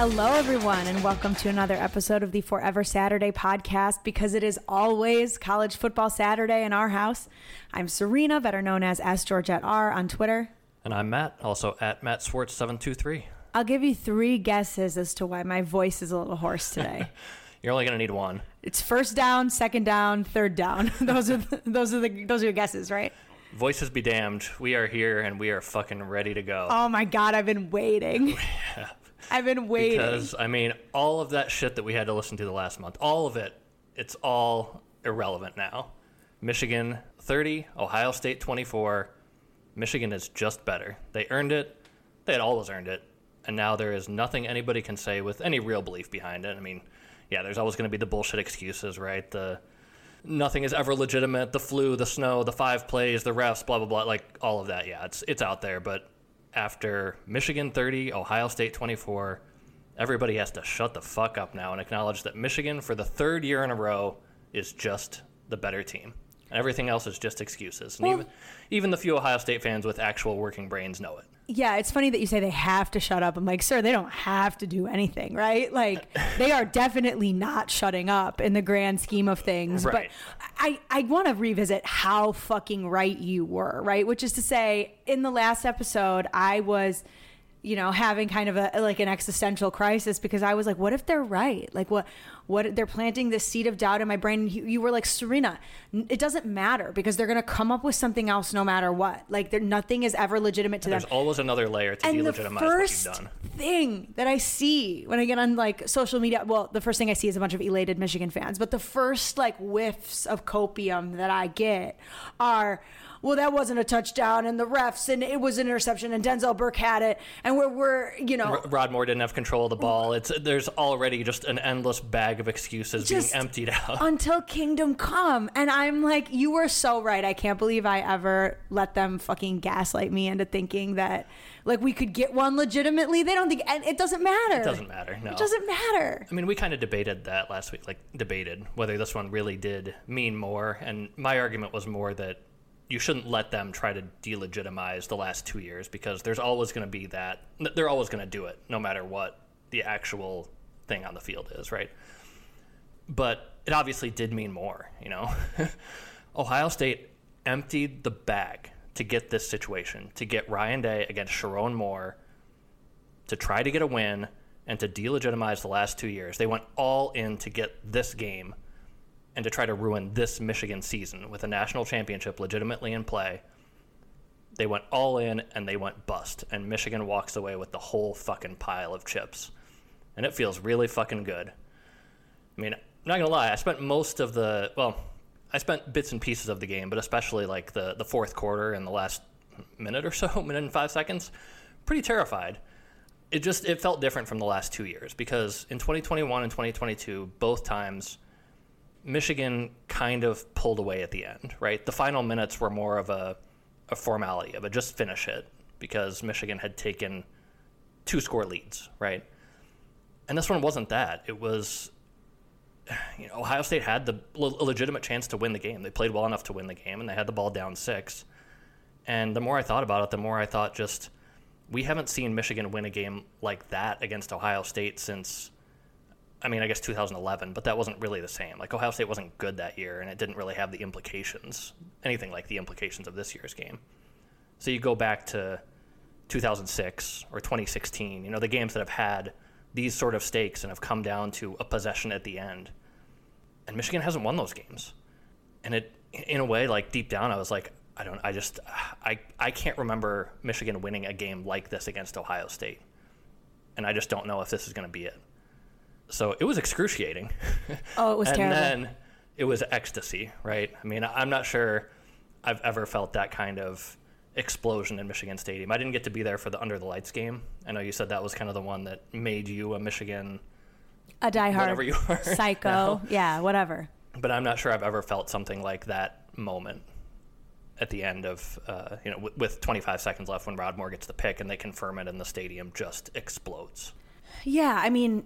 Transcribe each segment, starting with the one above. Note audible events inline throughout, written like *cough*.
Hello, everyone, and welcome to another episode of the Forever Saturday podcast because it is always College Football Saturday in our house. I'm Serena, better known as S. Georgette R on Twitter. And I'm Matt, also at Matt Swartz seven two three. I'll give you three guesses as to why my voice is a little hoarse today. *laughs* You're only gonna need one. it's first down, second down, third down. *laughs* those are the, those are the those are your guesses, right? Voices be damned. We are here and we are fucking ready to go. Oh my god, I've been waiting. *laughs* I've been waiting. Because I mean, all of that shit that we had to listen to the last month, all of it, it's all irrelevant now. Michigan 30, Ohio State 24. Michigan is just better. They earned it. They had always earned it. And now there is nothing anybody can say with any real belief behind it. I mean, yeah, there's always going to be the bullshit excuses, right? The nothing is ever legitimate. The flu, the snow, the five plays, the refs, blah blah blah. Like all of that. Yeah, it's it's out there. But after Michigan 30, Ohio State 24, everybody has to shut the fuck up now and acknowledge that Michigan, for the third year in a row, is just the better team. And everything else is just excuses. And Well- even, even the few Ohio State fans with actual working brains know it. Yeah, it's funny that you say they have to shut up. I'm like, sir, they don't have to do anything, right? Like, they are definitely not shutting up in the grand scheme of things. Right. But I, I want to revisit how fucking right you were, right? Which is to say, in the last episode, I was you know having kind of a like an existential crisis because i was like what if they're right like what what they're planting this seed of doubt in my brain you, you were like serena it doesn't matter because they're going to come up with something else no matter what like there nothing is ever legitimate to them. There's always another layer to and the delegitimize first what you've done. thing that I see when I get on like social media, well, the first thing I see is a bunch of elated Michigan fans, but the first like whiffs of copium that I get are, well, that wasn't a touchdown, and the refs, and it was an interception, and Denzel Burke had it, and we're we're you know. R- Rod Moore didn't have control of the ball. It's there's already just an endless bag of excuses just being emptied out. *laughs* until kingdom come and i'm like you were so right i can't believe i ever let them fucking gaslight me into thinking that like we could get one legitimately they don't think and it doesn't matter It doesn't matter. No. it doesn't matter I mean, we kind of debated that last week, like debated whether this one really did mean more. And my argument was more that you shouldn't let them try to delegitimize the last two years because there's always going to be that. They're always going to do it, no matter what the actual thing on the field is, right? But it obviously did mean more, you know? *laughs* Ohio State emptied the bag to get this situation, to get Ryan Day against Sherrone Moore to try to get a win and to delegitimize the last two years. They went all in to get this game and to try to ruin this Michigan season with a national championship legitimately in play. They went all in and they went bust, and Michigan walks away with the whole fucking pile of chips. And it feels really fucking good. I mean, I'm not gonna lie, I spent most of the well, I spent bits and pieces of the game, but especially like the the fourth quarter and the last minute or so, *laughs* minute and five seconds, pretty terrified it just it felt different from the last two years because in 2021 and 2022 both times michigan kind of pulled away at the end right? The final minutes were more of a, a formality of a just finish it because michigan had taken two score leads right? And this one wasn't that. It was you know ohio state had the le- legitimate chance to win the game. They played well enough to win the game and they had the ball down six. And the more i thought about it the more i thought just we haven't seen Michigan win a game like that against Ohio State since, I mean, I guess 2011, but that wasn't really the same. Like, Ohio State wasn't good that year, and it didn't really have the implications, anything like the implications of this year's game. So you go back to 2006 or 2016, you know, the games that have had these sort of stakes and have come down to a possession at the end. And Michigan hasn't won those games. And it, in a way, like deep down, I was like, I don't, I just, I, I can't remember Michigan winning a game like this against Ohio State. And I just don't know if this is going to be it. So it was excruciating. *laughs* oh it was and terrible And then it was ecstasy, right? I mean, I'm not sure I've ever felt that kind of explosion in Michigan Stadium. I didn't get to be there for the Under the Lights game. I know you said that was kind of the one that made you a Michigan, a diehard whatever you are *laughs* psycho now. yeah whatever but I'm not sure I've ever felt something like that moment at the end of, uh, you know, w- with 25 seconds left when Rod Moore gets the pick and they confirm it and the stadium just explodes. Yeah, I mean,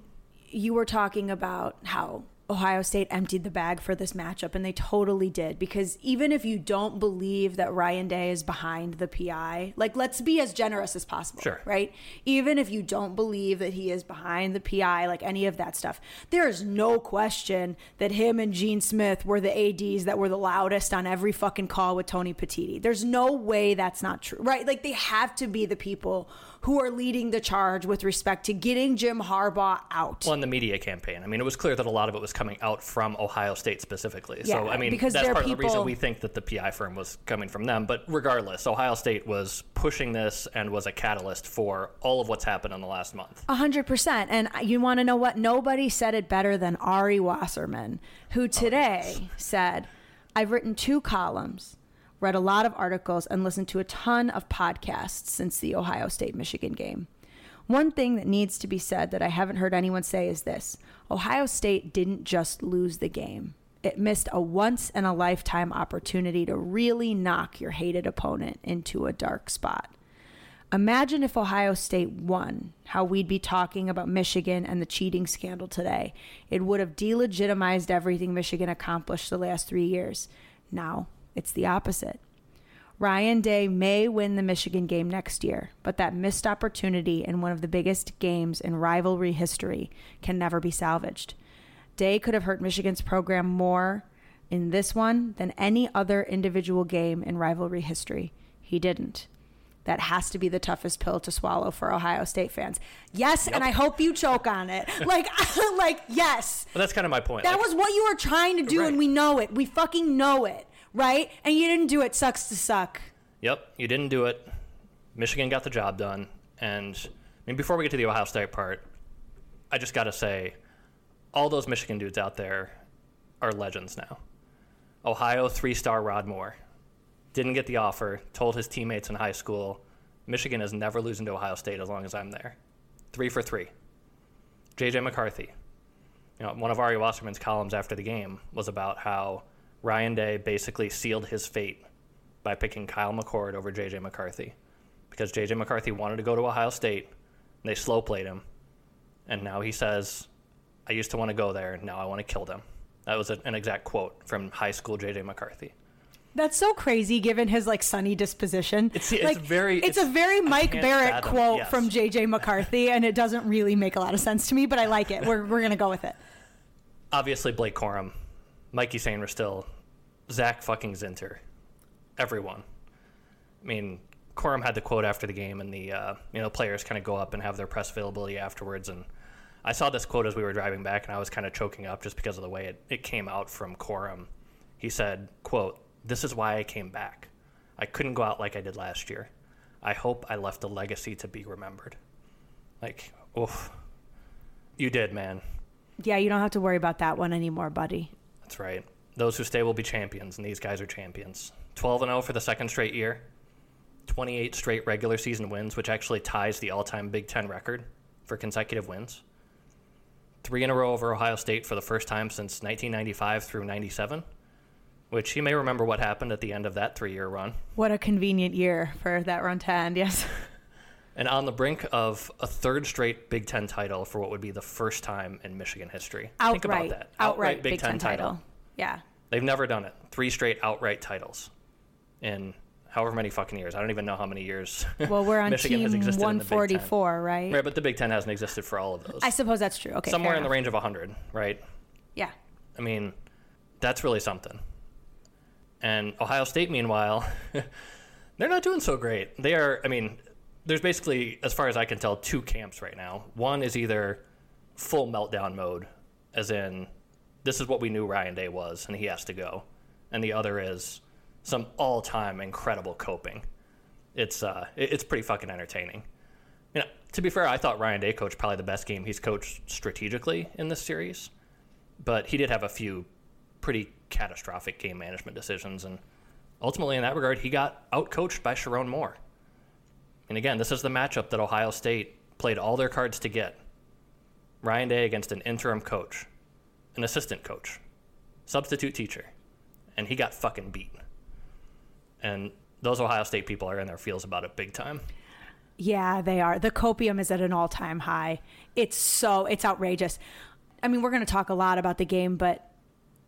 you were talking about how Ohio State emptied the bag for this matchup, and they totally did. Because even if you don't believe that Ryan Day is behind the PI, like let's be as generous as possible, Sure. right? Even if you don't believe that he is behind the PI, like any of that stuff, there is no question that him and Gene Smith were the ADs that were the loudest on every fucking call with Tony Petitti. There's no way that's not true, right? Like they have to be the people who are leading the charge with respect to getting Jim Harbaugh out. Well, in the media campaign, I mean, it was clear that a lot of it was coming out from Ohio State specifically. so, Yeah, I mean, because that's part of the reason we think that the PI firm was coming from them. But regardless, Ohio State was pushing this and was a catalyst for all of what's happened in the last month. A hundred percent. And you want to know what? Nobody said it better than Ari Wasserman, who today said, I've written two columns, read a lot of articles, and listened to a ton of podcasts since the Ohio State Michigan game. One thing that needs to be said that I haven't heard anyone say is this Ohio State didn't just lose the game. It missed a once in a lifetime opportunity to really knock your hated opponent into a dark spot. Imagine if Ohio State won, how we'd be talking about Michigan and the cheating scandal today. It would have delegitimized everything Michigan accomplished the last three years. Now, it's the opposite. Ryan Day may win the Michigan game next year, but that missed opportunity in one of the biggest games in rivalry history can never be salvaged. Day could have hurt Michigan's program more in this one than any other individual game in rivalry history. He didn't. That has to be the toughest pill to swallow for Ohio State fans. Yes, and I hope you choke on it. *laughs* Like, *laughs* like yes. But that's kind of my point. That Like, was what you were trying to do, Right. and we know it. We fucking know it, right? And you didn't do it. Sucks to suck. Yep, you didn't do it. Michigan got the job done. And I mean, before we get to the Ohio State part, I just got to say, all those Michigan dudes out there are legends now. Ohio three star Rod Moore didn't get the offer, told his teammates in high school, Michigan is never losing to Ohio State as long as I'm there. Three for three. JJ McCarthy. You know, one of Ari Wasserman's columns after the game was about how Ryan Day basically sealed his fate by picking Kyle McCord over JJ McCarthy because JJ McCarthy wanted to go to Ohio State. And they slow played him. And now he says, I used to want to go there. Now I want to kill them. That was a, an exact quote from high school JJ McCarthy. That's so crazy, given his like sunny disposition. It's- it's like, very- It's, it's- a very Mike Barrett fathom, quote yes. from J.J. McCarthy, and it doesn't really make a lot of sense to me, but I like it. We're we're gonna go with it. Obviously, Blake Corum, Mikey Sainristil, Zach fucking Zinter, everyone. I mean, Corum had the quote after the game, and the uh, you know players kind of go up and have their press availability afterwards. And I saw this quote as we were driving back, and I was kind of choking up just because of the way it, it came out from Corum. He said, "quote This is why I came back. I couldn't go out like I did last year. I hope I left a legacy to be remembered." Like, oof, you did, man. Yeah, you don't have to worry about that one anymore, buddy. That's right. Those who stay will be champions, and these guys are champions. 12 and 0 for the second straight year. 28 straight regular season wins, which actually ties the all-time Big 10 record for consecutive wins. 3 in a row over Ohio State for the first time since 1995 through 97, which you may remember what happened at the end of that 3-year run. What a convenient year for that run to end. Yes. *laughs* And on the brink of a third straight Big 10 title for what would be the first time in Michigan history. Think about that. Outright, Big, Ten, title. Yeah. They've never done it. Three straight outright titles in however many fucking years. I don't even know how many years. *laughs* Well, we're on Michigan has team existed the Big 144, right? Right, but the Big Ten hasn't existed for all of those. I suppose that's true. Okay. Somewhere in the range of 100, right? Yeah. I mean, that's really something. And Ohio State, meanwhile, *laughs* they're not doing so great. They are, I mean, there's basically, as far as I can tell, two camps right now. One is either full meltdown mode, as in, this is what we knew Ryan Day was, and he has to go. And the other is some all time incredible coping. It's, uh, it's pretty fucking entertaining. You know, to be fair, I thought Ryan Day coached probably the best game he's coached strategically in this series, but he did have a few pretty catastrophic game management decisions, and ultimately, in that regard, he got outcoached by Sherrone Moore. And again, this is the matchup that Ohio State played all their cards to get. Ryan Day against an interim coach, an assistant coach, substitute teacher, and he got fucking beat. And those Ohio State people are in their feels about it big time. Yeah, they are. The copium is at an all-time high. It's so it's outrageous. I mean, we're going to talk a lot about the game, but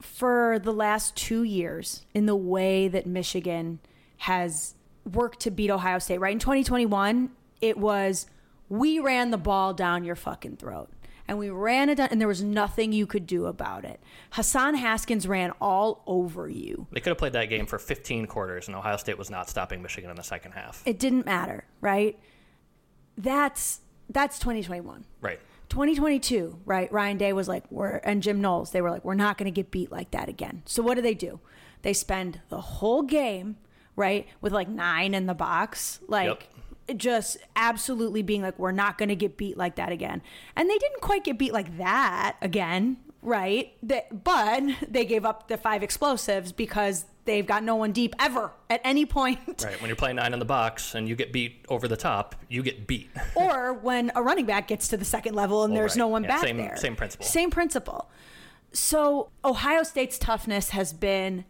for the last two years, in the way that Michigan has worked to beat Ohio State, right? In 2021, it was we ran the ball down your fucking throat. And we ran it down, and there was nothing you could do about it. Hassan Haskins ran all over you. They could have played that game for 15 quarters, and Ohio State was not stopping Michigan in the second half. It didn't matter, right? That's that's 2021. Right. 2022, right? Ryan Day was like, we're, and Jim Knowles, they were like, we're not going to get beat like that again. So what do they do? They spend the whole game, right, with like nine in the box, like just absolutely being like, we're not going to get beat like that again. And they didn't quite get beat like that again, right? They, but they gave up the five explosives because they've got no one deep ever at any point. Right. When you're playing nine in the box and you get beat over the top, you get beat. *laughs* or when a running back gets to the second level and Well, there's right. no one Yeah, back same- there. same principle. Same principle. So Ohio State's toughness has been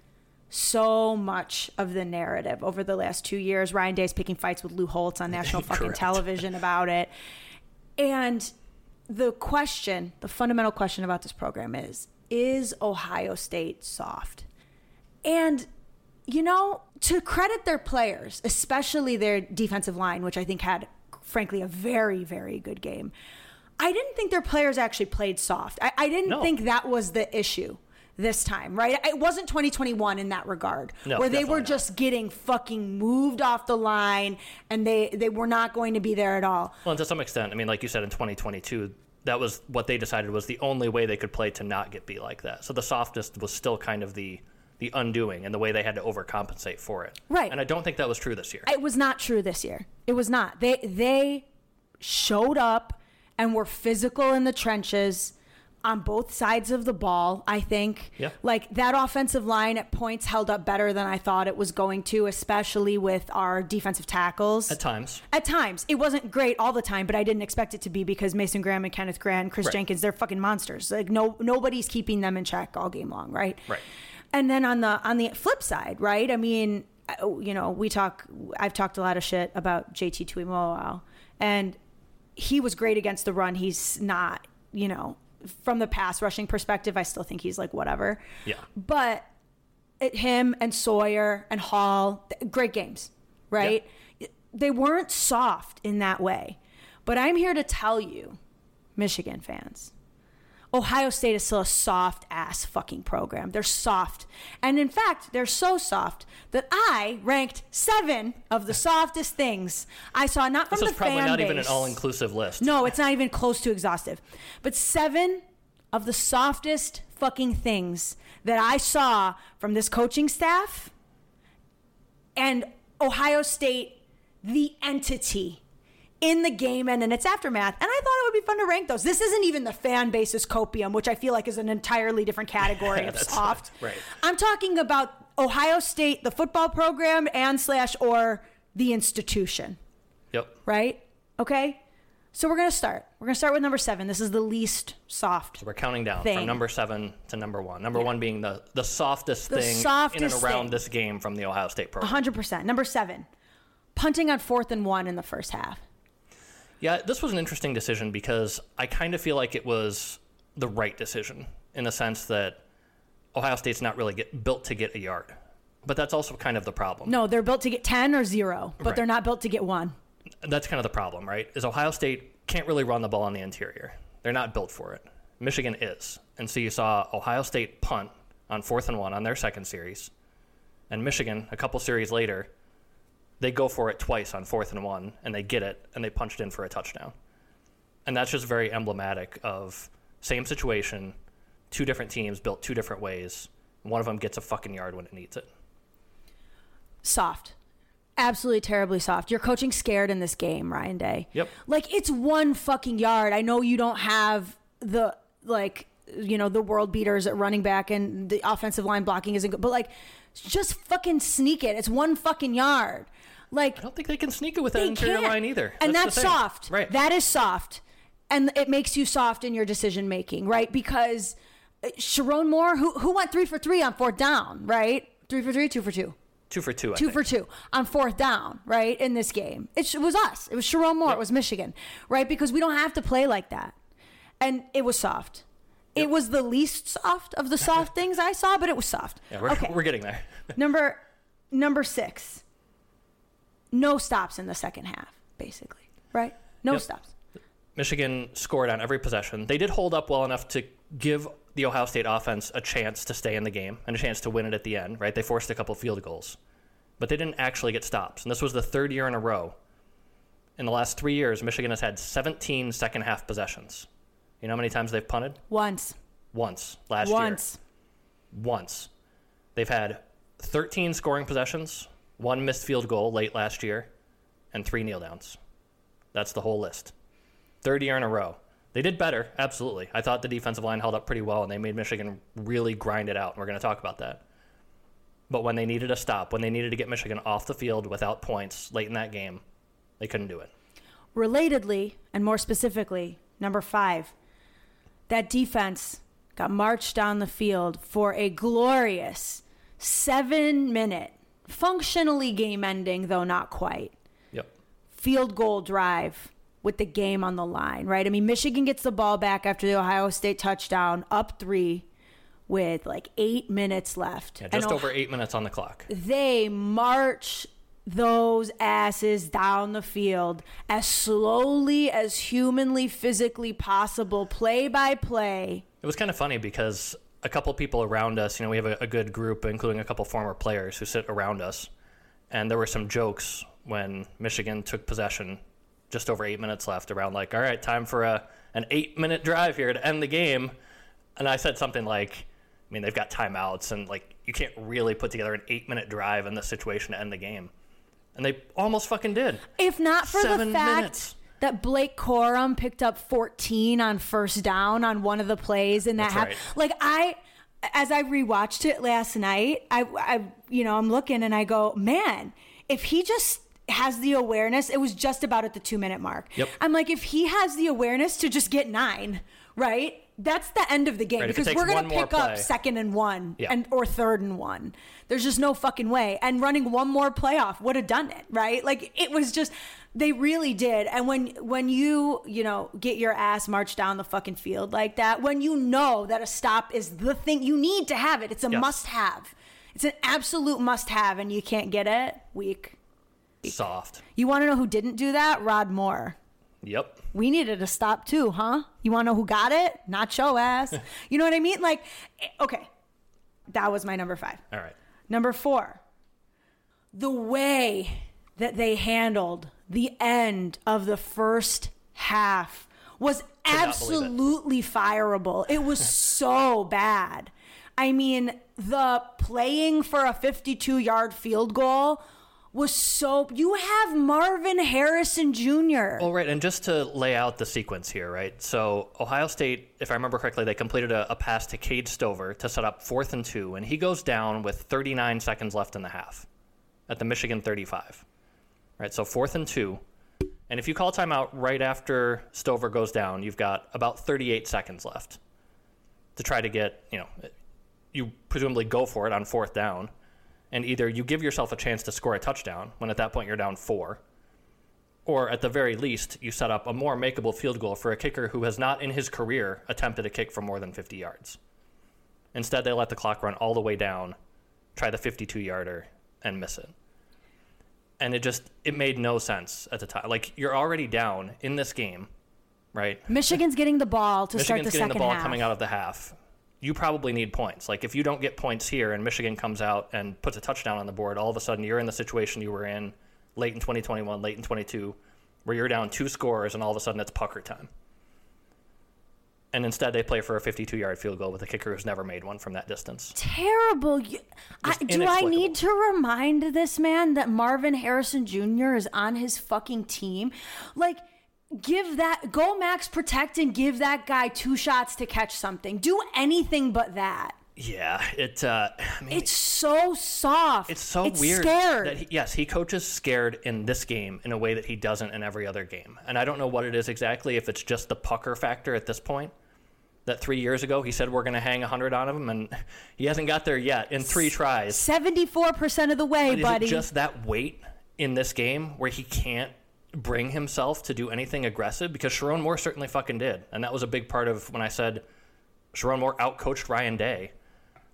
so much of the narrative over the last two years. Ryan Day's picking fights with Lou Holtz on national *laughs* fucking television about it. And the question, the fundamental question about this program is is Ohio State soft? And, you know, to credit their players, especially their defensive line, which I think had, frankly, a very, very good game, I didn't think their players actually played soft. I, I didn't No. think that was the issue this time, right? It wasn't 2021 in that regard, No, where they were not. just getting fucking moved off the line and they, they were not going to be there at all. Well, and to some extent, I mean, like you said in 2022, that was what they decided was the only way they could play to not get beat like that. So the softest was still kind of the the undoing and the way they had to overcompensate for it. Right. And I don't think that was true this year. It was not true this year. It was not. They they showed up and were physical in the trenches on both sides of the ball, I think. Yeah. Like that offensive line at points held up better than I thought it was going to, especially with our defensive tackles. At times. At times. It wasn't great all the time, but I didn't expect it to be because Mason Graham and Kenneth Grant and Chris Right. Jenkins, they're fucking monsters. Like no nobody's keeping them in check all game long, right? Right. And then on the on the flip side, right? I mean, you know, we talk I've talked a lot of shit about JT Tuimoloau and he was great against the run. He's not, you know, from the pass rushing perspective, I still think he's like whatever. Yeah. But it, him and Sawyer and Hall, great games, right? They weren't soft in that way. But I'm here to tell you, Michigan fans, Ohio State is still a soft ass fucking program. They're soft. And in fact, they're so soft that I ranked seven of the softest things I saw, not from This the is probably fan not even an all-inclusive list. No, it's not even close to exhaustive. But seven of the softest fucking things that I saw from this coaching staff and Ohio State, the entity in the game and in its aftermath. And I thought it would be fun to rank those. This isn't even the fan basis copium, which I feel like is an entirely different category *laughs* of soft. right. I'm talking about Ohio State, the football program, and slash or the institution Yep. right? Okay. So we're gonna start. We're gonna start with number seven. This is the least soft. We're counting down Thing. from number seven to number one. Number one being the, the softest The thing in and around thing. this game from the Ohio State program. hundred percent. Number seven, punting on fourth and one in the first half. Yeah, this was an interesting decision because I kind of feel like it was the right decision in the sense that Ohio State's not really get, built to get a yard. But that's also kind of the problem. No, they're built to get ten or zero, but Right. they're not built to get one. That's kind of the problem, right? Is Ohio State can't really run the ball on the interior. They're not built for it. Michigan is. And so you saw Ohio State punt on fourth and one on their second series. And Michigan, a couple series later, they go for it twice on fourth and one, and they get it, and they punched in for a touchdown. And that's just very emblematic of same situation, two different teams built two different ways. One of them gets a fucking yard when it needs it. Soft. Absolutely terribly soft. You're coaching scared in this game, Ryan Day. Yep. Like it's one fucking yard. I know you don't have the like you know the world beaters at running back and the offensive line blocking isn't good, but like just fucking sneak it. It's one fucking yard. Like I don't think they can sneak it with that interior line either. And the that's, soft. Right. That is soft. And it makes you soft in your decision making, right? Because uh, Sherrone Moore, who who went three for three on fourth down, right? Three for three, two for two. two for two. I two think. for two on fourth down, right? In this game, it, was us. It was Sherrone Moore. It was Michigan, right? Because we don't have to play like that, and it was soft. It was the least soft of the soft *laughs* things I saw, but it was soft. Yeah, we're, okay. we're getting there. *laughs* Number number six. No stops in the second half, basically. Right? No Yep. stops. Michigan scored on every possession. They did hold up well enough to give the Ohio State offense a chance to stay in the game and a chance to win it at the end, right? They forced a couple field goals, but they didn't actually get stops. And this was the third year in a row. In the last three years, Michigan has had 17 second half possessions. You know how many times they've punted? Once. Once last year. Once. Once. They've had 13 scoring possessions, one missed field goal late last year, and three kneel downs. That's the whole list. Third year in a row. They did better, absolutely. I thought the defensive line held up pretty well, and they made Michigan really grind it out. And we're going to talk about that. But when they needed a stop, when they needed to get Michigan off the field without points late in that game, they couldn't do it. Relatedly, and more specifically, number five, that defense got marched down the field for a glorious seven minute, functionally game ending, though not quite, Yep. field goal drive with the game on the line, right? I mean, Michigan gets the ball back after the Ohio State touchdown, up three with like eight minutes left. Yeah, just Oh- over eight minutes on the clock. they march those asses down the field as slowly as humanly physically possible play by play It was kind of funny because a couple people around us, you know, we have a, a good group, including a couple former players who sit around us, and there were some jokes when Michigan took possession, just over eight minutes left, around like, all right, time for a an eight minute drive here to end the game, and I said something like, I mean, they've got timeouts, and like you can't really put together an eight minute drive in this situation to end the game, and they almost fucking did. if not for the Seven fact minutes. That Blake Corum picked up 14 on first down on one of the plays and that happened. right. Like I as I rewatched it last night, I I you know, I'm looking and I go, "Man, if he just has the awareness, it was just about at the 2 minute mark. Yep. I'm like if he has the awareness to just get 9, right? That's the end of the game Right, because we're going to pick up second and 1 Yeah. and or third and 1. There's just no fucking way. And running one more playoff would have done it, right? Like it was just they really did. And when when you, you know, get your ass marched down the fucking field like that, when you know that a stop is the thing you need to have it. It's a Yes. must have. It's an absolute must have and you can't get it. Weak. Soft. You want to know who didn't do that? Rod Moore. Yep. We needed a stop too, huh? You want to know who got it? Not your ass. *laughs* you know what I mean? Like, eh, okay, that was my number five. All right. Number four, the way that they handled the end of the first half was believe it. absolutely fireable. It was *laughs* so bad. I mean, the playing for a 52 yard field goal was so. You have Marvin Harrison Jr. Well, right, and just to lay out the sequence here, right? So Ohio State, if I remember correctly, they completed a, a pass to Cade Stover to set up fourth and two, and he goes down with 39 seconds left in the half at the Michigan 35. Right, so fourth and two, and if you call timeout right after Stover goes down, you've got about 38 seconds left to try to get, you know, you presumably go for it on fourth down, and either you give yourself a chance to score a touchdown when at that point you're down four or at the very least, you set up a more makeable field goal for a kicker who has not in his career attempted a kick for more than 50 yards. Instead, they let the clock run all the way down, try the 52 yarder, and miss it. And it just, it made no sense at the time. Like, you're already down in this game, right? Michigan's getting the ball to start Michigan's the getting second the ball half. coming out of the half. You probably need points. Like if you don't get points here and Michigan comes out and puts a touchdown on the board, all of a sudden you're in the situation you were in late in 2021, late in 22, where you're down two scores and all of a sudden it's pucker time. And instead they play for a 52-yard field goal with a kicker who's never made one from that distance. terrible. You- I, do I need to remind this man that Marvin Harrison Jr. is on his fucking team? Like, give that, go max protect and give that guy two shots to catch something. Do anything but that. Yeah, it. Uh, I mean, It's so soft. It's so it's weird Scared. that he, yes, he coaches scared in this game in a way that he doesn't in every other game. And I don't know what it is exactly. If it's just the pucker factor at this point. That three years ago he said we're going to hang hundred on him, and he hasn't got there yet in three tries. Seventy-four percent of the way, But buddy. just that weight in this game where he can't bring himself to do anything aggressive? Because Sherrone Moore certainly fucking did, and that was a big part of when I said Sherrone Moore outcoached Ryan Day.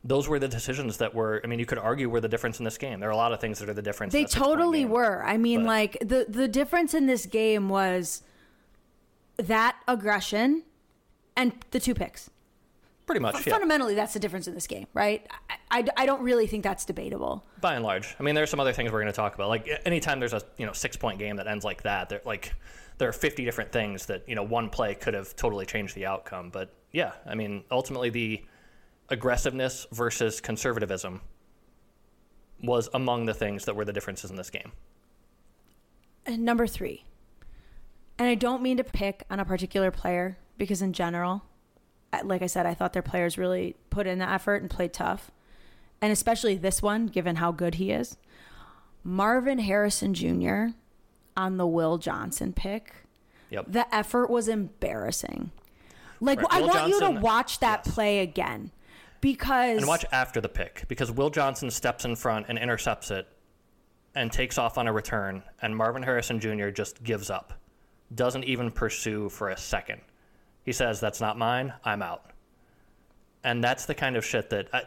Those were the decisions that were. I mean, you could argue were the difference in this game. There are a lot of things that are the difference. They totally were. I mean, But- like the the difference in this game was that aggression and the two picks. Pretty much. Yeah. Fundamentally, that's the difference in this game, right? I, I, I don't really think that's debatable. by and large. I mean, there's some other things we're going to talk about. Like anytime there's a you know six point game that ends like that, there like there are 50 different things that you know one play could have totally changed the outcome. But yeah, I mean, ultimately the aggressiveness versus conservatism was among the things that were the differences in this game. And number three, and I don't mean to pick on a particular player because in general, like I said, I thought their players really put in the effort and played tough, and especially this one, given how good he is. Marvin Harrison Jr. on the Will Johnson pick. Yep. The effort was embarrassing. Like Right, I Will want you to watch that yes. play again because And watch after the pick because Will Johnson steps in front and intercepts it and takes off on a return, and Marvin Harrison Jr. just gives up, doesn't even pursue for a second. He says, "That's not mine. I'm out." And that's the kind of shit that I,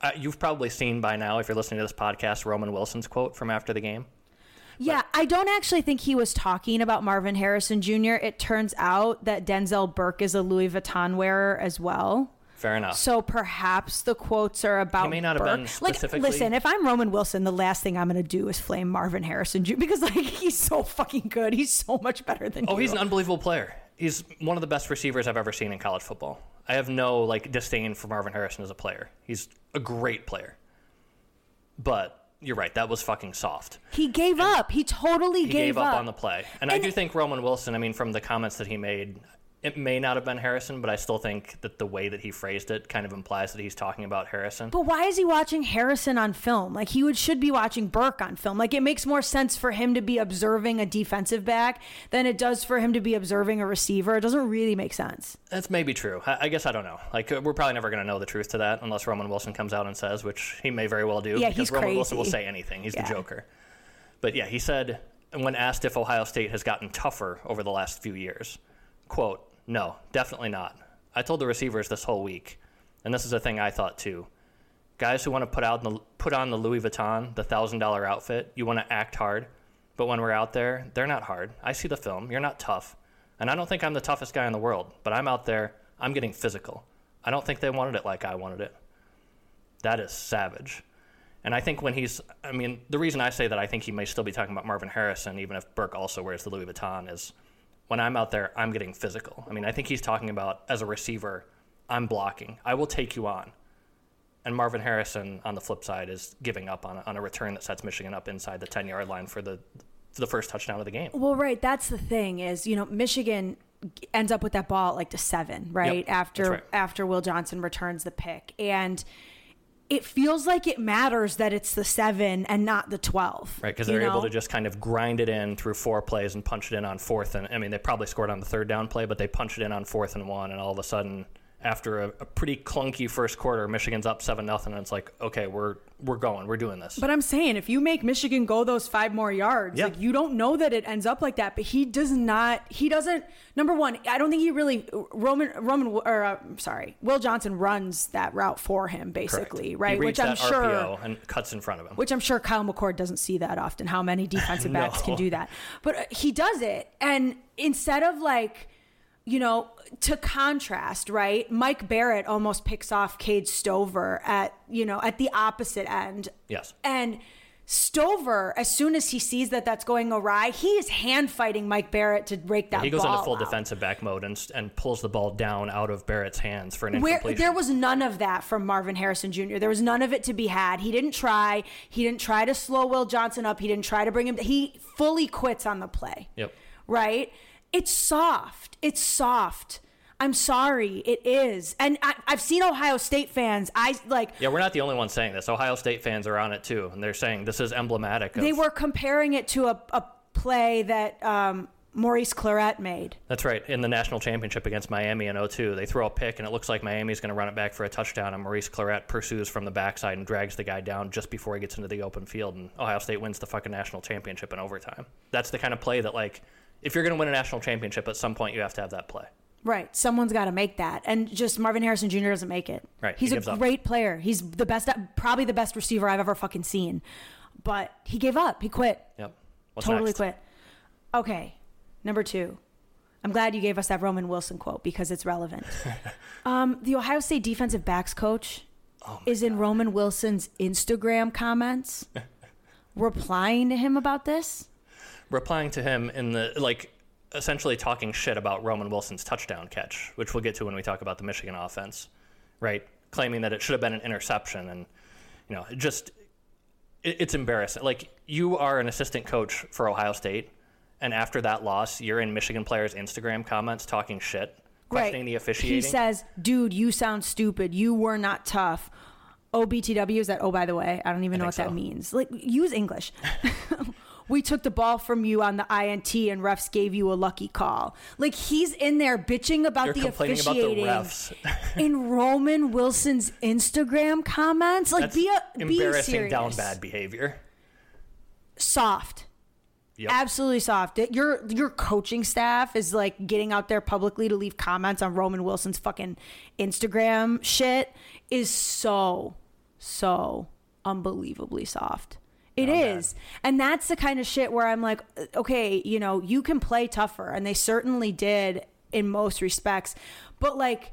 I, you've probably seen by now if you're listening to this podcast. Roman Wilson's quote from after the game. Yeah, I don't actually think he was talking about Marvin Harrison Jr. It turns out that Denzel Burke is a Louis Vuitton wearer as well. Fair enough. So perhaps the quotes are about He may not have Burke. been like listen, if I'm Roman Wilson, the last thing I'm going to do is flame Marvin Harrison Jr. because like *laughs* he's so fucking good. He's so much better than Oh, you. he's an unbelievable player. He's one of the best receivers I've ever seen in college football. I have no like disdain for Marvin Harrison as a player. He's a great player. But you're right, that was fucking soft. he gave up. He totally He gave, gave up on the play. And, I do think Roman Wilson, I mean from the comments that he made, it may not have been Harrison, but I still think that the way that he phrased it kind of implies that he's talking about Harrison. But why is he watching Harrison on film? Like he would should be watching Burke on film. Like it makes more sense for him to be observing a defensive back than it does for him to be observing a receiver. It doesn't really make sense. That's maybe true. I, I guess I don't know. Like uh, we're probably never going to know the truth to that unless Roman Wilson comes out and says, which he may very well do. Yeah, because he's Roman Wilson will say anything. He's Yeah. the Joker. But yeah, he said when asked if Ohio State has gotten tougher over the last few years, quote, "No, definitely not. I told the receivers this whole week, and this is a thing I thought too. Guys who want to put out the put on the Louis Vuitton, the thousand dollar outfit, you want to act hard, but when we're out there, they're not hard. I see the film. You're not tough, and I don't think I'm the toughest guy in the world, but I'm out there. I'm getting physical. I don't think they wanted it like I wanted it. That is savage. And I think when he's, I mean, the reason I say that I think he may still be talking about Marvin Harrison, even if Burke also wears the Louis Vuitton, is when I'm out there, I'm getting physical. I mean, I think he's talking about as a receiver, I'm blocking. I will take you on. And Marvin Harrison, on the flip side, is giving up on a, on a return that sets Michigan up inside the 10 yard line for the, for the first touchdown of the game. Well, right. That's the thing is, you know, Michigan ends up with that ball at like the seven, right? Yep, after right. after Will Johnson returns the pick. And it feels like it matters that it's the seven and not the 12. Right, because they're able to just kind of grind it in through four plays and punch it in on fourth. And I mean, they probably scored on the third down play, but they punch it in on fourth and one, and all of a sudden, after a, a pretty clunky first quarter, Michigan's up seven nothing, and it's like, okay, we're we're going, we're doing this. But I'm saying if you make Michigan go those five more yards, Yeah. like you don't know that it ends up like that. But he does not. He doesn't. Number one, I don't think he really Roman Roman or uh, sorry, Will Johnson runs that route for him basically, He right? Which I'm sure. RPO and cuts in front of him. Which I'm sure Kyle McCord doesn't see that often. How many *laughs* defensive backs can do that? But uh, he does it, and instead of like, you know, to contrast, right? Mike Barrett almost picks off Cade Stover at you know at the opposite end, yes. and Stover, as soon as he sees that that's going awry, he is hand fighting Mike Barrett to break that. He goes into full out. defensive back mode and, and pulls the ball down out of Barrett's hands for an Where incompletion. there was none of that from Marvin Harrison Jr. There was none of it to be had. He didn't try. He didn't try to slow Will Johnson up. He didn't try to bring him. He fully quits on the play. Yep. Right? It's soft. It's soft. I'm sorry. It is. And I, I've seen Ohio State fans. I like. Yeah, we're not the only ones saying this. Ohio State fans are on it too, and they're saying this is emblematic. Of, They were comparing it to a, a play that um, Maurice Clarett made. That's right. In the national championship against Miami in 02, they throw a pick, and it looks like Miami's going to run it back for a touchdown, and Maurice Clarett pursues from the backside and drags the guy down just before he gets into the open field, and Ohio State wins the fucking national championship in overtime. That's the kind of play that, like, if you're going to win a national championship, at some point you have to have that play. Right. Someone's got to make that. And just Marvin Harrison Jr. doesn't make it. Right. He's He a gives up. great player. He's the best, probably the best receiver I've ever fucking seen. But he gave up. He quit. Yep. What's totally next? quit. Okay. Number two. I'm glad you gave us that Roman Wilson quote because it's relevant. *laughs* um, the Ohio State defensive backs coach Oh is in Roman Wilson's Instagram comments *laughs* replying to him about this. Replying to him in the like essentially talking shit about Roman Wilson's touchdown catch, which we'll get to when we talk about the Michigan offense, right? Claiming that it should have been an interception and you know, it just it, it's embarrassing. Like you are an assistant coach for Ohio State and after that loss, you're in Michigan players Instagram comments talking shit, questioning the officiating. He says, "Dude, you sound stupid. You were not tough." OBTW is that? Oh, by the way, I don't even know what think that means. Like, use English. *laughs* *laughs* we took the ball from you on the INT, and refs gave you a lucky call. Like he's in there bitching about you're the complaining about the officiating refs. *laughs* in Roman Wilson's Instagram comments. Like, That's be a be embarrassing serious. down bad behavior. soft. Yep. Absolutely soft. Your your coaching staff is like getting out there publicly to leave comments on Roman Wilson's fucking Instagram shit is so so unbelievably soft. It is. And that's the kind of shit where I'm like, uh, okay, you know, you can play tougher and they certainly did in most respects. But like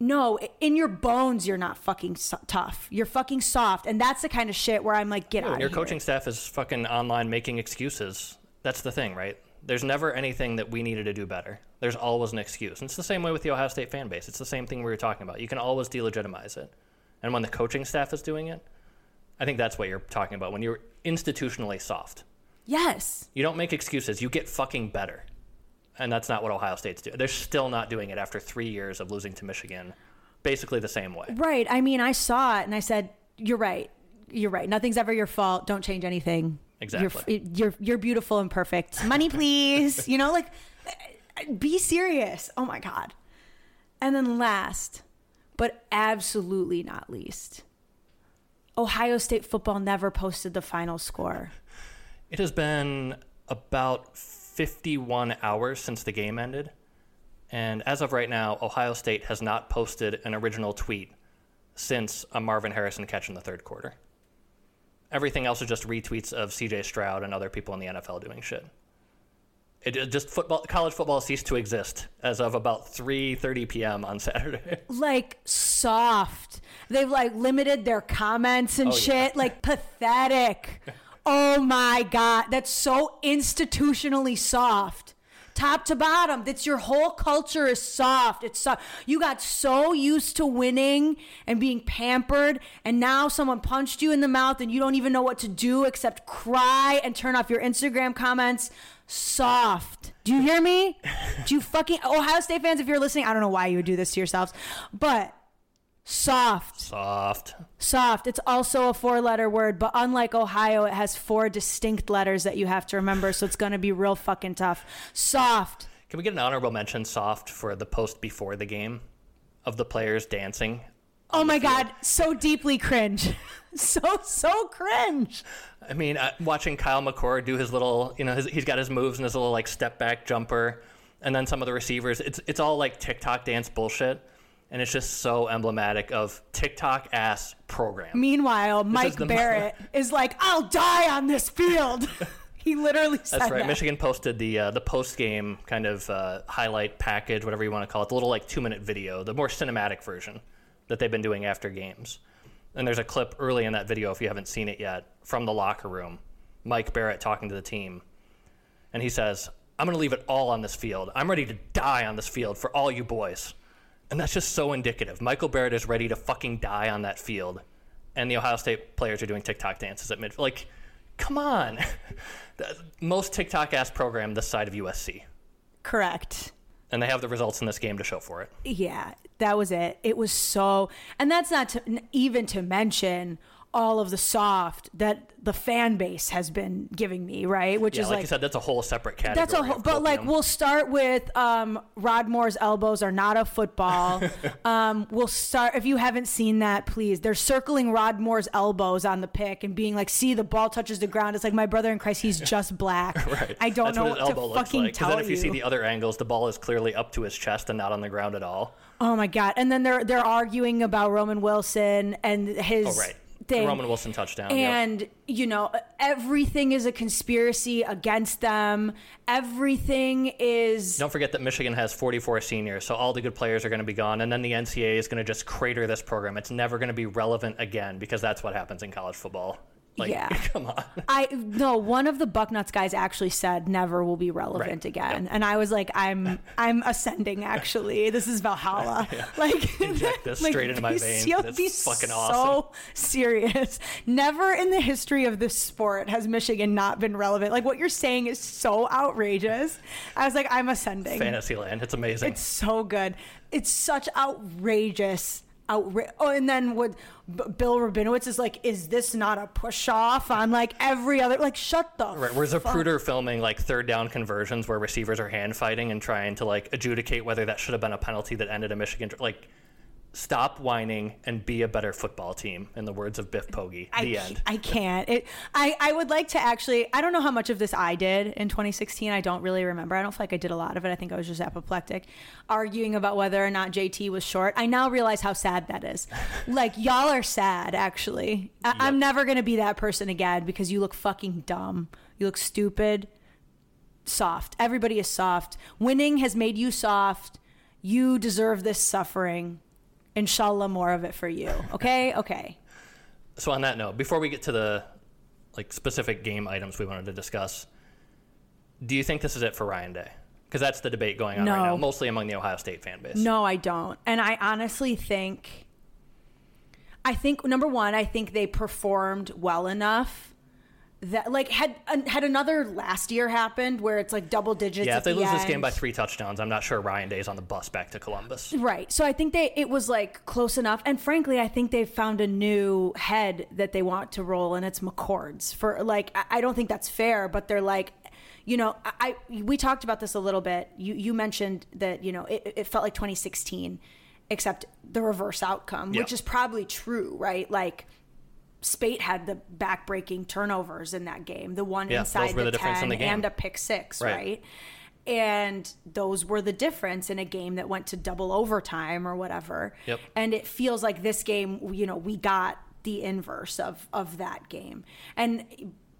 no, in your bones, you're not fucking so- tough. You're fucking soft, and that's the kind of shit where I'm like, get out When of your here. coaching staff is fucking online making excuses. That's the thing, right? There's never anything that we needed to do better. There's always an excuse. And it's the same way with the Ohio State fan base. It's the same thing we were talking about. You can always delegitimize it. And when the coaching staff is doing it, I think that's what you're talking about. When you're institutionally soft, Yes. you don't make excuses. You get fucking better. And that's not what Ohio State's doing. They're still not doing it after three years of losing to Michigan, basically the same way. Right. I mean, I saw it and I said, "You're right. You're right. Nothing's ever your fault. Don't change anything. Exactly. You're you're, you're beautiful and perfect. Money, please. *laughs* you know, like, be serious. Oh my god. And then last, but absolutely not least, Ohio State football never posted the final score. It has been about 51 hours since the game ended. And as of right now, Ohio State has not posted an original tweet since a Marvin Harrison catch in the third quarter. Everything else is just retweets of CJ Stroud and other people in the NFL doing shit. It just football, college football ceased to exist as of about 3:30 p.m. on Saturday. *laughs* like soft. They've like limited their comments and Oh, yeah. shit. Like pathetic. oh my god, that's so institutionally soft. Top to bottom, that's your whole culture is soft. It's soft. You got so used to winning and being pampered, and now someone punched you in the mouth, and you don't even know what to do except cry and turn off your Instagram comments. Soft. Do you hear me? Do you fucking Ohio State fans? If you're listening, I don't know why you would do this to yourselves, but soft, Soft. soft. It's also a four letter word, but unlike Ohio, it has four distinct letters that you have to remember. So it's going to be real fucking tough. Soft. Can we get an honorable mention soft for the post before the game of the players dancing? Oh my? God. So deeply cringe. *laughs* so, so cringe. I mean, uh, watching Kyle McCord do his little, you know, his, he's got his moves and his little like step back jumper, and then some of the receivers. It's it's all like TikTok dance bullshit, and it's just so emblematic of TikTok ass program. Meanwhile, Mike the- Barrett *laughs* is like, I'll die on this field. *laughs* he literally said That's right. that. Michigan posted the uh, the post game kind of uh, highlight package, whatever you want to call it, the little like two minute video, the more cinematic version that they've been doing after games. And there's a clip early in that video, if you haven't seen it yet, from the locker room. Mike Barrett talking to the team, and he says, "I'm going to leave it all on this field. I'm ready to die on this field for all you boys." And that's just so indicative. Michael Barrett is ready to fucking die on that field, and the Ohio State players are doing TikTok dances at mid. Like, come on. *laughs* Most TikTok ass program this side of USC. Correct. And they have the results in this game to show for it. Yeah, that was it. It was so, and that's not to, even to mention all of the soft that the fan base has been giving me, right? Which Yeah, is like, like you said, that's a whole separate category. that's a whole, but like we'll start with um, Rod Moore's elbows are not a football. *laughs* um, we'll start if you haven't seen that, please. They're circling Rod Moore's elbows on the pick and being like, "See, the ball touches the ground." It's like my brother in Christ, he's *laughs* just black. Right. I don't That's know what what, his elbow to looks fucking like. tell then if you, you. see the other angles, the ball is clearly up to his chest and not on the ground at all. Oh my god! And then they're they're arguing about Roman Wilson and his Oh, right. thing. The Roman Wilson touchdown. yep. and you know everything is a conspiracy against them everything is Don't forget that Michigan has 44 seniors, so all the good players are going to be gone, and then the NCAA is going to just crater this program. It's never going to be relevant again because that's what happens in college football. Like, Yeah. *laughs* come on. I no one of the Bucknuts guys actually said never will be relevant Right. again, and I was like, I'm I'm ascending. Actually, this is Valhalla. *laughs* Like *laughs* Inject this straight into my veins. so- That's be fucking so awesome. serious. Never in the history of this sport has Michigan not been relevant. Like what you're saying is so outrageous. I was like, I'm ascending. Fantasyland. It's amazing. It's so good. It's such outrageous. Outra- oh, and then what B- Bill Rabinowitz is like, is this not a push off on like every other? Like, shut the. Right, where's Zapruder filming like third down conversions where receivers are hand fighting and trying to like adjudicate whether that should have been a penalty that ended a Michigan like stop whining and be a better football team in the words of Biff Poggi. I, the end. I can't. It. I. I would like to actually. I don't know how much of this I did in 2016. I don't really remember. I don't feel like I did a lot of it. I think I was just apoplectic, arguing about whether or not JT was short. I now realize how sad that is. *laughs* like y'all are sad. Actually, I, I'm never gonna be that person again because you look fucking dumb. You look stupid. Soft. Everybody is soft. Winning has made you soft. You deserve this suffering. Inshallah, more of it for you. Okay. *laughs* Okay. So on that note, before we get to the like specific game items we wanted to discuss, do you think this is it for Ryan Day? Because that's the debate going on right now, mostly among the Ohio State fan base. No, I don't. And I honestly think I think number 1, I think they performed well enough that like had had another last year happened where it's like double digits Yeah, if they the lose this game by three touchdowns, I'm not sure Ryan Day's on the bus back to Columbus. Right. So I think they it was like close enough. And frankly, I think they've found a new head that they want to roll and it's McCord's. For like I- I don't think that's fair, but they're like you know, I, I we talked about this a little bit. You you mentioned that, you know, it, it felt like 2016 except the reverse outcome, Yeah. which is probably true, right? Like Speight had the back-breaking turnovers in that game, the one Yeah, inside the, the 10 the and a pick six, Right. right? And those were the difference in a game that went to double overtime or whatever. Yep. And it feels like this game, you know, we got the inverse of of that game. And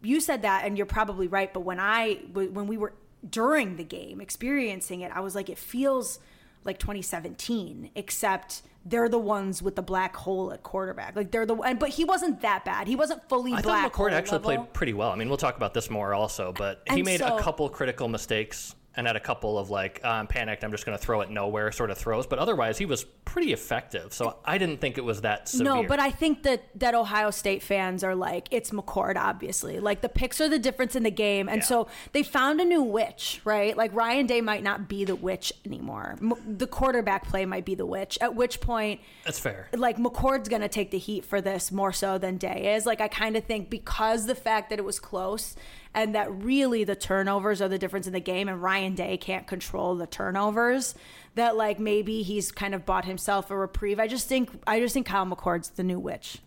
you said that, and you're probably right. But when I when we were during the game experiencing it, I was like, it feels like 2017, except they're the ones with the black hole at quarterback. Like they're the one, but he wasn't that bad. He wasn't fully I black. thought McCord actually level. played pretty well. I mean, we'll talk about this more also, but he made so- a couple critical mistakes and had a couple of like, uh, I'm panicked, I'm just going to throw it nowhere sort of throws. But otherwise, he was pretty effective. So I didn't think it was that severe. No, but I think that that Ohio State fans are like it's McCord, obviously. Like the picks are the difference in the game, and Yeah. so they found a new witch, right? Like Ryan Day might not be the witch anymore. M- the quarterback play might be the witch. At which point, That's fair. like McCord's gonna take the heat for this more so than Day is. Like I kind of think because the fact that it was close and that really the turnovers are the difference in the game, and Ryan Day can't control the turnovers. That like maybe he's kind of bought himself a reprieve. I just think I just think Kyle McCord's the new witch.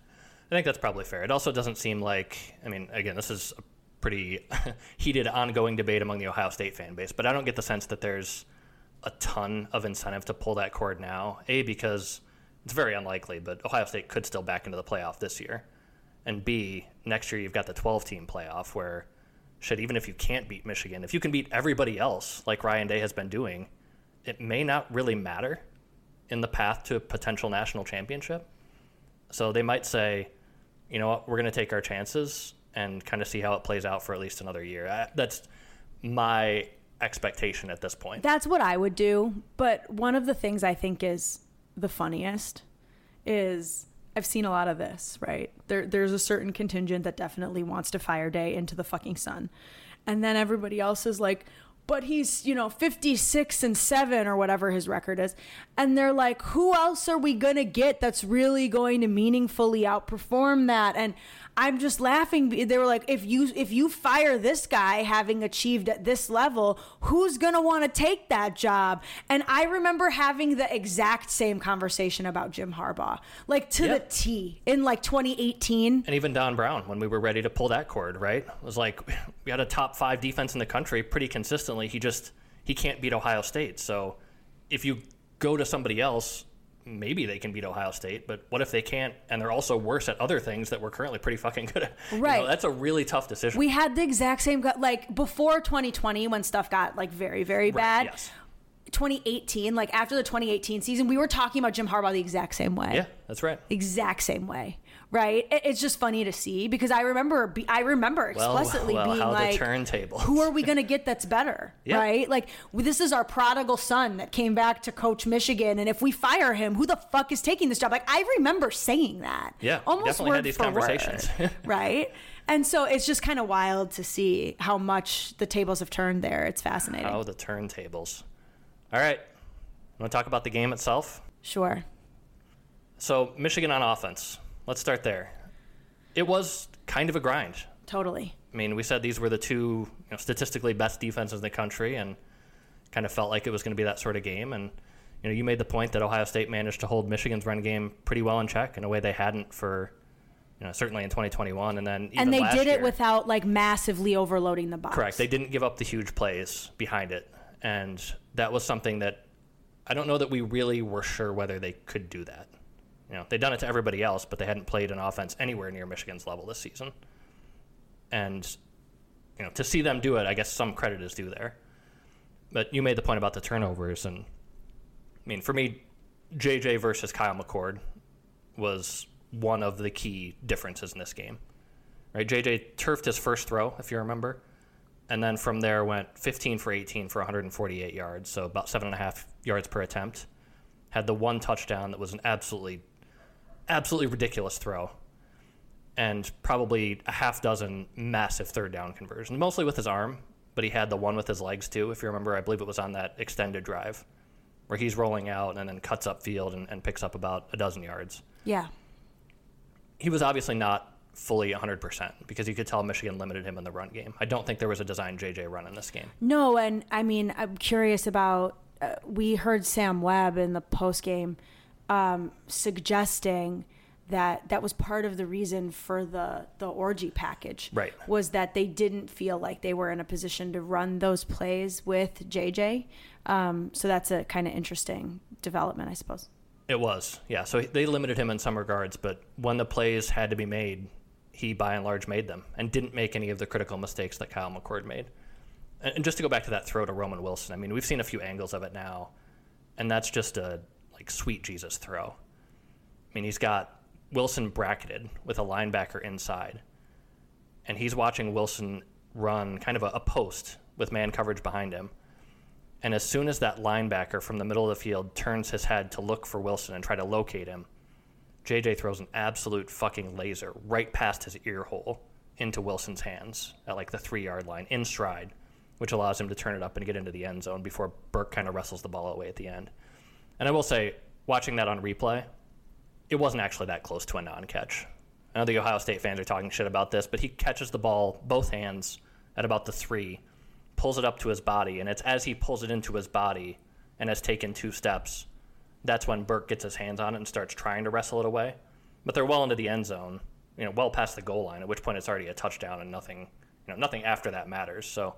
I think that's probably fair. It also doesn't seem like, I mean, again, this is a pretty *laughs* heated, ongoing debate among the Ohio State fan base, but I don't get the sense that there's a ton of incentive to pull that cord now. A, because it's very unlikely, but Ohio State could still back into the playoff this year. And B, next year you've got the 12 team playoff where, shit, even if you can't beat Michigan, if you can beat everybody else, like Ryan Day has been doing, it may not really matter in the path to a potential national championship. So they might say, you know what, we're going to take our chances and kind of see how it plays out for at least another year. I, that's my expectation at this point. That's what I would do. But one of the things I think is the funniest is I've seen a lot of this, right? There, there's a certain contingent that definitely wants to fire Day into the fucking sun. And then everybody else is like, but he's, you know, 56 and 7 or whatever his record is. And they're like, who else are we going to get that's really going to meaningfully outperform that? And I'm just laughing. They were like, if you if you fire this guy having achieved at this level, who's gonna want to take that job? And I remember having the exact same conversation about Jim Harbaugh, like to Yep. the T in like 2018. And even Don Brown, when we were ready to pull that cord, right? It was like we had a top five defense in the country pretty consistently. He just he can't beat Ohio State. So if you go to somebody else, maybe they can beat Ohio State. But what if they can't and they're also worse at other things that we're currently pretty fucking good at? *laughs* You know, Right. that's a really tough decision. We had the exact same gut like before 2020 when stuff got like very very bad. yes. 2018, like after the 2018 season, we were talking about Jim Harbaugh the exact same way. yeah, that's right. exact same way right It- it's just funny to see because i remember i remember explicitly well, being how the like turntables. who are we going to get that's better *laughs* Yeah. right like this is our prodigal son that came back to coach michigan and if we fire him who the fuck is taking this job like i remember saying that Yeah, almost word had these for conversations. word, *laughs* right and so it's just kind of wild to see how much the tables have turned there it's fascinating Oh, the turntables. All right. Want to talk about the game itself? sure So, Michigan on offense. Let's start there. It was kind of a grind. totally I mean, we said these were the two you know, statistically best defenses in the country, and kind of felt like it was going to be that sort of game. And you know, you made the point that Ohio State managed to hold Michigan's run game pretty well in check in a way they hadn't for, you know, certainly in 2021, and then even and they did it year. without like massively overloading the box Correct. They didn't give up the huge plays behind it, and that was something that I don't know that we really were sure whether they could do that. You know, they'd done it to everybody else, but they hadn't played an offense anywhere near Michigan's level this season. And you know, to see them do it, I guess some credit is due there. But you made the point about the turnovers, and I mean, for me, JJ versus Kyle McCord was one of the key differences in this game. Right, JJ turfed his first throw, if you remember, and then from there went 15 for 18 for 148 yards, so about seven and a half yards per attempt. Had the one touchdown that was an absolutely, absolutely ridiculous throw, and probably a half dozen massive third down conversions, mostly with his arm, but he had the one with his legs too. If you remember, I believe it was on that extended drive where he's rolling out and then cuts up field and, and picks up about a dozen yards yeah he was obviously not fully 100% because you could tell Michigan limited him in the run game. I don't think there was a designed JJ run in this game. No, and I mean, I'm curious about. Uh, we heard Sam Webb in the post game um, suggesting that that was part of the reason for the the Orji package. Right. Was that they didn't feel like they were in a position to run those plays with JJ. Um, so that's a kind of interesting development, I suppose. It was, yeah. So they limited him in some regards, but when the plays had to be made, he by and large made them and didn't make any of the critical mistakes that Kyle McCord made. And and just to go back to that throw to Roman Wilson, I mean, we've seen a few angles of it now, and that's just a like sweet Jesus throw. I mean, he's got Wilson bracketed with a linebacker inside, and he's watching Wilson run kind of a, a post with man coverage behind him. And as soon as that linebacker from the middle of the field turns his head to look for Wilson and try to locate him, JJ throws an absolute fucking laser right past his ear hole into Wilson's hands at like the three yard line in stride, which allows him to turn it up and get into the end zone before Burke kind of wrestles the ball away at the end. And I will say, watching that on replay, it wasn't actually that close to a non catch. I know the Ohio State fans are talking shit about this, but he catches the ball both hands at about the three, pulls it up to his body, and it's as he pulls it into his body and has taken two steps, that's when Burke gets his hands on it and starts trying to wrestle it away. But they're well into the end zone, you know, well past the goal line, at which point it's already a touchdown and nothing, you know, nothing after that matters. So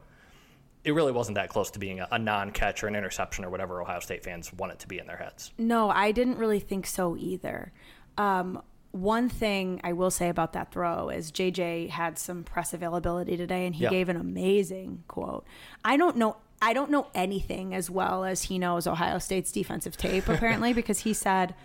it really wasn't that close to being a, a non-catch or an interception or whatever Ohio State fans want it to be in their heads. No, I didn't really think so either. Um, one thing I will say about that throw is JJ had some press availability today, and he Yeah. gave an amazing quote. I don't know. I don't know anything as well as he knows Ohio State's defensive tape, *laughs* apparently, because he said,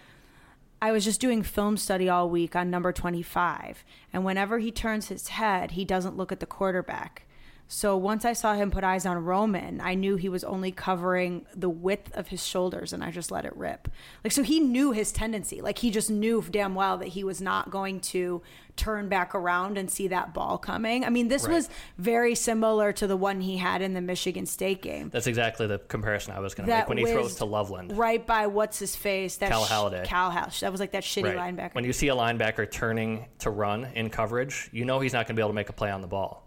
I was just doing film study all week on number 25. And whenever he turns his head, he doesn't look at the quarterback. So once I saw him put eyes on Roman, I knew he was only covering the width of his shoulders and I just let it rip. Like so he knew his tendency. Like he just knew damn well that he was not going to turn back around and see that ball coming. I mean, this Right. was very similar to the one he had in the Michigan State game. That's exactly the comparison I was going to make when he throws to Loveland. Right by what's his face? That Cal sh- Haladay. Cal Haladay. That was like that shitty Right. linebacker. When you see a linebacker turning to run in coverage, you know he's not going to be able to make a play on the ball.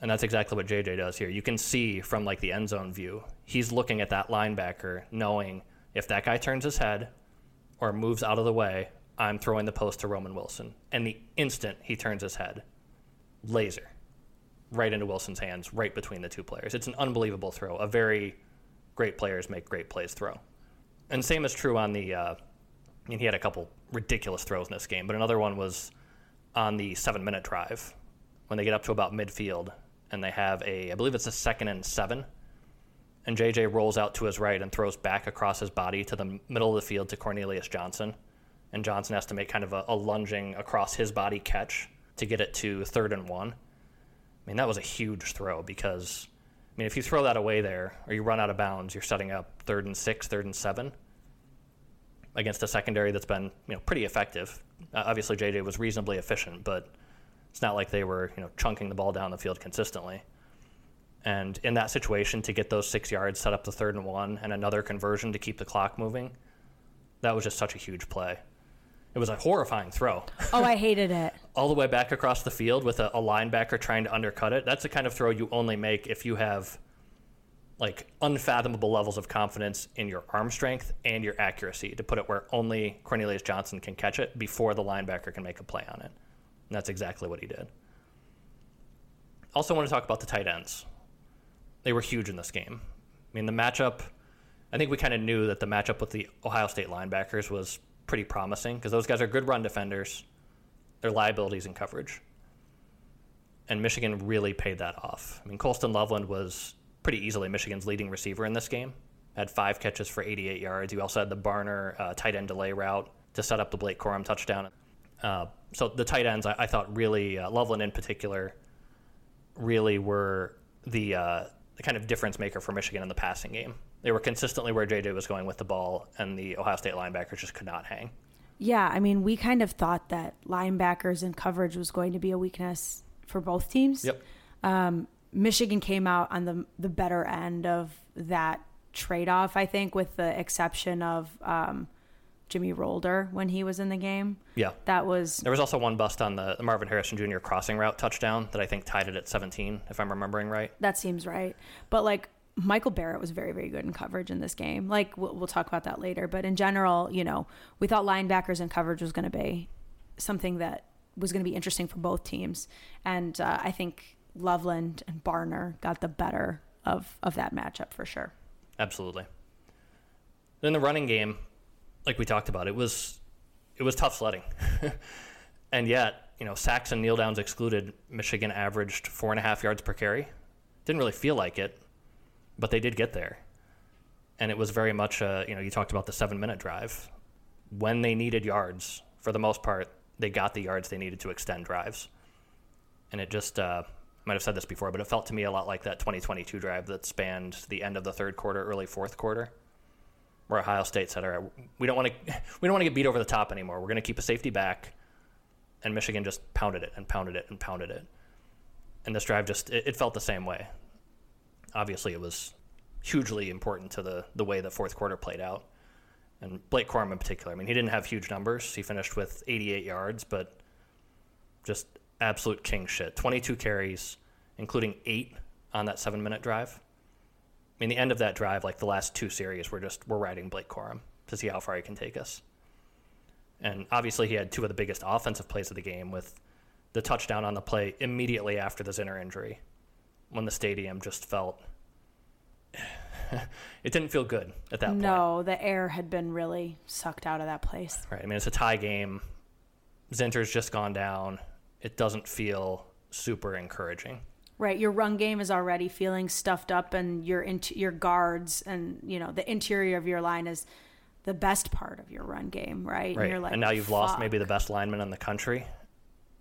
And that's exactly what JJ does here. You can see from like the end zone view, he's looking at that linebacker knowing if that guy turns his head or moves out of the way, I'm throwing the post to Roman Wilson. And the instant he turns his head, laser right into Wilson's hands, right between the two players. It's an unbelievable throw. A very great players make great plays throw. And same is true on the uh, I mean, he had a couple ridiculous throws in this game, but another one was on the seven minute drive when they get up to about midfield and they have a, I believe it's a second and seven. And JJ rolls out to his right and throws back across his body to the middle of the field to Cornelius Johnson. And Johnson has to make kind of a, a lunging across his body catch to get it to third and one. I mean, that was a huge throw because, I mean, if you throw that away there or you run out of bounds, you're setting up third and six, third and seven against a secondary that's been you know pretty effective. Uh, obviously, JJ was reasonably efficient, but it's not like they were you know chunking the ball down the field consistently. And in that situation, to get those six yards, set up the third and one, and another conversion to keep the clock moving, that was just such a huge play. It was a horrifying throw, *laughs* oh, I hated it. *laughs* all the way back across the field with a, a linebacker trying to undercut it. That's the kind of throw you only make if you have like unfathomable levels of confidence in your arm strength and your accuracy to put it where only Cornelius Johnson can catch it before the linebacker can make a play on it. And that's exactly what he did. Also, want to talk about the tight ends. They were huge in this game. I mean, the matchup, I think we kind of knew that the matchup with the Ohio State linebackers was pretty promising because those guys are good run defenders. They're liabilities in coverage. And Michigan really paid that off. I mean, Colston Loveland was pretty easily Michigan's leading receiver in this game. Had five catches for 88 yards. You also had the Barner uh, tight end delay route to set up the Blake Corum touchdown. Uh, so the tight ends, I, I thought really, uh, Loveland in particular, really were the, uh, the kind of difference maker for Michigan in the passing game. They were consistently where JJ was going with the ball, and the Ohio State linebackers just could not hang. Yeah, I mean, we kind of thought that linebackers and coverage was going to be a weakness for both teams. Yep. Michigan came out on the the better end of that trade off, I think, with the exception of um, Jimmy Rolder when he was in the game. Yeah. That was There was also one bust on the, the Marvin Harrison Jr. crossing route touchdown that I think tied it at 17, if I'm remembering right. that seems right. But like Michael Barrett was very, very good in coverage in this game. Like we'll, we'll talk about that later. But in general, you know, we thought linebackers and coverage was going to be something that was going to be interesting for both teams. And uh, I think Loveland and Barner got the better of of that matchup for sure. Absolutely. Then the running game, like we talked about, it was it was tough sledding. *laughs* and yet, you know, sacks and kneel downs excluded, Michigan averaged four and a half yards per carry. Didn't really feel like it, but they did get there. And it was very much, uh, you know, you talked about the seven minute drive. When they needed yards, for the most part, they got the yards they needed to extend drives. And it just, uh, I might have said this before, but it felt to me a lot like that 2022 drive that spanned the end of the third quarter, early fourth quarter, where Ohio State said, "All right, we don't want to, *laughs* we don't want to get beat over the top anymore. We're going to keep a safety back," and Michigan just pounded it and pounded it and pounded it. And this drive just, it, it felt the same way. Obviously, it was hugely important to the the way the fourth quarter played out. And Blake Corum in particular, I mean, he didn't have huge numbers. He finished with 88 yards, but just absolute king shit. 22 carries, including eight on that seven minute drive. I mean, the end of that drive, like the last two series, we're just we're riding Blake Corum to see how far he can take us. And obviously, he had two of the biggest offensive plays of the game with the touchdown on the play immediately after the Zinter injury, when the stadium just felt *sighs* it didn't feel good at that point. No, the air had been really sucked out of that place. Right. I mean, it's a tie game. Zinter's just gone down. It doesn't feel super encouraging. Right, your run game is already feeling stuffed up, and your int- your guards and you know the interior of your line is the best part of your run game, right? Right. And, you're like, and now you've lost maybe the best lineman in the country.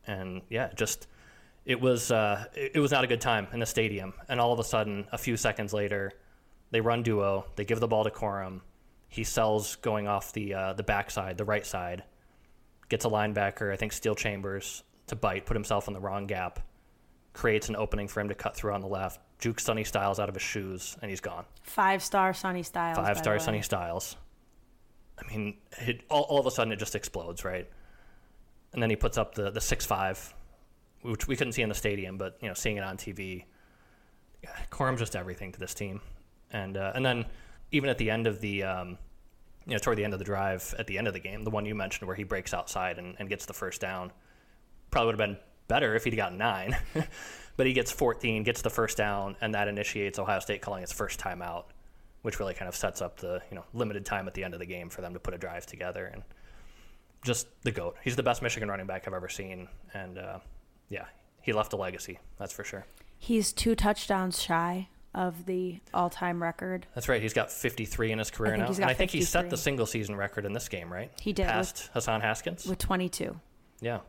And yeah, just it was uh, it it was not a good time in the stadium. And all of a sudden, a few seconds later, they run duo. They give the ball to Corum. He sells going off the uh, the backside, the right side. Gets a linebacker, I think Steele Chambers, to bite, put himself in the wrong gap. Creates an opening for him to cut through on the left. Juke Sonny Styles out of his shoes, and he's gone. Five star Sonny Styles. Five star way. Sonny Styles. I mean, it, all, all of a sudden it just explodes, right? And then he puts up the the six five, which we couldn't see in the stadium, but you know, seeing it on TV, Corum's *sighs* just everything to this team. And uh, and then even at the end of the, um, you know, toward the end of the drive, at the end of the game, the one you mentioned where he breaks outside and, and gets the first down, probably would have been better if he'd gotten nine. *laughs* but he gets 14, gets the first down, and that initiates Ohio State calling its first timeout, which really kind of sets up the you know limited time at the end of the game for them to put a drive together. And just the goat. He's the best Michigan running back I've ever seen, and uh, yeah, he left a legacy. That's for sure. He's two touchdowns shy of the all time record. That's right. He's got 53 in his career now, and I think he set the single season record in this game, right? He did, with- past Hassan Haskins. with 22. Yeah.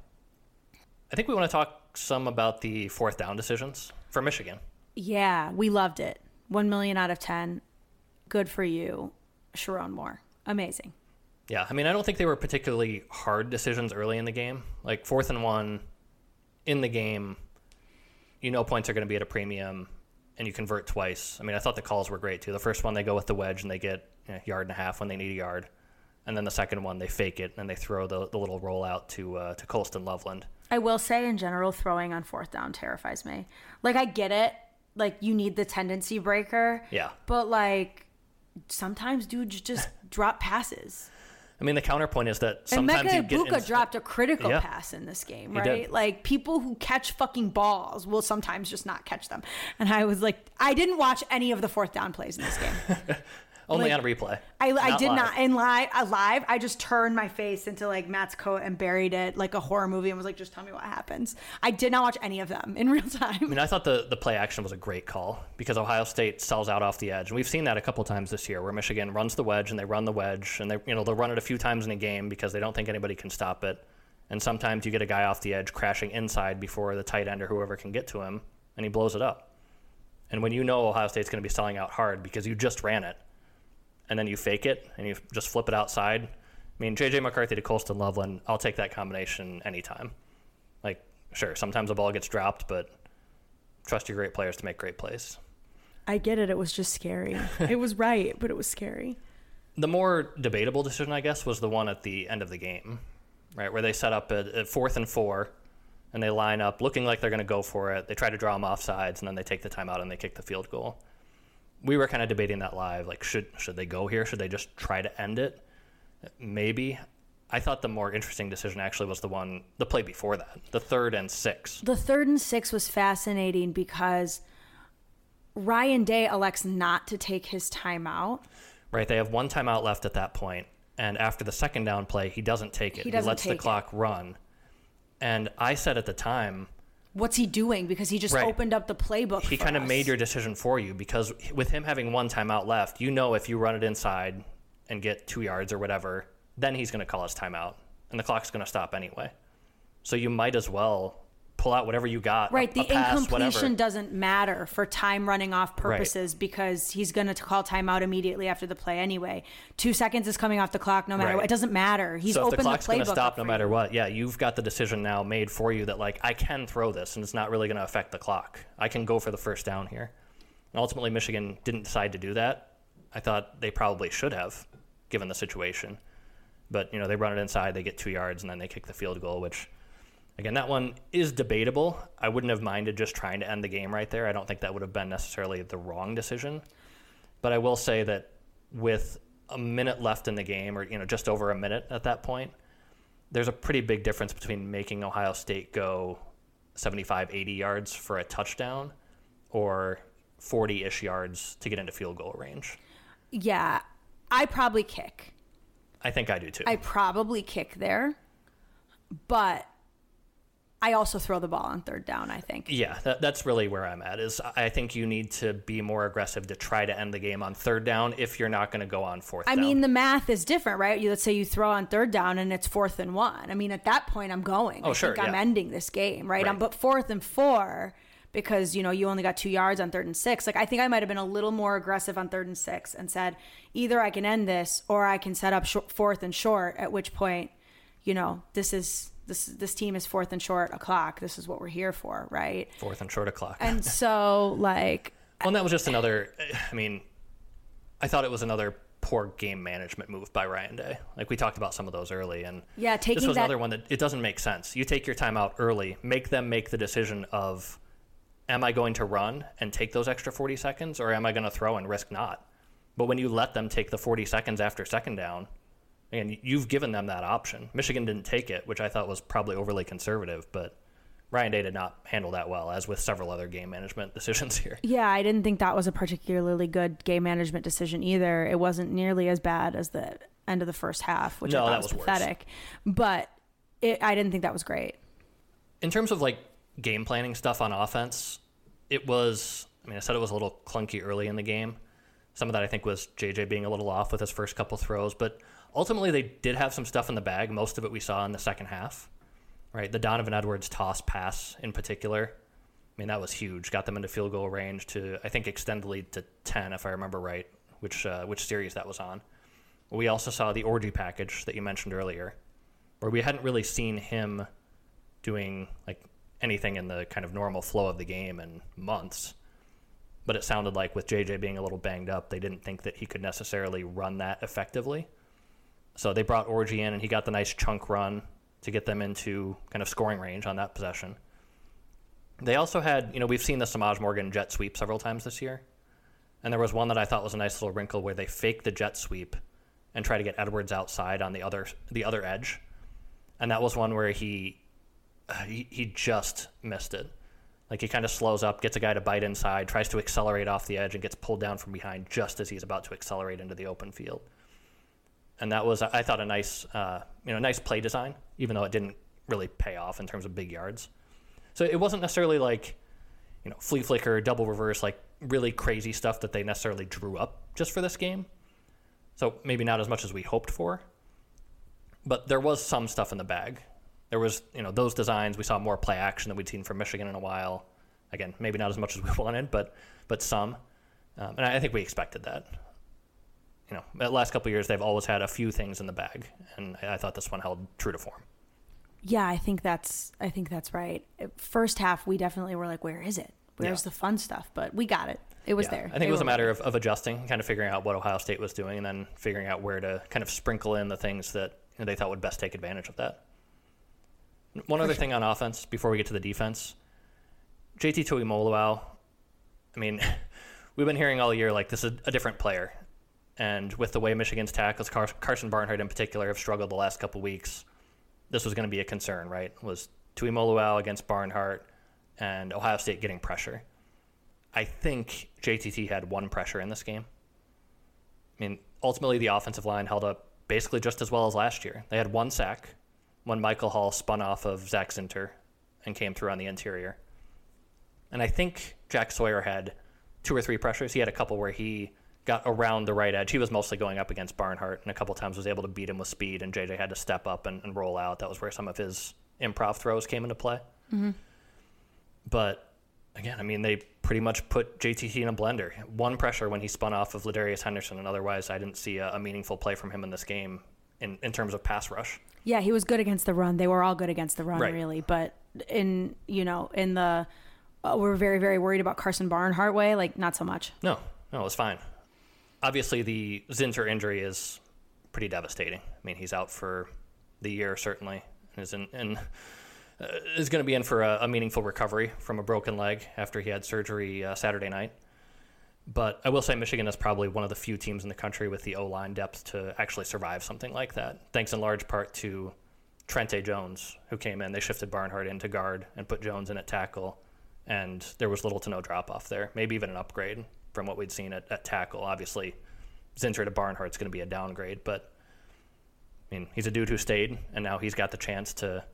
I think we want to talk some about the fourth down decisions for Michigan. Yeah, we loved it. 1 million out of 10. Good for you, Sherrone Moore. Amazing. Yeah, I mean, I don't think they were particularly hard decisions early in the game. Like fourth and one in the game, you know points are going to be at a premium, and you convert twice. I mean, I thought the calls were great too. The first one they go with the wedge and they get you know, a yard and a half when they need a yard, and then the second one they fake it and they throw the, the little rollout to uh, to Colston Loveland. I will say, in general, throwing on fourth down terrifies me. Like, I get it. Like, you need the tendency breaker. Yeah, But, like, sometimes dudes just *laughs* drop passes. I mean the counterpoint is that And sometimes you Emeka Egbuka inst- dropped a critical Yeah. pass in this game, right? Like people who catch fucking balls will sometimes just not catch them. And I was like, I didn't watch any of the fourth down plays in this game. *laughs* only like- on replay. I, I did live. not in live uh, live. I just turned my face into like Matt's coat and buried it like a horror movie and was like, just tell me what happens. I did not watch any of them in *laughs* real time. I mean, I thought the, the play action was a great call because Ohio State sells out off the edge, and we've seen that a couple times this year, where Michigan runs the wedge and they run the wedge, and they you know they'll run it a few times in a game because they don't think anybody can stop it, and sometimes you get a guy off the edge crashing inside before the tight end or whoever can get to him, and he blows it up. And when you know Ohio State's going to be selling out hard because you just ran it, and then you fake it and you just flip it outside. I mean, JJ McCarthy to Colston Loveland, I'll take that combination anytime. Like, sure, sometimes the ball gets dropped, but trust your great players to make great plays. I get it. It was just scary. *laughs* it was right, but it was scary. The more debatable decision, I guess, was the one at the end of the game, right, where they set up at, at fourth and four, and they line up looking like they're going to go for it. They try to draw them off sides, and then they take the timeout and they kick the field goal. We were kind of debating that live, like should should they go here? Should they just try to end it? Maybe. I thought the more interesting decision actually was the one, the play before that, the third and six. The third and six was fascinating because Ryan Day elects not to take his timeout. Right, they have one timeout left at that point, and after the second down play, he doesn't take it. He doesn't lets the take it. clock run. And I said at the time, What's he doing? Because he just Right. opened up the playbook. he kind of made your decision for you because with him having one timeout left, you know if you run it inside and get two yards or whatever, then he's going to call his timeout, and the clock's going to stop anyway. So you might as well pull out whatever you got. Right, a the pass, incompletion whatever. doesn't matter for time running off purposes because he's going to call timeout immediately after the play anyway. Two seconds is coming off the clock, no matter Right. what. It doesn't matter. He's so if opened the clock's going to stop no you. matter what, yeah, you've got the decision now made for you that like I can throw this and it's not really going to affect the clock. I can go for the first down here. And ultimately, Michigan didn't decide to do that. I thought they probably should have, given the situation. But you know, they run it inside, they get two yards, and then they kick the field goal, which. Again, that one is debatable. I wouldn't have minded just trying to end the game right there. I don't think that would have been necessarily the wrong decision. But I will say that with a minute left in the game, or you know, just over a minute at that point, there's a pretty big difference between making Ohio State go 75, 80 yards for a touchdown, or 40-ish yards to get into field goal range. Yeah, I probably kick. I think I do too. I probably kick there, but I also throw the ball on third down. I think. Yeah, that, that's really where I'm at. Is I think you need to be more aggressive to try to end the game on third down if you're not going to go on fourth. I down. mean, the math is different, right? You, let's say you throw on third down and it's fourth and one. I mean, at that point, I'm going. Oh, I sure, think I'm ending this game, right? Right. Um, but fourth and four because you know you only got two yards on third and six. Like I think I might have been a little more aggressive on third and six and said either I can end this or I can set up short, fourth and short. At which point, you know, this is this this team is fourth and short o'clock. This is what we're here for, right? fourth and short o'clock. And so like Well, and that was just another. I mean, I thought it was another poor game management move by Ryan Day. Like we talked about some of those early, and Yeah, this was that- another one that it doesn't make sense. You take your time out early, make them make the decision of, am I going to run and take those extra forty seconds, or am I going to throw and risk not? But when you let them take the forty seconds after second down, and you've given them that option. Michigan didn't take it, which I thought was probably overly conservative, but. Ryan Day did not handle that well, as with several other game management *laughs* decisions here. Yeah, I didn't think that was a particularly good game management decision either. It wasn't nearly as bad as the end of the first half, which No, I thought that was, was worse. pathetic. But it, I didn't think that was great. in terms of like game planning stuff on offense, it was. I mean, I said it was a little clunky early in the game. Some of that I think was JJ being a little off with his first couple throws, but ultimately they did have some stuff in the bag. Most of it we saw in the second half, right? The Donovan Edwards toss pass in particular. I mean, that was huge. Got them into field goal range to I think extend the lead to ten, if I remember right, which uh, which series that was on. We also saw the Orji package that you mentioned earlier, where we hadn't really seen him doing like anything in the kind of normal flow of the game in months. But it sounded like with JJ being a little banged up, they didn't think that he could necessarily run that effectively. So they brought Orji in and he got the nice chunk run to get them into kind of scoring range on that possession. They also had, you know, we've seen the Semaj Morgan jet sweep several times this year. And there was one that I thought was a nice little wrinkle where they fake the jet sweep and try to get Edwards outside on the other the other edge. And that was one where he uh, he, he just missed it. Like he kind of slows up, gets a guy to bite inside, tries to accelerate off the edge, and gets pulled down from behind just as he's about to accelerate into the open field. And that was, I thought, a nice, uh, you know, nice play design, even though it didn't really pay off in terms of big yards. So it wasn't necessarily like, you know, flea flicker, double reverse, like really crazy stuff that they necessarily drew up just for this game. So maybe not as much as we hoped for, but there was some stuff in the bag. There was, you know, those designs. We saw more play action than we'd seen from Michigan in a while. Again, maybe not as much as we *laughs* wanted, but but some. Um, and I think we expected that. You know, the last couple of years they've always had a few things in the bag, and I, I thought this one held true to form. Yeah, I think that's I think that's right. First half, we definitely were like, "Where is it? Where's Yeah. the fun stuff?" But we got it. It was Yeah, there. I think They it was a matter of, of adjusting, kind of figuring out what Ohio State was doing, and then figuring out where to kind of sprinkle in the things that you know, they thought would best take advantage of that. One other thing on offense before we get to the defense, JT Tuimoloau. I mean, *laughs* we've been hearing all year like this is a different player, and with the way Michigan's tackles, Car- Carson Barnhart in particular, have struggled the last couple weeks, this was going to be a concern, right? Was Tuimoloau against Barnhart, and Ohio State getting pressure. I think JTT had one pressure in this game. I mean, ultimately, the offensive line held up basically just as well as last year. They had one sack when Michael Hall spun off of Zach Zinter and came through on the interior. And I think Jack Sawyer had two or three pressures. He had a couple where he got around the right edge. He was mostly going up against Barnhart, and a couple times was able to beat him with speed, and JJ had to step up and, and roll out. That was where some of his improv throws came into play. But again, I mean, they pretty much put JTT in a blender. One pressure when he spun off of Ladarius Henderson, and otherwise, I didn't see a, a meaningful play from him in this game in, in terms of pass rush. Yeah, he was good against the run. They were all good against the run, Right. really. But in you know, in the uh, we're very very worried about Carson Barnhart way. Like not so much. No, no, it's fine. Obviously, the Zinter injury is pretty devastating. I mean, he's out for the year certainly, and is in, uh, is going to be in for a, a meaningful recovery from a broken leg after he had surgery uh, Saturday night. But I will say Michigan is probably one of the few teams in the country with the O line depth to actually survive something like that, thanks in large part to Trente Jones, who came in. They shifted Barnhart into guard and put Jones in at tackle, and there was little to no drop off there. Maybe even an upgrade from what we'd seen at, at tackle. Obviously, Zinter to Barnhart's going to be a downgrade, but I mean, he's a dude who stayed, and now he's got the chance to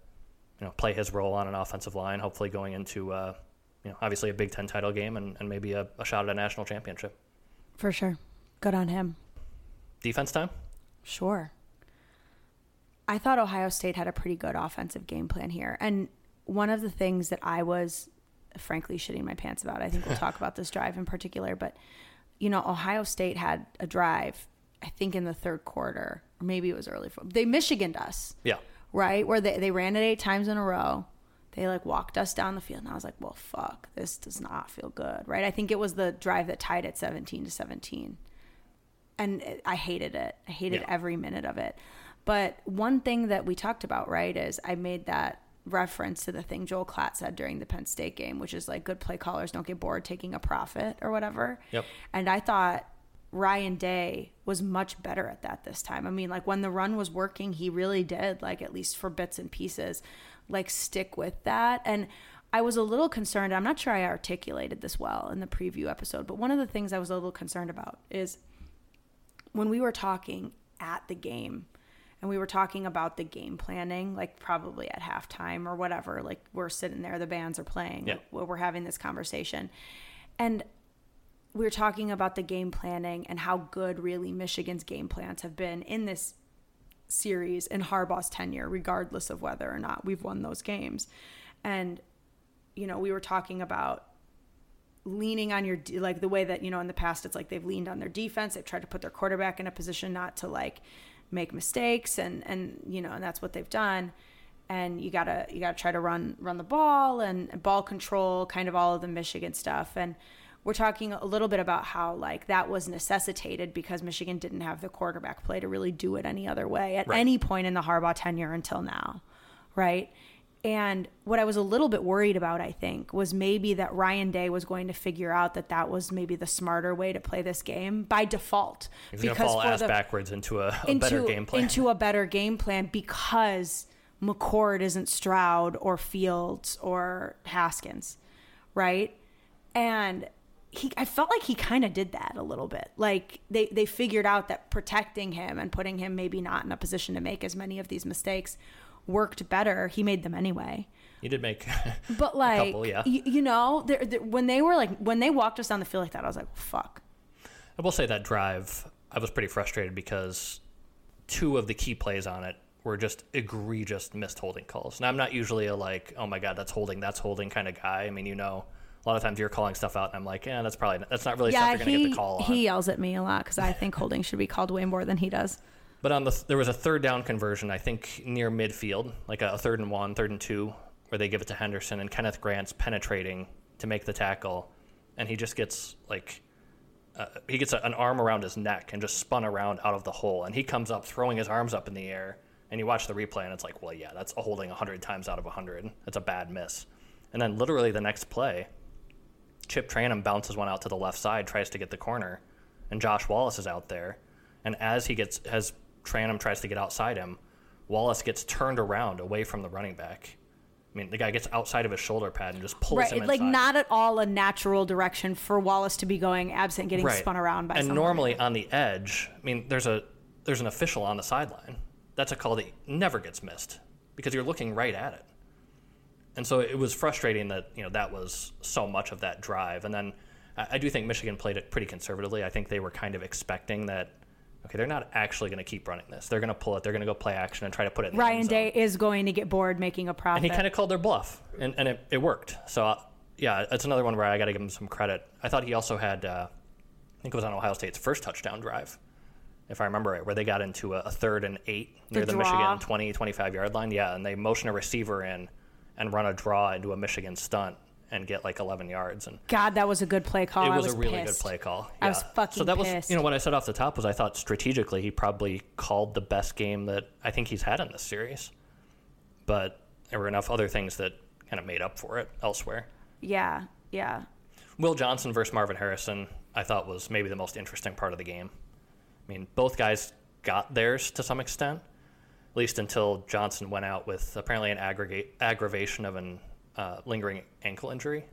you know, play his role on an offensive line. Hopefully, going into uh, you know, obviously a Big Ten title game and, and maybe a, a shot at a national championship. For sure. Good on him. Defense time. Sure. I thought Ohio State had a pretty good offensive game plan here. And one of the things that I was frankly shitting my pants about, I think we'll *laughs* talk about this drive in particular, but you know, Ohio State had a drive, I think in the third quarter, or maybe it was early. They Michiganed us. Yeah. Right? Where they, they ran it eight times in a row. They like walked us down the field, and I was like, well, fuck, this does not feel good. Right? I think it was the drive that tied at 17 to 17. And it, I hated it. I hated Yeah. every minute of it. But one thing that we talked about, right, is I made that reference to the thing Joel Klatt said during the Penn State game, which is like good play callers don't get bored taking a profit or whatever. Yep. And I thought Ryan Day was much better at that this time. I mean, like when the run was working, he really did, like at least for bits and pieces, like stick with that. And I was a little concerned. I'm not sure I articulated this well in the preview episode, but one of the things I was a little concerned about is when we were talking at the game and we were talking about the game planning, like probably at halftime or whatever, like we're sitting there, the bands are playing, Yeah. we're we're having this conversation. And we were talking about the game planning and how good really Michigan's game plans have been in this series in Harbaugh's tenure, regardless of whether or not we've won those games. And, you know, we were talking about leaning on your like the way that you know in the past it's like they've leaned on their defense they've tried to put their quarterback in a position not to like make mistakes and and you know and that's what they've done. And you gotta you gotta try to run run the ball and ball control kind of all of the michigan stuff. And we're talking a little bit about how like that was necessitated because michigan didn't have the quarterback play to really do it any other way at Right. any point in the harbaugh tenure until now right and what I was a little bit worried about, I think, was maybe that Ryan Day was going to figure out that that was maybe the smarter way to play this game by default. He's going to fall ass backwards into a, a better game plan. Into a better game plan because McCord isn't Stroud or Fields or Haskins, right? And he, I felt like he kind of did that a little bit. Like they, they figured out that protecting him and putting him maybe not in a position to make as many of these mistakes worked better. He made them anyway. he did make *laughs* But like, couple, yeah. y- you know, they're, they're- when they were like, when they walked us down the field like that, I was like, fuck. I will say that drive, I was pretty frustrated because two of the key plays on it were just egregious missed holding calls. And I'm not usually a like, oh my god, that's holding, that's holding kind of guy. I mean, you know, a lot of times you're calling stuff out, and I'm like, yeah, that's probably that's not really Yeah, stuff you're gonna get the call on. he yells at me a lot because I think holding should be called way more than he does. But on the there was a third down conversion, I think near midfield, like a, third and one, third and two, where they give it to Henderson and Kenneth Grant's penetrating to make the tackle, and he just gets like uh, he gets a, an arm around his neck and just spun around out of the hole, and he comes up throwing his arms up in the air, and you watch the replay, and it's like, well, yeah, that's a holding hundred times out of hundred. That's a bad miss, and then literally the next play, Chip Trayanum bounces one out to the left side, tries to get the corner, and Josh Wallace is out there. And as he gets, as Trayanum tries to get outside him, Wallace gets turned around away from the running back. I mean, the guy gets outside of his shoulder pad and just pulls him Right, like not at all a natural direction for Wallace to be going, absent getting Right. spun around by And normally on the edge, I mean, there's a there's an official on the sideline. That's a call that never gets missed because you're looking right at it. And so it was frustrating that you know that was so much of that drive. And then I, I do think Michigan played it pretty conservatively. I think they were kind of expecting that. Okay, they're not actually going to keep running this. They're going to pull it. They're going to go play action and try to put it. in the Ryan. Day is going to get bored making a profit. And he kind of called their bluff, and, and it, it worked. So, uh, yeah, it's another one where I got to give him some credit. I thought he also had, uh, I think it was on Ohio State's first touchdown drive, if I remember right, where they got into a, a third and eight near The the. Michigan 20, 25 yard line. Yeah, and they motion a receiver in and run a draw into a Michigan stunt and get like 11 yards. And God, that was a good play call. it was, was a really pissed. good play call. I was fucking So that was, you know, what I said off the top was I thought strategically he probably called the best game that I think he's had in this series. But there were enough other things that kind of made up for it elsewhere. Yeah, yeah. Will Johnson versus Marvin Harrison, I thought was maybe the most interesting part of the game. I mean, both guys got theirs to some extent, at least until Johnson went out with apparently an aggregate aggravation of an uh, lingering ankle injury.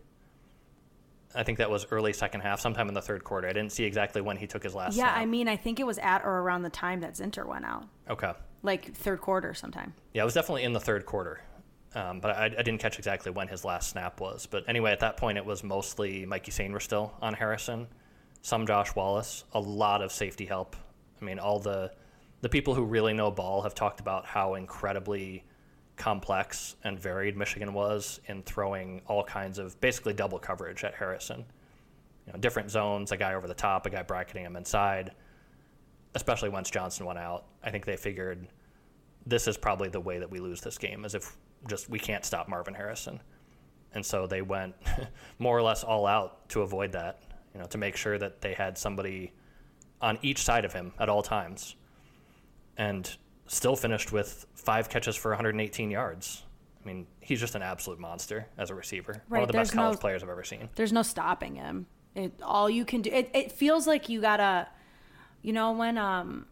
I think that was early second half, sometime in the third quarter. I didn't see exactly when he took his last. Yeah, snap. I mean, I think it was at or around the time that Zinter went out, okay, like third quarter sometime. yeah, it was definitely in the third quarter. Um, but I, I didn't catch exactly when his last snap was. But anyway, at that point, it was mostly Mikey Sainristil on Harrison, some Josh Wallace, a lot of safety help. I mean, all the the people who really know ball have talked about how incredibly complex and varied Michigan was in throwing all kinds of basically double coverage at Harrison. You know, different zones, a guy over the top, a guy bracketing him inside. Especially once Johnson went out, I think they figured this is probably the way that we lose this game, as if just we can't stop Marvin Harrison. And so they went *laughs* more or less all out to avoid that, you know, to make sure that they had somebody on each side of him at all times. And still finished with five catches for 118 yards. I mean, he's just an absolute monster as a receiver. Right, One of the best there's no- college players I've ever seen. There's no stopping him. It all you can do. It, it feels like you gotta, you know, when um,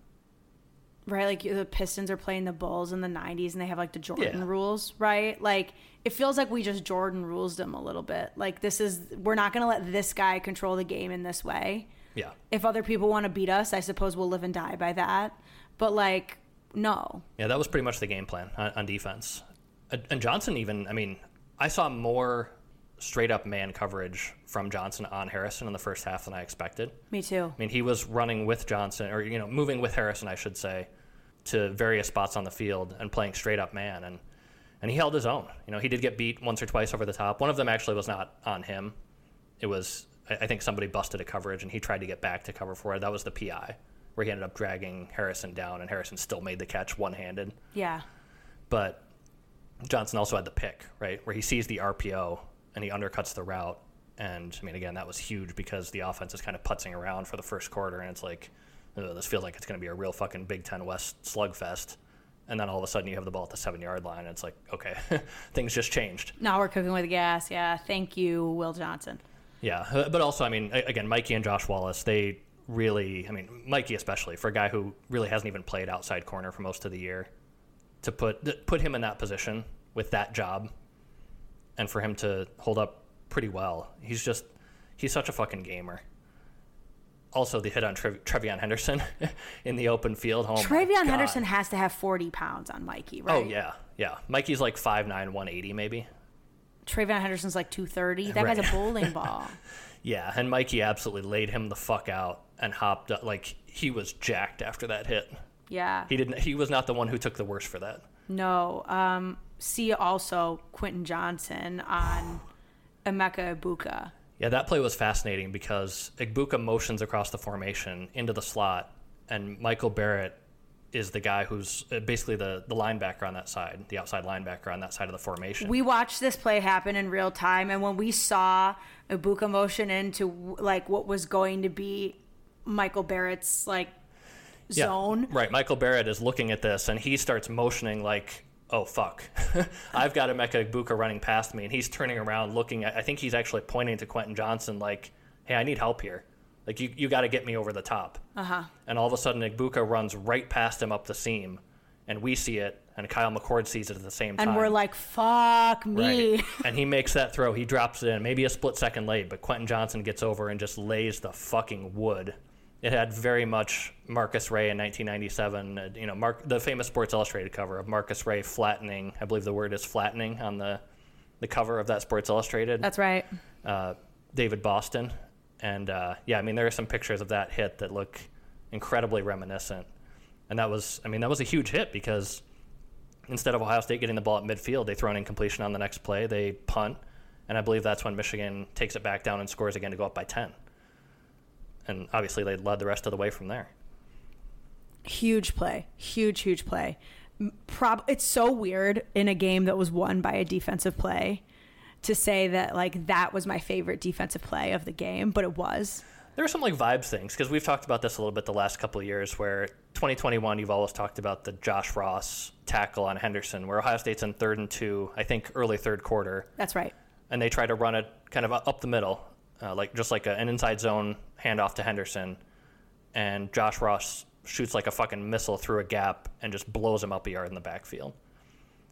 right, like the Pistons are playing the Bulls in the '90s and they have like the Jordan Yeah. rules, right? Like it feels like we just Jordan rules them a little bit. Like this is we're not gonna let this guy control the game in this way. Yeah. If other people want to beat us, I suppose we'll live and die by that. But like, no, Yeah, that was pretty much the game plan on, on defense. And Johnson, even, I mean, I saw more straight up man coverage from Johnson on Harrison in the first half than I expected. me too. I mean, he was running with Johnson, or, you know, moving with Harrison, I should say, to various spots on the field and playing straight up man. And, and he held his own. You know, he did get beat once or twice over the top. One of them actually was not on him. It was, I think somebody busted a coverage and he tried to get back to cover for it. That was the PI, where he ended up dragging Harrison down, and Harrison still made the catch one handed. Yeah, But Johnson also had the pick, right, where he sees the RPO and he undercuts the route. And I mean, again, that was huge because the offense is kind of putzing around for the first quarter, and it's like, "Ugh, this feels like it's going to be a real fucking Big Ten West slugfest. And then all of a sudden, you have the ball at the seven yard line, and it's like, okay, *laughs* things just changed. now we're cooking with gas. Yeah, thank you, Will Johnson. Yeah, uh, but also, I mean, again, Mikey and Josh Wallace, they really, I mean, Mikey especially for a guy who really hasn't even played outside corner for most of the year, to put put him in that position with that job, and for him to hold up pretty well, he's just he's such a fucking gamer. Also, the hit on Trev- TreVeyon Henderson *laughs* in the open field. Oh my TreVeyon God. Henderson has to have 40 pounds on Mikey, oh, right? Oh yeah, yeah. Mikey's like 5'9", 180 maybe. TreVeyon Henderson's like 230. *laughs* That Right. guy's a bowling *laughs* ball. Yeah, and Mikey absolutely laid him the fuck out and hopped up like he was jacked after that hit. Yeah. He didn't. He was not the one who took the worst for that. No. Um, see also Quinten Johnson on Emeka Egbuka. Yeah, that play was fascinating because Egbuka motions across the formation into the slot, and Michael Barrett is the guy who's uh, basically the the linebacker on that side, the outside linebacker on that side of the formation. We watched this play happen in real time, and when we saw Egbuka motion into like what was going to be Michael Barrett's like Yeah, zone, right. Michael Barrett is looking at this, and he starts motioning like, "Oh fuck, *laughs* I've got a Emeka Egbuka running past me," and he's turning around, looking at. I think he's actually pointing to Quinten Johnson, like, "Hey, I need help here. Like, you you got to get me over the top." uh huh. And all of a sudden, Egbuka runs right past him up the seam, and we see it, and Kyle McCord sees it at the same time. And we're like, "Fuck me." Right. *laughs* and he makes that throw. He drops it in, maybe a split second late, but Quinten Johnson gets over and just lays the fucking wood. It had very much Marcus Ray in 1997. uh, You know, Mark, the famous Sports Illustrated cover of Marcus Ray flattening. I believe the word is flattening on the the cover of that Sports Illustrated. That's right. uh, David Boston, and uh, yeah, I mean there are some pictures of that hit that look incredibly reminiscent, and that was, I mean, that was a huge hit because instead of Ohio State getting the ball at midfield, they throw an incompletion on the next play, they punt, and I believe that's when Michigan takes it back down and scores again to go up by ten, and obviously they led the rest of the way from there. huge play huge huge play prob it's so weird in a game that was won by a defensive play to say that like that was my favorite defensive play of the game but it was There are some like vibes things because we've talked about this a little bit the last couple of years. Where 2021, you've always talked about the Josh Ross tackle on Henderson, where Ohio State's in third and two, I think early third quarter, that's right and they try to run it kind of up the middle, uh, like just like a, an inside zone handoff to Henderson, and Josh Ross shoots like a fucking missile through a gap and just blows him up a yard in the backfield.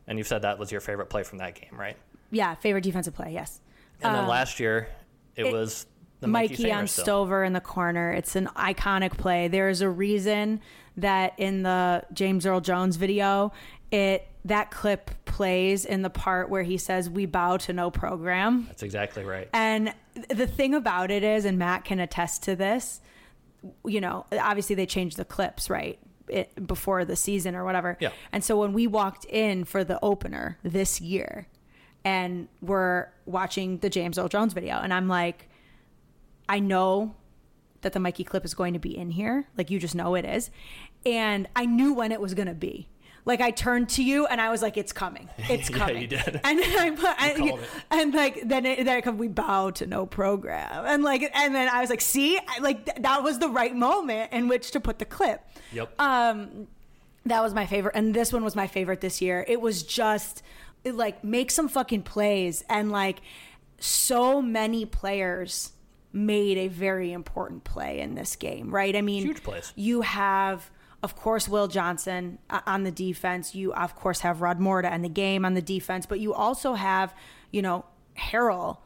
And you've said that was your favorite play from that game, right? yeah favorite defensive play yes And then Um, last year, it, it- was the Mikey, on still. Stover in the corner. It's an iconic play. There is a reason that in the James Earl Jones video, it that clip plays in the part where he says, "We bow to no program." That's exactly right. And the thing about it is, and Matt can attest to this, you know, obviously they changed the clips, right? It, before the season or whatever. Yeah. And so when we walked in for the opener this year and we're watching the James Earl Jones video, and I'm like, I know that the Mikey clip is going to be in here. Like you just know it is. And I knew when it was going to be. Like I turned to you and I was like, "It's coming, *laughs* it's coming." Yeah, coming." you did. *laughs* And then I put, and, called it. and like then it, then it come, we bow to no program, and like and then I was like, "See, I, like th- that was the right moment in which to put the clip." Yep. Um, that was my favorite, and this one was my favorite this year. It was just it, like make some fucking plays, and like so many players made a very important play in this game, right? I mean, Huge plays. You have, of course, Will Johnson uh, on the defense. You, of course, have Rod Morta and the game on the defense, but you also have, you know, Harrell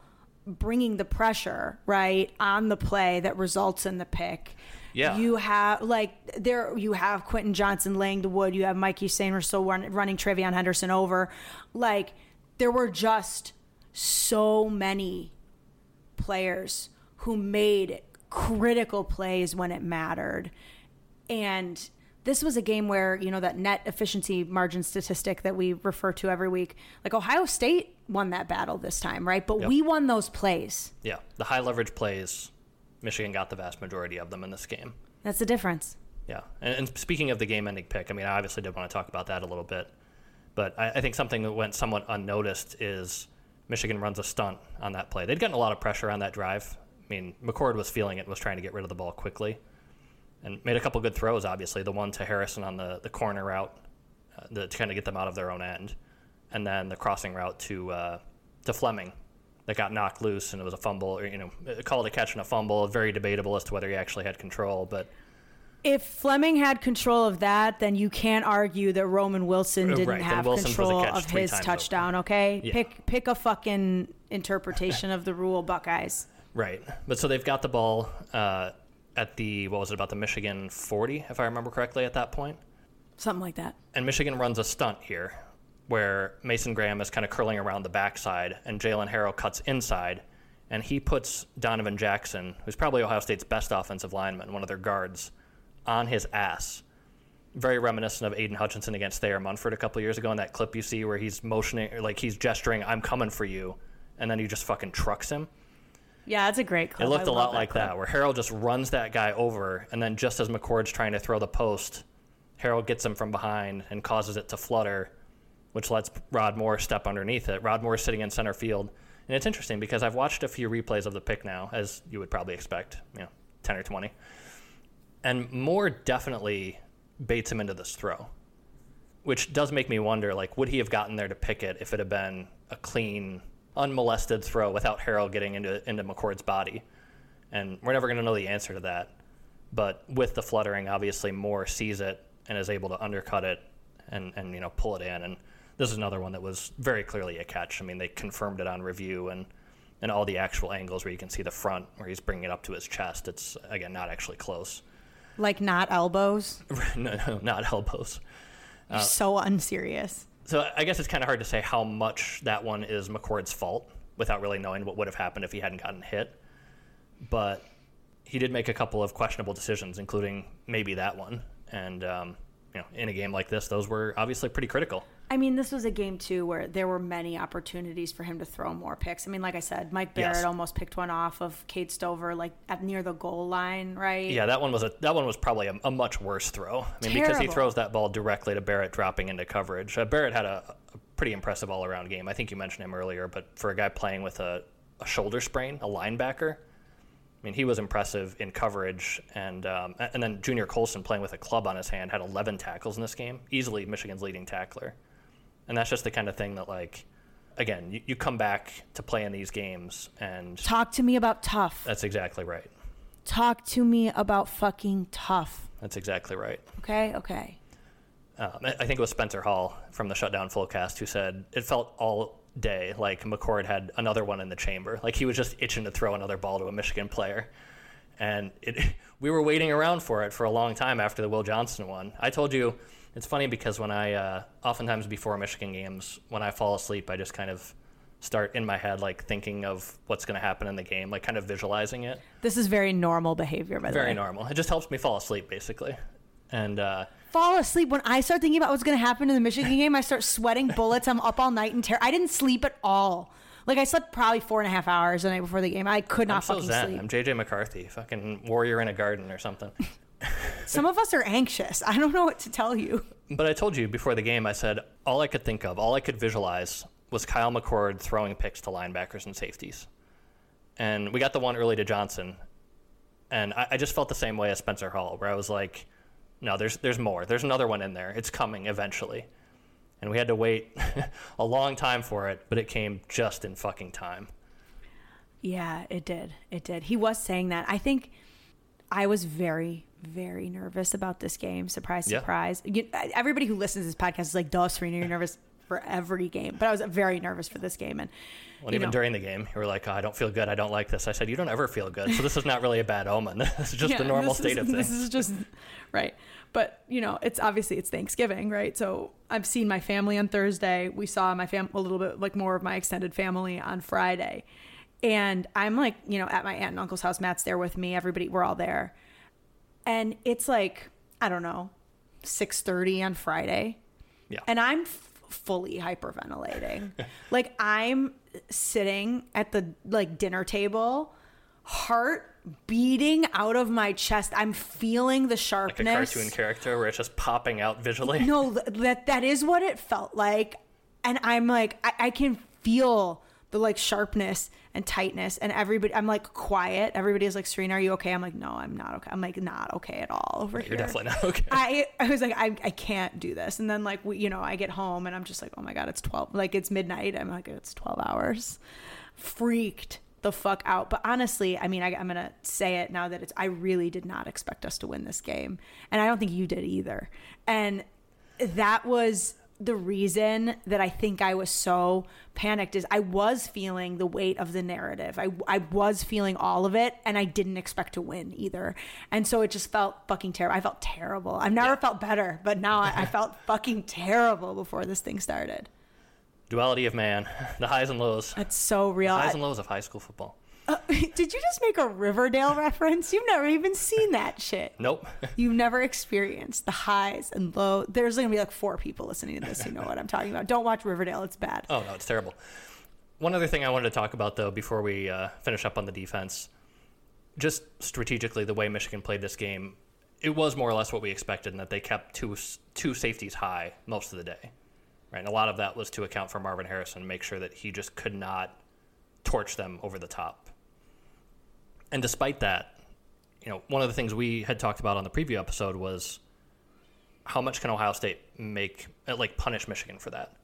bringing the pressure right on the play that results in the pick. Yeah. You have like there you have Quinten Johnson laying the wood. You have Mikey Sainristil run, running TreVeyon Henderson over. Like there were just so many players who made critical plays when it mattered. And this was a game where, you know, that net efficiency margin statistic that we refer to every week, like Ohio State won that battle this time, right? But Yep. we won those plays. yeah, the high leverage plays, Michigan got the vast majority of them in this game. That's the difference. Yeah, and, and speaking of the game-ending pick, I mean, I obviously did want to talk about that a little bit, but I, I think something that went somewhat unnoticed is Michigan runs a stunt on that play. They'd gotten a lot of pressure on that drive. I mean, McCord was feeling it, and was trying to get rid of the ball quickly, and made a couple good throws. Obviously, the one to Harrison on the the corner route uh, the, to kind of get them out of their own end, and then the crossing route to uh, to Fleming that got knocked loose, and it was a fumble, or you know, called a catch and a fumble. Very debatable as to whether he actually had control, but. If Fleming had control of that, then you can't argue that Roman Wilson Uh, didn't right, have a control of his touchdown. Okay, Yeah. pick pick a fucking interpretation of the rule, Buckeyes. *laughs* Right. But so they've got the ball uh, at the, what was it, about the Michigan 40, if I remember correctly, at that point. Something like that. And Michigan runs a stunt here where Mason Graham is kind of curling around the backside and Jaylen Harrell cuts inside and he puts Donovan Jackson, who's probably Ohio State's best offensive lineman, one of their guards, on his ass. Very reminiscent of Aidan Hutchinson against Thayer Munford a couple years ago in that clip you see where he's motioning, like he's gesturing, I'm coming for you. And then he just fucking trucks him. Yeah, that's a great clip. It looked I a lot like clip. that, where Harrell just runs that guy over, and then just as McCord's trying to throw the post, Harrell gets him from behind and causes it to flutter, which lets Rod Moore step underneath it. Rod Moore is sitting in center field, and it's interesting because I've watched a few replays of the pick now, as you would probably expect, you know, ten or twenty, and Moore definitely baits him into this throw, which does make me wonder, like, would he have gotten there to pick it if it had been a clean, unmolested throw without Harrell getting into into McCord's body? And we're never going to know the answer to that. But with the fluttering, obviously Moore sees it and is able to undercut it and, and you know pull it in. And this is another one that was very clearly a catch. I mean, they confirmed it on review and and all the actual angles where you can see the front where he's bringing it up to his chest. It's again not actually close. Like not elbows. *laughs* no, no, not elbows. You're uh, so unserious. So I guess it's kind of hard to say how much that one is McCord's fault without really knowing what would have happened if he hadn't gotten hit. But he did make a couple of questionable decisions, including maybe that one. And um, you know, in a game like this, those were obviously pretty critical. I mean, this was a game too where there were many opportunities for him to throw more picks. I mean, like I said, Mike Barrett Yes. almost picked one off of Cade Stover, like at near the goal line, right? Yeah, that one was a that one was probably a, a much worse throw. I mean, because he throws that ball directly to Barrett, dropping into coverage. Uh, Barrett had a, a pretty impressive all around game. I think you mentioned him earlier, but for a guy playing with a, a shoulder sprain, a linebacker, I mean, he was impressive in coverage. And um, and then Junior Colson playing with a club on his hand had 11 tackles in this game, easily Michigan's leading tackler. And that's just the kind of thing that like. Again, you, you come back to play in these games, and Talk to me about tough. that's exactly right. Talk to me about fucking tough. That's exactly right. Okay, okay. um, I think it was Spencer Hall from the Shutdown Fullcast who said it felt all day, like McCord had another one in the chamber. Like he was just itching to throw another ball to a Michigan player. And it, *laughs* we were waiting around for it for a long time after the Will Johnson one. I told you, it's funny because when I, uh, oftentimes before Michigan games, when I fall asleep, I just kind of start in my head, like thinking of what's going to happen in the game, like kind of visualizing it. This is very normal behavior, by the way. Very normal. It just helps me fall asleep, basically. And, uh, fall asleep when I start thinking about what's going to happen in the Michigan game. I start sweating *laughs* bullets. I'm up all night and terror. I didn't sleep at all. Like I slept probably four and a half hours the night before the game. I could not I'm so fucking zen. sleep. I'm JJ McCarthy, fucking warrior in a garden or something. *laughs* Some of us are anxious. I don't know what to tell you. But I told you before the game, I said all I could think of, all I could visualize was Kyle McCord throwing picks to linebackers and safeties. And we got the one early to Johnson. And I, I just felt the same way as Spencer Hall, where I was like, no, there's, there's more. There's another one in there. It's coming eventually. And we had to wait *laughs* a long time for it, but it came just in fucking time. Yeah, it did. It did. He was saying that. I think I was very, very nervous about this game. Surprise, Yeah. surprise. You, everybody who listens to this podcast is like, duh, Serena, you're nervous for every game. But I was very nervous for this game. And Well, even know, during the game, you were like, oh, I don't feel good. I don't like this. I said, you don't ever feel good. So this is not really a bad omen. *laughs* This is just the normal state is, of *laughs* things. This is just right. But you know, it's obviously it's Thanksgiving, right? So I've seen my family on Thursday. We saw my fam a little bit like more of my extended family on Friday, and I'm like, you know, at my aunt and uncle's house. Matt's there with me. Everybody, we're all there, and it's like I don't know, six thirty on Friday, Yeah. and I'm f- fully hyperventilating. *laughs* like I'm sitting at the like dinner table, heart beating out of my chest. I'm feeling the like a sharpness. cartoon character where it's just popping out visually. no, that that is what it felt like, and I'm like, I, I can feel the like sharpness and tightness, and everybody. I'm like quiet. Everybody is like, Serena, are you okay? I'm like, no, I'm not okay. I'm like, not okay at all over here. You're definitely not okay. I, I was like, I, I can't do this. And then like, we, you know, I get home and I'm just like, oh my God, it's 12, like it's midnight. I'm like, it's 12 hours. Freaked the fuck out. But honestly, I mean, I, I'm going to say it now that it's, I really did not expect us to win this game. And I don't think you did either. And that was the reason that I think I was so panicked is I was feeling the weight of the narrative. I, I was feeling all of it and I didn't expect to win either. And so it just felt fucking terrible. I felt terrible. I've never Yeah. felt better, but now I, I *laughs* felt fucking terrible before this thing started. Duality of man, *laughs* the highs and lows. That's so real. The Highs and lows of high school football. *laughs* did you just make a Riverdale reference? You've never even seen that shit. Nope. *laughs* You've never experienced the highs and lows. There's going to be like four people listening to this who know what I'm talking about. Don't watch Riverdale. It's bad. Oh no, it's terrible. One other thing I wanted to talk about though before we uh, finish up on the defense, just strategically the way Michigan played this game, it was more or less what we expected in that they kept two two safeties high most of the day, right? And a lot of that was to account for Marvin Harrison, make sure that he just could not torch them over the top. And despite that, you know, one of the things we had talked about on the preview episode was how much can Ohio State make, uh, like, punish Michigan for that,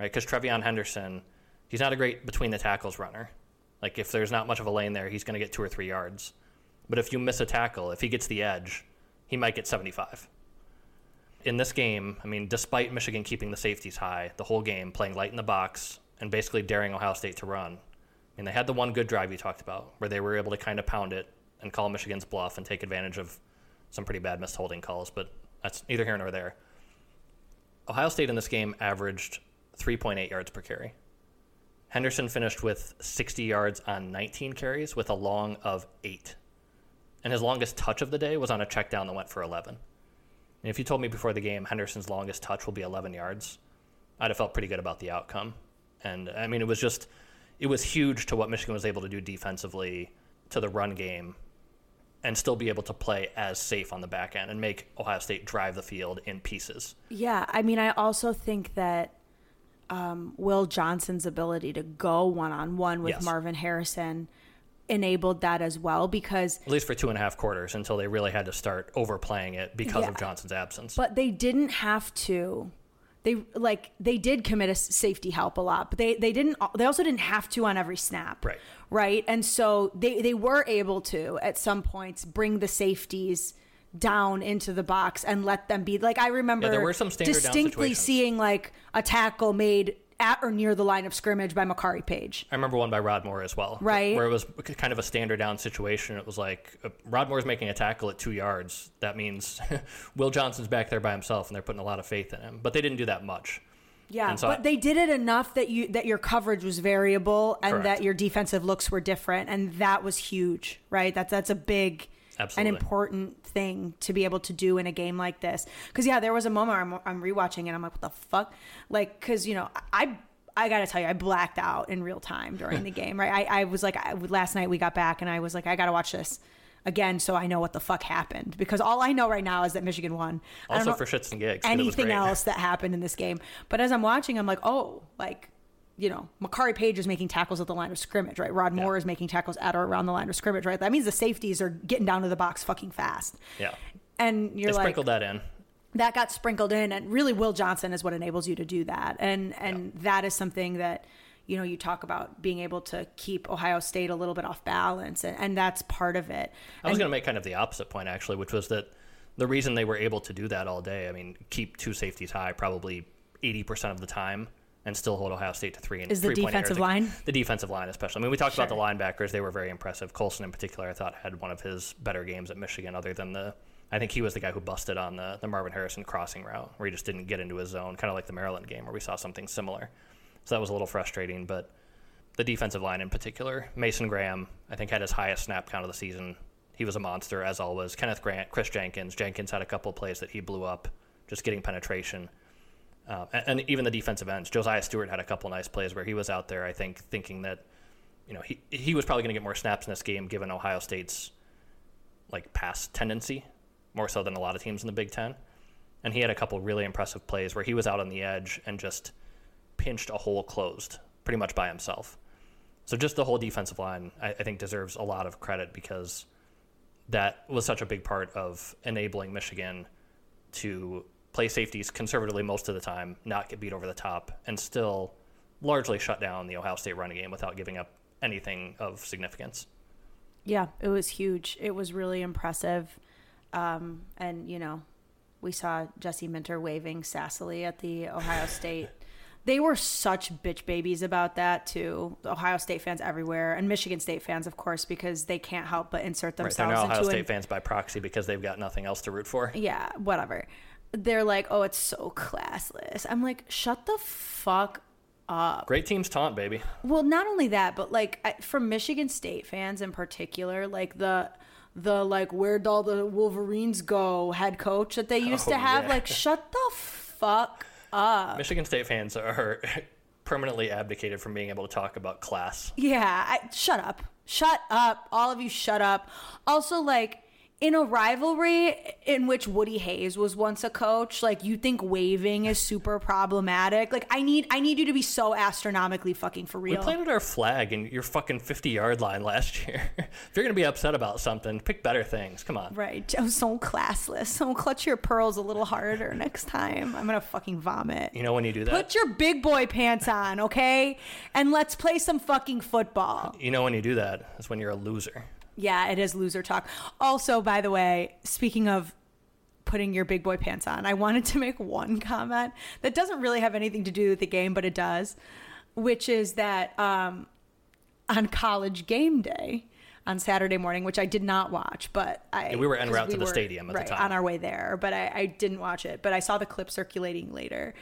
right? Because TreVeyon Henderson, he's not a great between the tackles runner. Like, if there's not much of a lane there, he's going to get two or three yards. But if you miss a tackle, if he gets the edge, he might get 75. In this game, I mean, despite Michigan keeping the safeties high the whole game, playing light in the box, and basically daring Ohio State to run, mean, they had the one good drive you talked about, where they were able to kind of pound it and call Michigan's bluff and take advantage of some pretty bad missed holding calls, but that's neither here nor there. Ohio State in this game averaged 3.8 yards per carry. Henderson finished with 60 yards on 19 carries with a long of eight. And his longest touch of the day was on a check down that went for 11. And if you told me before the game Henderson's longest touch will be 11 yards, I'd have felt pretty good about the outcome. And I mean, it was just, it was huge to what Michigan was able to do defensively to the run game and still be able to play as safe on the back end and make Ohio State drive the field in pieces. Yeah, I mean, I also think that um, Will Johnson's ability to go one on one with Yes. Marvin Harrison enabled that as well because At least for two and a half quarters until they really had to start overplaying it because Yeah. of Johnson's absence. but they didn't have to they like they did commit a safety help a lot but they they didn't they also didn't have to on every snap. Right. right? And so they they were able to at some points bring the safeties down into the box and let them be like i remember there were some distinctly seeing like a tackle made at or near the line of scrimmage by Makari Paige. I remember one by Rod Moore as well, Right. Where it was kind of a standard down situation. It was like uh, Rod Moore's making a tackle at two yards. That means *laughs* Will Johnson's back there by himself, and they're putting a lot of faith in him. But they didn't do that much. Yeah, so but I- they did it enough that you that your coverage was variable and Correct. that your defensive looks were different, and that was huge, right? That's that's a big Absolutely. an important thing to be able to do in a game like this. Because yeah, there was a moment where I'm, I'm rewatching and I'm like, what the fuck? Like, because you know, I I gotta tell you, I blacked out in real time during the *laughs* game, right? I, I was like, I, last night we got back and I was like, I gotta watch this again so I know what the fuck happened because all I know right now is that Michigan won. Also for shits and gigs, 'cause it was anything else that happened in this game. But as I'm watching, I'm like, oh, like. You know, Makari Paige is making tackles at the line of scrimmage, right? Rod Moore is making tackles at or around the line of scrimmage, right? That means the safeties are getting down to the box fucking fast. Yeah, And you're they like, sprinkled that in. that got sprinkled in and really will johnson is what enables you to do that and and that is something that you know you talk about being able to keep ohio state a little bit off balance and, and that's part of it I was going to make kind of the opposite point actually, which was that the reason they were able to do that all day, I mean, keep two safeties high probably 80% of the time and still hold Ohio State to three and Is the defensive line? The defensive line, especially. I mean, we talked about the linebackers; they were very impressive. Colson, in particular, I thought had one of his better games at Michigan, other than the. I think he was the guy who busted on the, the Marvin Harrison crossing route, where he just didn't get into his zone, kind of like the Maryland game, where we saw something similar. So that was a little frustrating, but the defensive line in particular, Mason Graham, I think had his highest snap count of the season. He was a monster as always. Kenneth Grant, Chris Jenkins. Jenkins had a couple plays that he blew up, just getting penetration. Uh, and, even the defensive ends, Josaiah Stewart had a couple nice plays where he was out there. I think thinking that, you know, he he was probably going to get more snaps in this game given Ohio State's like pass tendency, more so than a lot of teams in the Big Ten. And he had a couple really impressive plays where he was out on the edge and just pinched a hole closed pretty much by himself. So just the whole defensive line, I, I think, deserves a lot of credit because that was such a big part of enabling Michigan to play safeties conservatively most of the time, not get beat over the top, and still largely shut down the Ohio State running game without giving up anything of significance. yeah it was huge it was really impressive um, and you know we saw jesse minter waving sassily at the ohio *laughs* state they were such bitch babies about that too ohio state fans everywhere and michigan state fans of course because they can't help but insert themselves. Right, they're now Ohio State an fans by proxy because they've got nothing else to root for. yeah, whatever. They're like, oh, it's so classless. I'm like, shut the fuck. Up. Great teams taunt, baby. Well, not only that, but like I- from Michigan State fans in particular, like the the like where'd all the Wolverines go head coach that they used Oh, to have, yeah. like shut the fuck up. Michigan State fans are *laughs* permanently abdicated from being able to talk about class. Yeah, I, shut up. Shut up. All of you shut up. Also, like, in a rivalry in which Woody Hayes was once a coach, like you think waving is super problematic. Like I need I need you to be so astronomically fucking for real. We planted our flag in your fucking 50 yard line last *laughs* year. if you're going to be upset about something, pick better things. Come on. Right. Oh, so classless. So clutch your pearls a little harder next time. I'm gonna fucking vomit. You know when you do that? Put your big boy pants on, okay? And let's play some fucking football. you know when you do that? that is when you're a loser. Yeah, it is loser talk. Also, by the way, speaking of putting your big boy pants on, I wanted to make one comment that doesn't really have anything to do with the game, but it does, which is that um, on college game day on Saturday morning, which I did not watch, but I Yeah, we were en route to the were, stadium at the time. on our way there, but I, I didn't watch it. But I saw the clip circulating later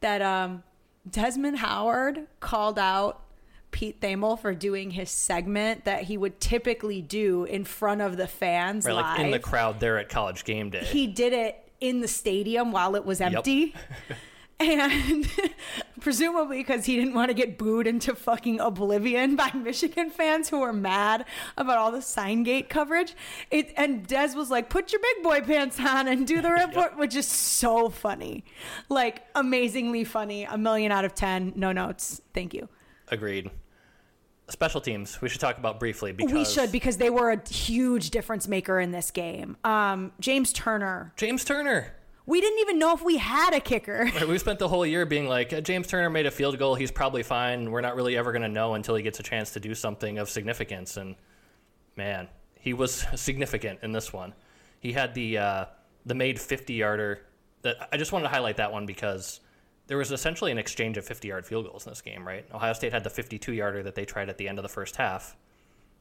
that um, Desmond Howard called out Pete Thamel for doing his segment that he would typically do in front of the fans Right, live. like in the crowd there at college game day. he did it in the stadium while it was empty. *laughs* And *laughs* presumably because he didn't want to get booed into fucking oblivion by *laughs* Michigan fans who were mad about all the sign gate coverage. It and Des was like, "Put your big boy pants on and do the report," which is so funny, like amazingly funny. A million out of ten. No notes. Thank you. Agreed. Special teams, we should talk about briefly because We should because they were a huge difference maker in this game. Um, James Turner. James Turner. We didn't even know if we had a kicker. *laughs* Right, we spent the whole year being like, "Uh, James Turner made a field goal. He's probably fine. We're not really ever going to know until he gets a chance to do something of significance. And man, he was *laughs* significant in this one. He had the uh, the made 50 yarder. That I just wanted to highlight that one because there was essentially an exchange of 50 yard field goals in this game, right? Ohio State had the 52 yarder that they tried at the end of the first half.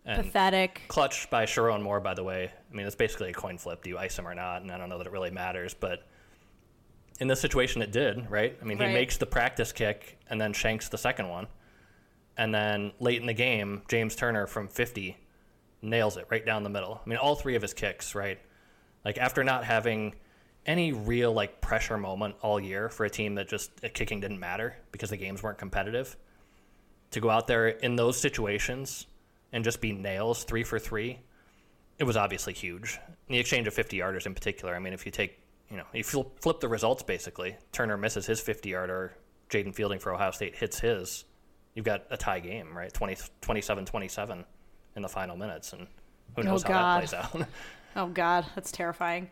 And Pathetic. clutch by Sherrone Moore, by the way. I mean, it's basically a coin flip. Do you ice him or not? And I don't know that it really matters, but in this situation, it did, right? I mean, he makes the practice kick and then shanks the second one. And then late in the game, James Turner from 50 nails it right down the middle. I mean, all three of his kicks, right? Like, after not having any real, like, pressure moment all year for a team that just uh, kicking didn't matter because the games weren't competitive, to go out there in those situations and just be nails three for three, it was obviously huge. The exchange of 50 yarders in particular. I mean, if you take, you know, if you flip, the results basically, Turner misses his 50 yarder, Jayden Fielding for Ohio State hits his, you've got a tie game, right? 20, 27 27 in the final minutes. And who knows how God. that plays out. *laughs* Oh God, that's terrifying.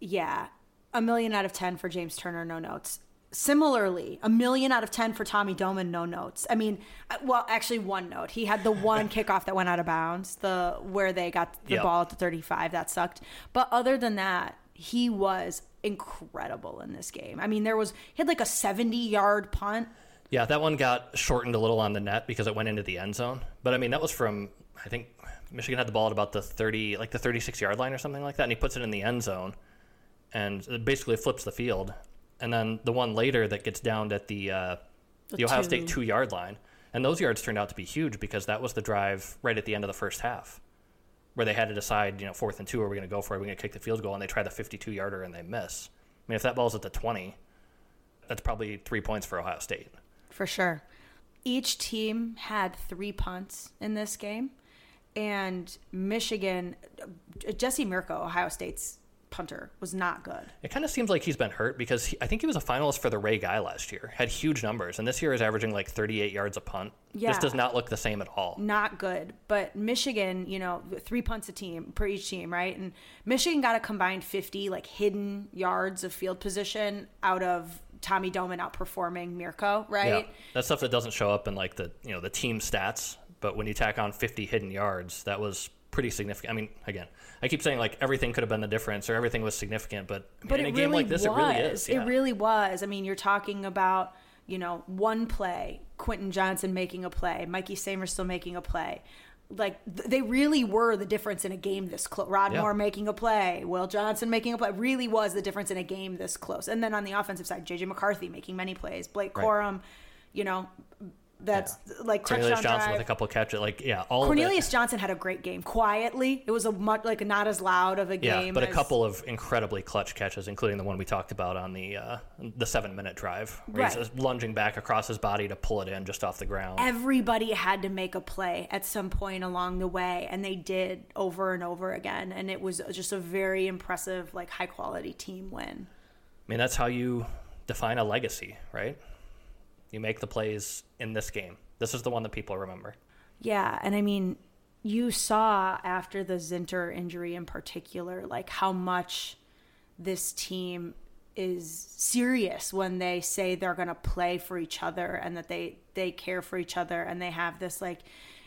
Yeah, a million out of ten for James Turner, no notes. Similarly, a million out of ten for Tommy Doman, no notes. I mean, uh, well, actually, one note. He had the one *laughs* kickoff that went out of bounds, the where they got the Yep. ball at the thirty-five. That sucked. But other than that, he was incredible in this game. I mean, there was he had like a seventy-yard punt. Yeah, that one got shortened a little on the net because it went into the end zone. But I mean, that was from I think Michigan had the ball at about the thirty, like the thirty-six yard line or something like that, and he puts it in the end zone, and it basically flips the field. And then the one later that gets downed at the uh, the, The Ohio two. State two yard line, and those yards turned out to be huge because that was the drive right at the end of the first half, where they had to decide, you know, fourth and two, are we going to go for it? Are we going to kick the field goal? And they try the fifty-two yarder and they miss. I mean, if that ball's at the twenty, that's probably three points for Ohio State. For sure. Each team had three punts in this game. And Michigan, Jesse Mirco, Ohio State's punter, was not good. It kind of seems like he's been hurt because he, I think he was a finalist for the Ray Guy last year. Had huge numbers, and this year is averaging like 38 yards a punt. Yeah. This does not look the same at all. Not good. But Michigan, you know, three punts a team per each team, right? And Michigan got a combined 50 like hidden yards of field position out of Tommy Doman outperforming Mirco, right? Yeah, that's stuff that doesn't show up in like the you know the team stats. But when you tack on 50 hidden yards, that was pretty significant. I mean, again, I keep saying like everything could have been the difference or everything was significant, but, I mean, But in a game really like this, was. it really is. yeah. It really was. I mean, you're talking about, you know, one play, Quinten Johnson making a play, Mikey Sainristil making a play. Like th- they really were the difference in a game this close. Rod Yeah. Moore making a play, Will Johnson making a play, really was the difference in a game this close. And then on the offensive side, JJ McCarthy making many plays, Blake Right. Corum, you know, that's like Cornelius Johnson drive. with a couple of catches, like yeah, all Cornelius of it. Johnson had a great game. Quietly, it was a much like not as loud of a Yeah, game. but a couple of incredibly clutch catches, including the one we talked about on the uh, the seven minute drive, where Right. just lunging back across his body to pull it in just off the ground. everybody had to make a play at some point along the way and they did over and over again and it was just a very impressive like high quality team win I mean, that's how you define a legacy, right? You make the plays in this game. This is the one that people remember. yeah and i mean you saw after the zinter injury in particular like how much this team is serious when they say they're going to play for each other and that they they care for each other and they have this like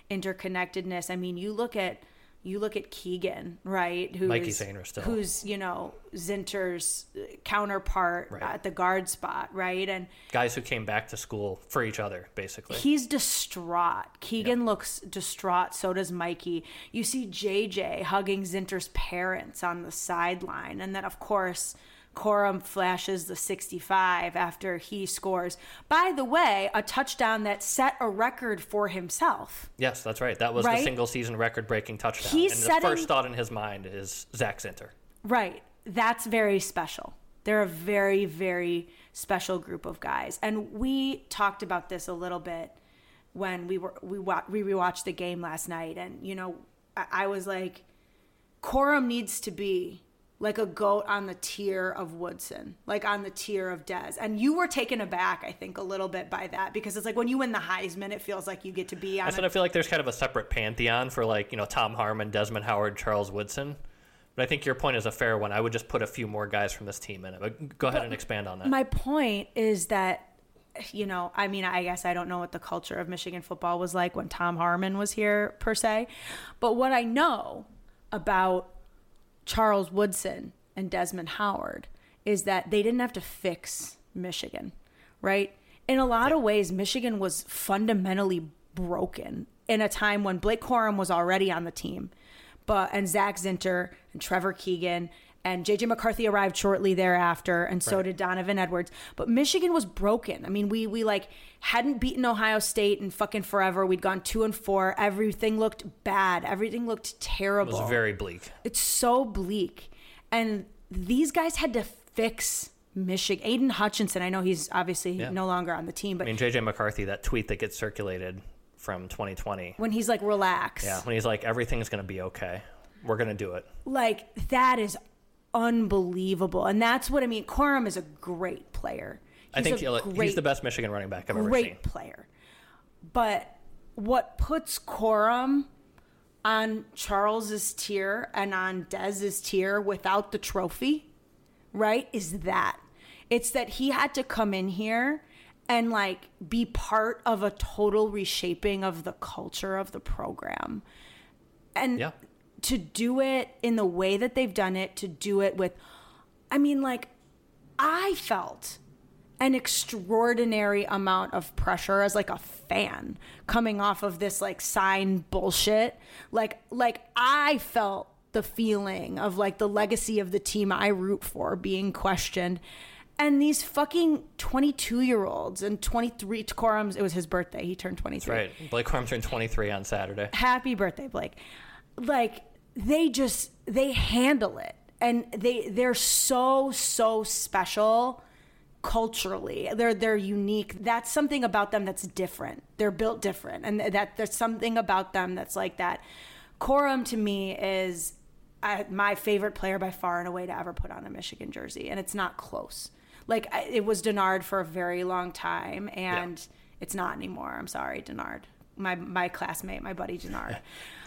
interconnectedness i mean you look at you look at Keegan, right? Who's Mikey Sainristil. who's you know Zinter's uh, counterpart Right. at the guard spot, right? And Guys who came back to school for each other, basically. he's distraught. Keegan looks distraught. So does Mikey. You see JJ hugging Zinter's parents on the sideline, and then of course. Corum flashes the 65 after he scores. By the way, a touchdown that set a record for himself. yes, that's right. That was Right? the single season record breaking touchdown. He's and setting- the first thought in his mind is Zach Zinter. Right. That's very special. They're a very, very special group of guys. And we talked about this a little bit when we were we wa- we rewatched the game last night and you know I, I was like Corum needs to be like a goat on the tier of Woodson, like on the tier of Dez. And you were taken aback, I think, a little bit by that because it's like when you win the Heisman, it feels like you get to be on. I said a- I feel like there's kind of a separate pantheon for like, you know, Tom Harmon, Desmond Howard, Charles Woodson. But I think your point is a fair one. I would just put a few more guys from this team in it. But go ahead and expand on that. My point is that, you know, I mean, I guess I don't know what the culture of Michigan football was like when Tom Harmon was here, per se. But what I know about Charles Woodson and Desmond Howard is that they didn't have to fix Michigan, right? In a lot of ways, Michigan was fundamentally broken in a time when Blake Corum was already on the team, but and Zach Zinter and Trevor Keegan and JJ McCarthy arrived shortly thereafter, and so Right. did Donovan Edwards. But Michigan was broken. I mean, we we like hadn't beaten Ohio State in fucking forever. We'd gone two and four. Everything looked bad. Everything looked terrible. It was very bleak. It's so bleak. And these guys had to fix Michigan. Aidan Hutchinson, I know he's obviously Yeah. no longer on the team, but I mean, JJ McCarthy, that tweet that gets circulated from 2020. when he's like, relax, Yeah, when he's like, everything's going to be okay. We're going to do it. like that is unbelievable. And that's what I mean. Corum is a great player. I think great, he's the best Michigan running back I've ever seen. great player. But what puts Corum on Charles's tier and on Dez's tier without the trophy, right, is that. It's that he had to come in here and like be part of a total reshaping of the culture of the program. And Yeah. To do it in the way that they've done it, to do it with, I mean, like, I felt an extraordinary amount of pressure as like a fan coming off of this like sign bullshit. Like, like I felt the feeling of like the legacy of the team I root for being questioned. And these fucking 22 year olds and 23 Corum's, it was his birthday. He turned 23 Right. Blake Corum turned 23 on Saturday. happy birthday blake like they just they handle it. And they they're so so special culturally. They're they're unique. That's something about them that's different. They're built different. And that there's something about them that's like that. Corum to me is uh, my favorite player by far and away to ever put on a Michigan jersey. And it's not close. Like I, it was Denard for a very long time and it's not anymore. I'm sorry Denard. My my classmate my buddy Denard *laughs*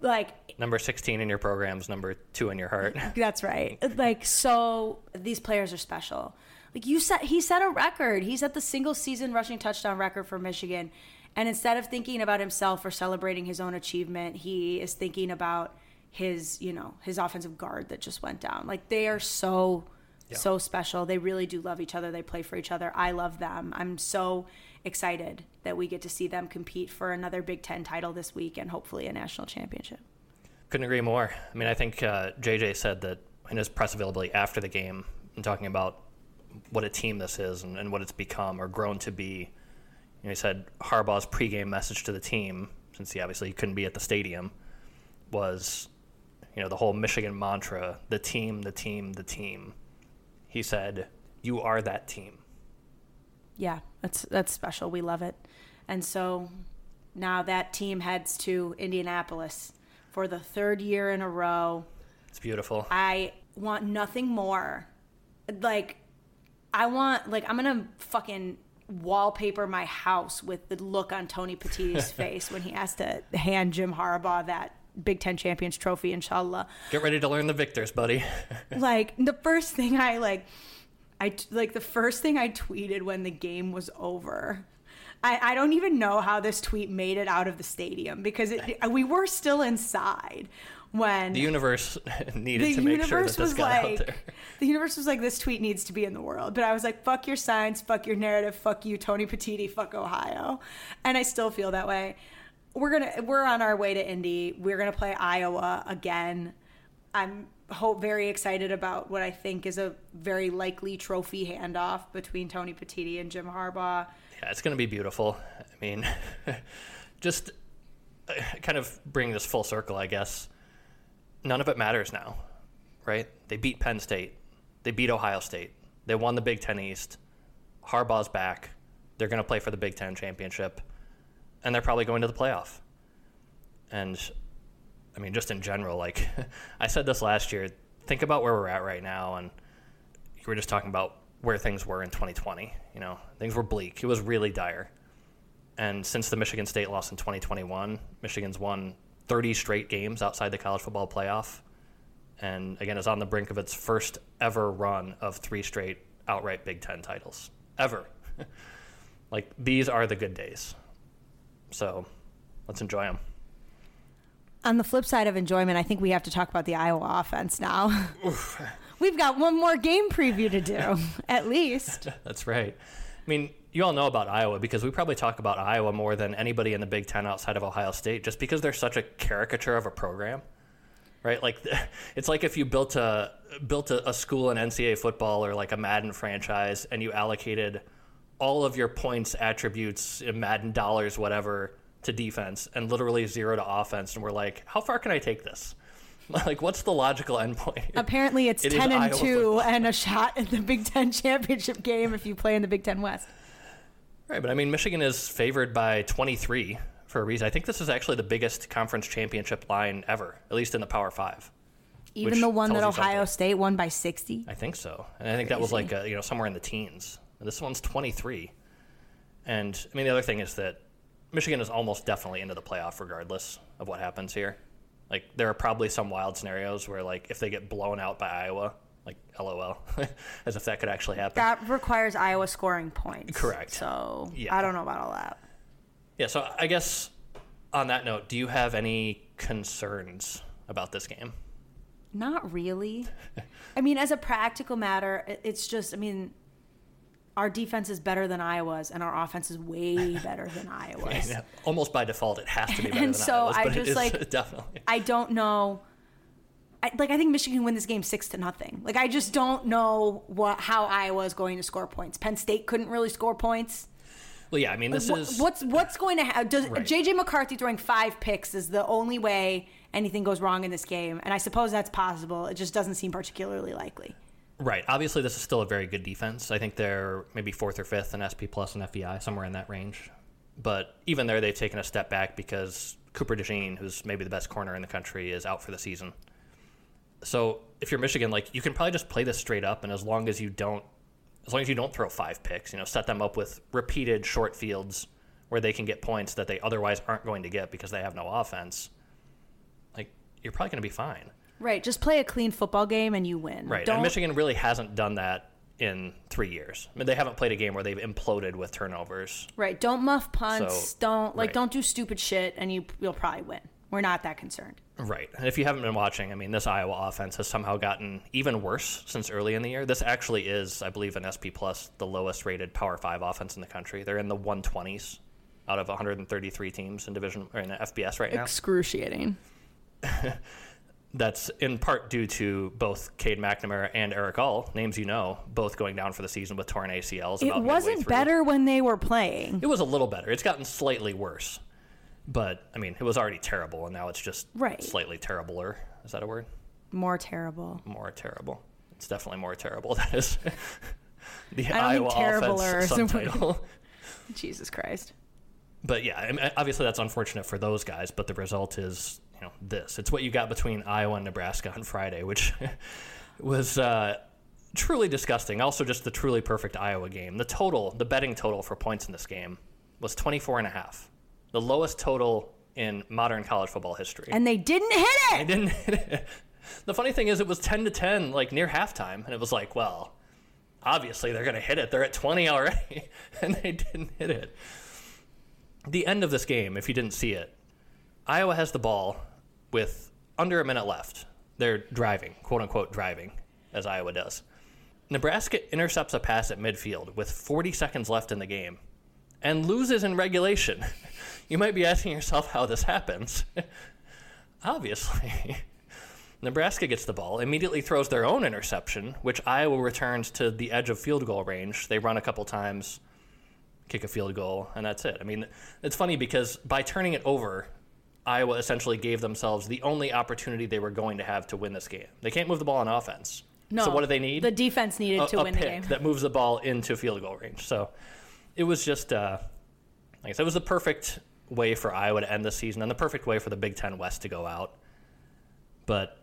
like Number 16 in your programs, number two in your heart. *laughs* that's right. Like so these players are special. Like you set he set a record. He set the single season rushing touchdown record for Michigan. And instead of thinking about himself or celebrating his own achievement, he is thinking about his, you know, his offensive guard that just went down. Like they are so Yeah. so special. They really do love each other. They play for each other. I love them. I'm so excited that we get to see them compete for another Big 10 title this week and hopefully a national championship. Couldn't agree more. I mean, I think uh, JJ said that in his press availability after the game, and talking about what a team this is and, and what it's become or grown to be. You know, he said Harbaugh's pregame message to the team, since he obviously couldn't be at the stadium, was, you know, the whole Michigan mantra: the team, the team, the team. He said, "You are that team." Yeah, that's that's special. We love it. And so now that team heads to Indianapolis for the third year in a row. It's beautiful. I want nothing more. Like I want like I'm going to fucking wallpaper my house with the look on Tony Petitti's *laughs* face when he has to hand Jim Harbaugh that Big 10 Champions trophy inshallah. Get ready to learn the victors, buddy. *laughs* like the first thing I like, I t- like the first thing I tweeted when the game was over. I, I don't even know how this tweet made it out of the stadium because it, we were still inside when The universe *laughs* needed the to make universe sure that this was got out like there. the universe was like this tweet needs to be in the world. But i was like fuck your science fuck your narrative fuck you tony petitti fuck ohio. And i still feel that way. We're gonna we're on our way to indy. We're gonna play iowa again. I'm hope very excited about what i think is a very likely trophy handoff between tony petitti and jim harbaugh Yeah, it's going to be beautiful. I mean, *laughs* just uh, kind of bring this full circle, I guess. None of it matters now, right? They beat Penn State. They beat Ohio State. They won the Big Ten East. Harbaugh's back. They're going to play for the Big Ten championship, and they're probably going to the playoff. And I mean, just in general, like *laughs* I said this last year, think about where we're at right now, and you were just talking about where things were in 2020. You know, things were bleak. It was really dire. And since the Michigan State loss in 2021, Michigan's won 30 straight games outside the college football playoff. And again, is on the brink of its first ever run of three straight outright Big Ten titles. Ever. *laughs* like, these are the good days. So let's enjoy them. On the flip side of enjoyment, I think we have to talk about the Iowa offense now. *laughs* We've got one more game preview to do, *laughs* at least. That's right. I mean, you all know about Iowa because we probably talk about Iowa more than anybody in the Big Ten outside of Ohio State, just because they're such a caricature of a program, right? Like, *laughs* it's like if you built a built a, a school in NCAA football or like a Madden franchise, and you allocated all of your points, attributes, Madden dollars, whatever, to defense, and literally zero to offense, and we're like, how far can I take this? *laughs* Like, what's the logical endpoint? Apparently, it's It is ten and Iowa two football. and a shot at the Big Ten championship game if you play in the Big Ten West. Right, but I mean, Michigan is favored by 23 for a reason. I think this is actually the biggest conference championship line ever, at least in the Power Five. Even the one that Ohio. State won by sixty. I think so, and I think that was like uh, you know somewhere in the teens. This one's 23, and I mean the other thing is that Michigan is almost definitely into the playoff regardless of what happens here. Like there are probably some wild scenarios where like if they get blown out by Iowa, like LOL, *laughs* as if that could actually happen. That requires Iowa scoring points. Correct. So Yeah. I don't know about all that. Yeah, so I guess on that note, do you have any concerns about this game? Not really. *laughs* I mean, as a practical matter, it's just, I mean, our defense is better than Iowa's, and our offense is way *laughs* better than Iowa's. Yeah, almost by default, it has to be better And than so Iowa's, I just, like- *laughs* definitely. I don't know. I, like I think Michigan can win this game six to nothing. Like I just don't know what how Iowa is going to score points. Penn State couldn't really score points. Well, yeah, I mean, this is what's what's going to happen? Does Right. JJ McCarthy throwing five picks is the only way anything goes wrong in this game, and I suppose that's possible. It just doesn't seem particularly likely. Right. Obviously, this is still a very good defense. I think they're maybe fourth or fifth in SP plus and FPI, somewhere in that range. But even there, they've taken a step back because Cooper DeJean, who's maybe the best corner in the country, is out for the season. So if you're Michigan, like you can probably just play this straight up, and as long as you don't, as long as you don't throw five picks, you know, set them up with repeated short fields where they can get points that they otherwise aren't going to get because they have no offense. Like you're probably going to be fine, Right, just play a clean football game and you win. right? Don't, And Michigan really hasn't done that in three years. I mean, they haven't played a game where they've imploded with turnovers. Right, don't muff punts. So, don't like right. don't do stupid shit, and you you'll probably win. We're not that concerned. Right. And if you haven't been watching, I mean, this Iowa offense has somehow gotten even worse since early in the year. This actually is, I believe, an SP Plus, the lowest rated Power Five offense in the country. They're in the 120s out of 133 teams in division or in the FBS right now. Excruciating. *laughs* That's in part due to both Cade McNamara and Erick All, names you know, both going down for the season with torn ACLs. It wasn't better when they were playing. It was a little better. It's gotten slightly worse. But, I mean, it was already terrible, and now it's just Right. slightly terribler. Is that a word? More terrible. more terrible. It's definitely more terrible. *laughs* That is the Iowa offense is the word. subtitle. *laughs* *laughs* Jesus Christ. but yeah, obviously that's unfortunate for those guys. But the result is, you know, this. It's what you got between Iowa and Nebraska on Friday, which *laughs* was uh, truly disgusting. Also, just the truly perfect Iowa game. The total, the betting total for points in this game was 24 and a half, the lowest total in modern college football history. And they didn't hit it. didn't *laughs* hit it. The funny thing is, it was 10 to 10, like near halftime, and it was like, well, obviously they're going to hit it. They're at 20 already, *laughs* and they didn't hit it. The end of this game, if you didn't see it, Iowa has the ball with under a minute left. They're driving, quote unquote, driving, as Iowa does. Nebraska intercepts a pass at midfield with 40 seconds left in the game and loses in regulation. *laughs* You might be asking yourself how this happens. *laughs* Obviously. *laughs* Nebraska gets the ball, immediately throws their own interception, which Iowa returns to the edge of field goal range. They run a couple times, kick a field goal, and that's it. I mean, it's funny because by turning it over, Iowa essentially gave themselves the only opportunity they were going to have to win this game. They can't move the ball on offense. No. So what do they need? The defense needed a, to a win the game. that moves the ball into field goal range. So it was just, uh, like I said, it was the perfect way for Iowa to end the season and the perfect way for the Big Ten West to go out. But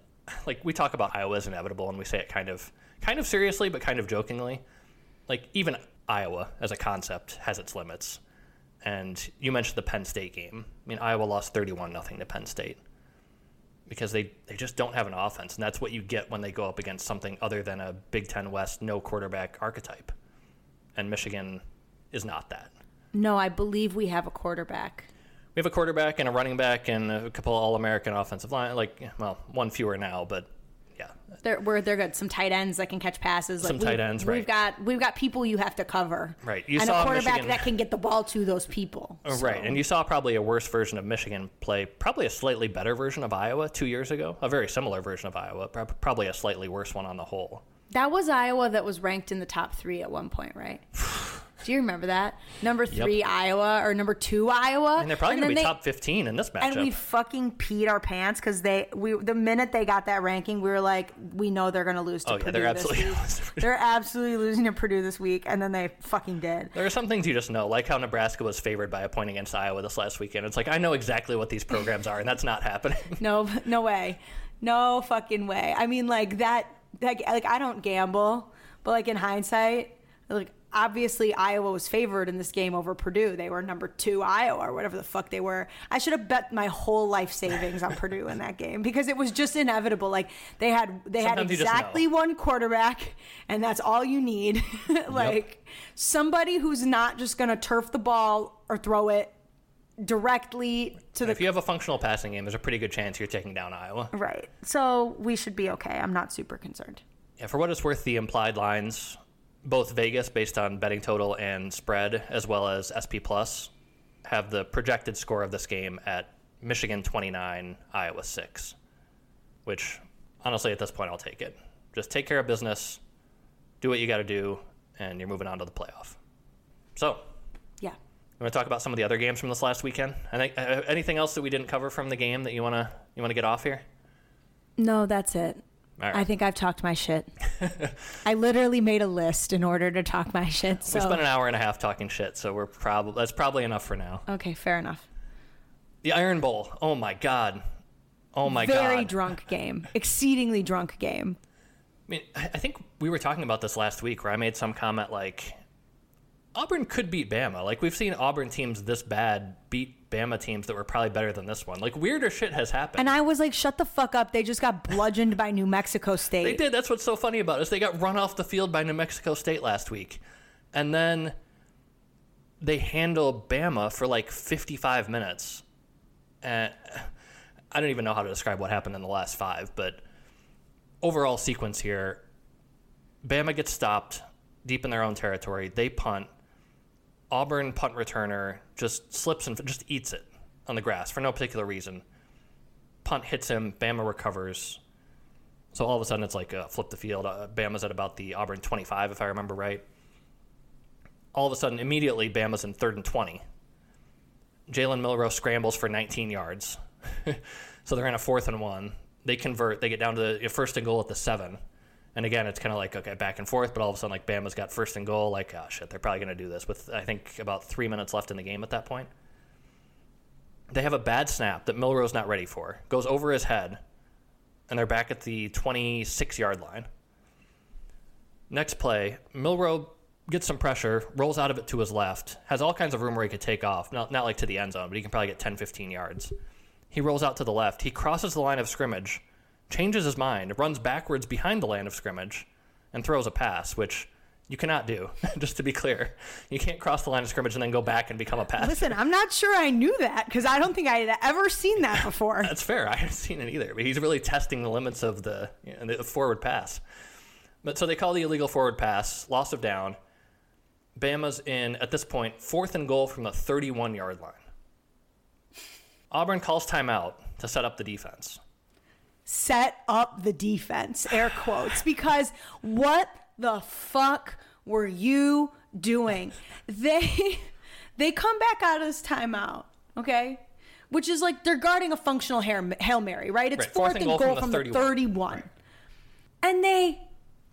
like we talk about Iowa as inevitable, and we say it kind of, kind of seriously, but kind of jokingly. Like even Iowa as a concept has its limits. And you mentioned the Penn State game. I mean, Iowa lost thirty-one nothing to Penn State because they, they just don't have an offense, and that's what you get when they go up against something other than a Big Ten West no quarterback archetype. And Michigan is not that. no, I believe we have a quarterback. We have a quarterback and a running back and a couple All American offensive line, like well, one fewer now, but yeah. They're where they're good. Some tight ends that can catch passes. Like Some tight we've- ends, We've right. got we've got people you have to cover. Right. You and saw a quarterback Michigan- that can get the ball to those people. Oh, Right, and you saw probably a worse version of Michigan play, probably a slightly better version of Iowa two years ago, a very similar version of Iowa, probably a slightly worse one on the whole. That was Iowa that was ranked in the top three at one point, right? *sighs* *sighs* *sighs* Do you remember that? Number three Iowa or number two Iowa, And they're probably going to be they- top 15 in this matchup. And we fucking peed our pants because they we the minute they got that ranking, we were like, we know they're gonna lose to Oh, yeah, Purdue they're this absolutely week. losing to Purdue. they're absolutely losing to Purdue this week, and then they fucking did. There are some things you just know, like how Nebraska was favored by a point against Iowa this last weekend. It's like, I know exactly what these programs are, and that's not happening. *laughs* No, no way, no fucking way. I mean, like that, like, like I don't gamble, but like in hindsight, like obviously Iowa was favored in this game over Purdue. They were number two Iowa or whatever the fuck they were. I should have bet my whole life savings on Purdue in that game because it was just inevitable. Like they had they had Sometimes just exactly one quarterback, and that's all you need. *laughs* like somebody who's not just gonna turf the ball or throw it directly to the if you have a functional passing game, there's a pretty good chance you're taking down Iowa. Right. So we should be okay. I'm not super concerned. Yeah, for what it's worth, the implied lines, both Vegas based on betting total and spread, as well as SP Plus, have the projected score of this game at Michigan 29, Iowa 6. Which, honestly, at this point, I'll take it. Just take care of business, do what you got to do, and you're moving on to the playoff. So, Yeah. you want to talk about some of the other games from this last weekend? I think, uh, anything else that we didn't cover from the game that you want to you want to get off here? No, that's it. Right. I think I've talked my shit. *laughs* I literally made a list in order to talk my shit. we spent an hour and a half talking shit, so we're probably that's probably enough for now. okay, fair enough. The Iron Bowl. Oh my god. Oh my Very god. Very drunk *laughs* game, exceedingly drunk game. I mean, I think we were talking about this last week where I made some comment like Auburn could beat Bama. Like we've seen Auburn teams this bad beat Bama teams that were probably better than this one. Like weirder shit has happened. And I was like, shut the fuck up. They just got bludgeoned by New Mexico State. they did. That's what's so funny about it is they got run off the field by New Mexico State last week. And then they handle Bama for like 55 minutes. And I don't even know how to describe what happened in the last five, but overall sequence here Bama gets stopped deep in their own territory. They punt. Auburn punt returner just slips and just eats it on the grass for no particular reason. Punt hits him. Bama recovers. So all of a sudden it's like uh, flip the field. Uh, Bama's at about the Auburn 25, if I remember right. All of a sudden, immediately, Bama's in third and 20. Jalen Milroe scrambles for 19 yards. *laughs* so they're in a fourth and one. They convert. They get down to the first and goal at the seven. And again, it's kind of like, okay, back and forth, but all of a sudden, like, Bama's got first and goal. Like, oh, shit, they're probably going to do this with, I think, about three minutes left in the game at that point. They have a bad snap that Milroe's not ready for. Goes over his head, and they're back at the 26 yard line. Next play, Milroe gets some pressure, rolls out of it to his left, has all kinds of room where he could take off. Not, not like to the end zone, but he can probably get 10, 15 yards. He rolls out to the left. He crosses the line of scrimmage, changes his mind, runs backwards behind the line of scrimmage, and throws a pass, which you cannot do, *laughs* just to be clear. You can't cross the line of scrimmage and then go back and become a pass. Listen, I'm not sure I knew that because I don't think I had ever seen that *laughs* before. That's fair. I haven't seen it either, but he's really testing the limits of the, you know, the forward pass. But so they call the illegal forward pass, loss of down. Bama's in, at this point, fourth and goal from the 31 yard line. Auburn calls timeout to set up the defense. Set up the defense, air quotes, because what the fuck were you doing? They they come back out of this timeout, okay? Which is like they're guarding a functional Hail Mary, right? It's Right, fourth, and goal, from, the 31. 31. And they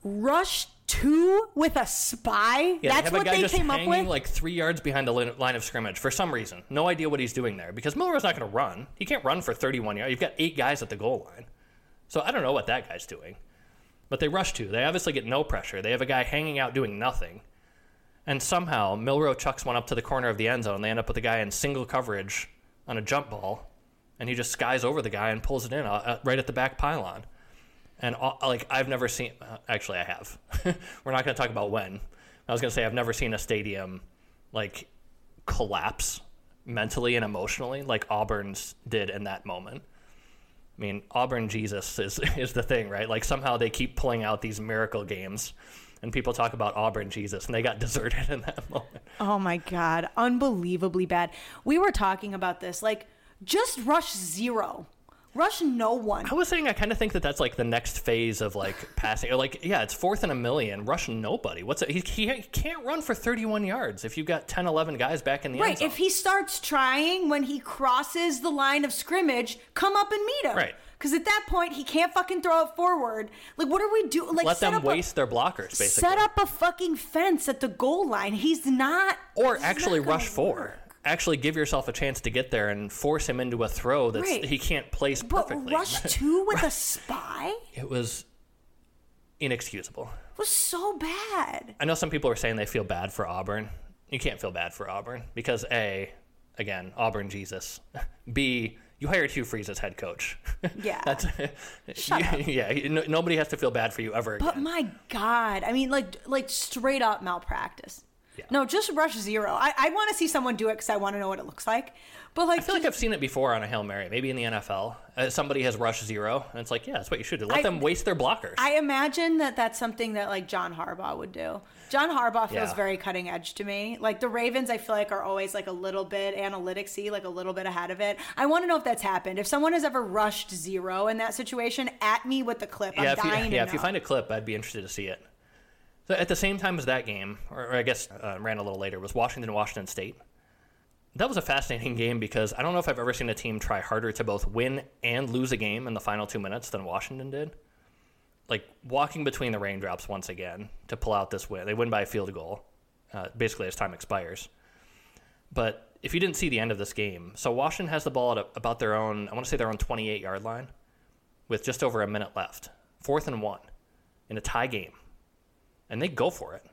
rush two with a spy? Yeah, That's a what they came up with? like three yards behind the line of scrimmage for some reason. No idea what he's doing there because Milroe's not going to run. He can't run for 31 yards. You've got eight guys at the goal line. So I don't know what that guy's doing. But they rush two. They obviously get no pressure. They have a guy hanging out doing nothing. And somehow Milroe chucks one up to the corner of the end zone. They end up with a guy in single coverage on a jump ball. And he just skies over the guy and pulls it in uh, uh, right at the back pylon. And uh, like I've never seen, uh, actually I have. *laughs* We're not going to talk about when. I was going to say I've never seen a stadium like collapse mentally and emotionally like Auburn's did in that moment. I mean, Auburn Jesus is *laughs* is the thing, right? Like somehow they keep pulling out these miracle games, and people talk about Auburn Jesus, and they got *laughs* deserted in that moment. Oh my god, unbelievably bad. We were talking about this, like just rush zero, rush no one. I was saying I kind of think that that's like the next phase of like *sighs* passing. Or like, yeah, it's fourth and a million. Rush nobody. What's it? He, he can't run for 31 yards if you've got 10, 11 guys back in the end Right, if he starts trying when he crosses the line of scrimmage, come up and meet him. Right. Because at that point, he can't fucking throw it forward. Like, what are we doing? Like, Let set them up a- waste their blockers, basically. Set up a fucking fence at the goal line. He's not. or it's actually not rush four. Actually, give yourself a chance to get there and force him into a throw that Right. he can't place But perfectly. rush *laughs* two with a spy it was inexcusable. was so bad. I know some people are saying they feel bad for Auburn. You can't feel bad for Auburn because A, again, Auburn Jesus. *laughs* B, you hired Hugh Freeze as head coach. *laughs* Yeah. That's Shut up. yeah. no- nobody has to feel bad for you ever again. But my God, I mean, like, like straight up malpractice. Yeah. No, just rush zero. I, I want to see someone do it because I want to know what it looks like. But like, I feel like I've seen it before on a hail mary, maybe in the NFL. Uh, somebody has rushed zero, and it's like, yeah, that's what you should do. Let I- them waste their blockers. I imagine that that's something that like John Harbaugh would do. John Harbaugh feels Yeah. very cutting edge to me. Like the Ravens, I feel like are always like a little bit analyticsy, like a little bit ahead of it. I want to know if that's happened. If someone has ever rushed zero in that situation, at me with the clip. I'm yeah, if you, yeah, know. if you find a clip, I'd be interested to see it. So at the same time as that game, or, I guess uh, ran a little later, was Washington Washington State. That was a fascinating game because I don't know if I've ever seen a team try harder to both win and lose a game in the final two minutes than Washington did. Like walking between the raindrops once again to pull out this win. They win by a field goal, uh, basically as time expires. But if you didn't see the end of this game, so Washington has the ball at about their own, I want to say their own 28 yard line with just over a minute left, fourth and one in a tie game. And they go for it.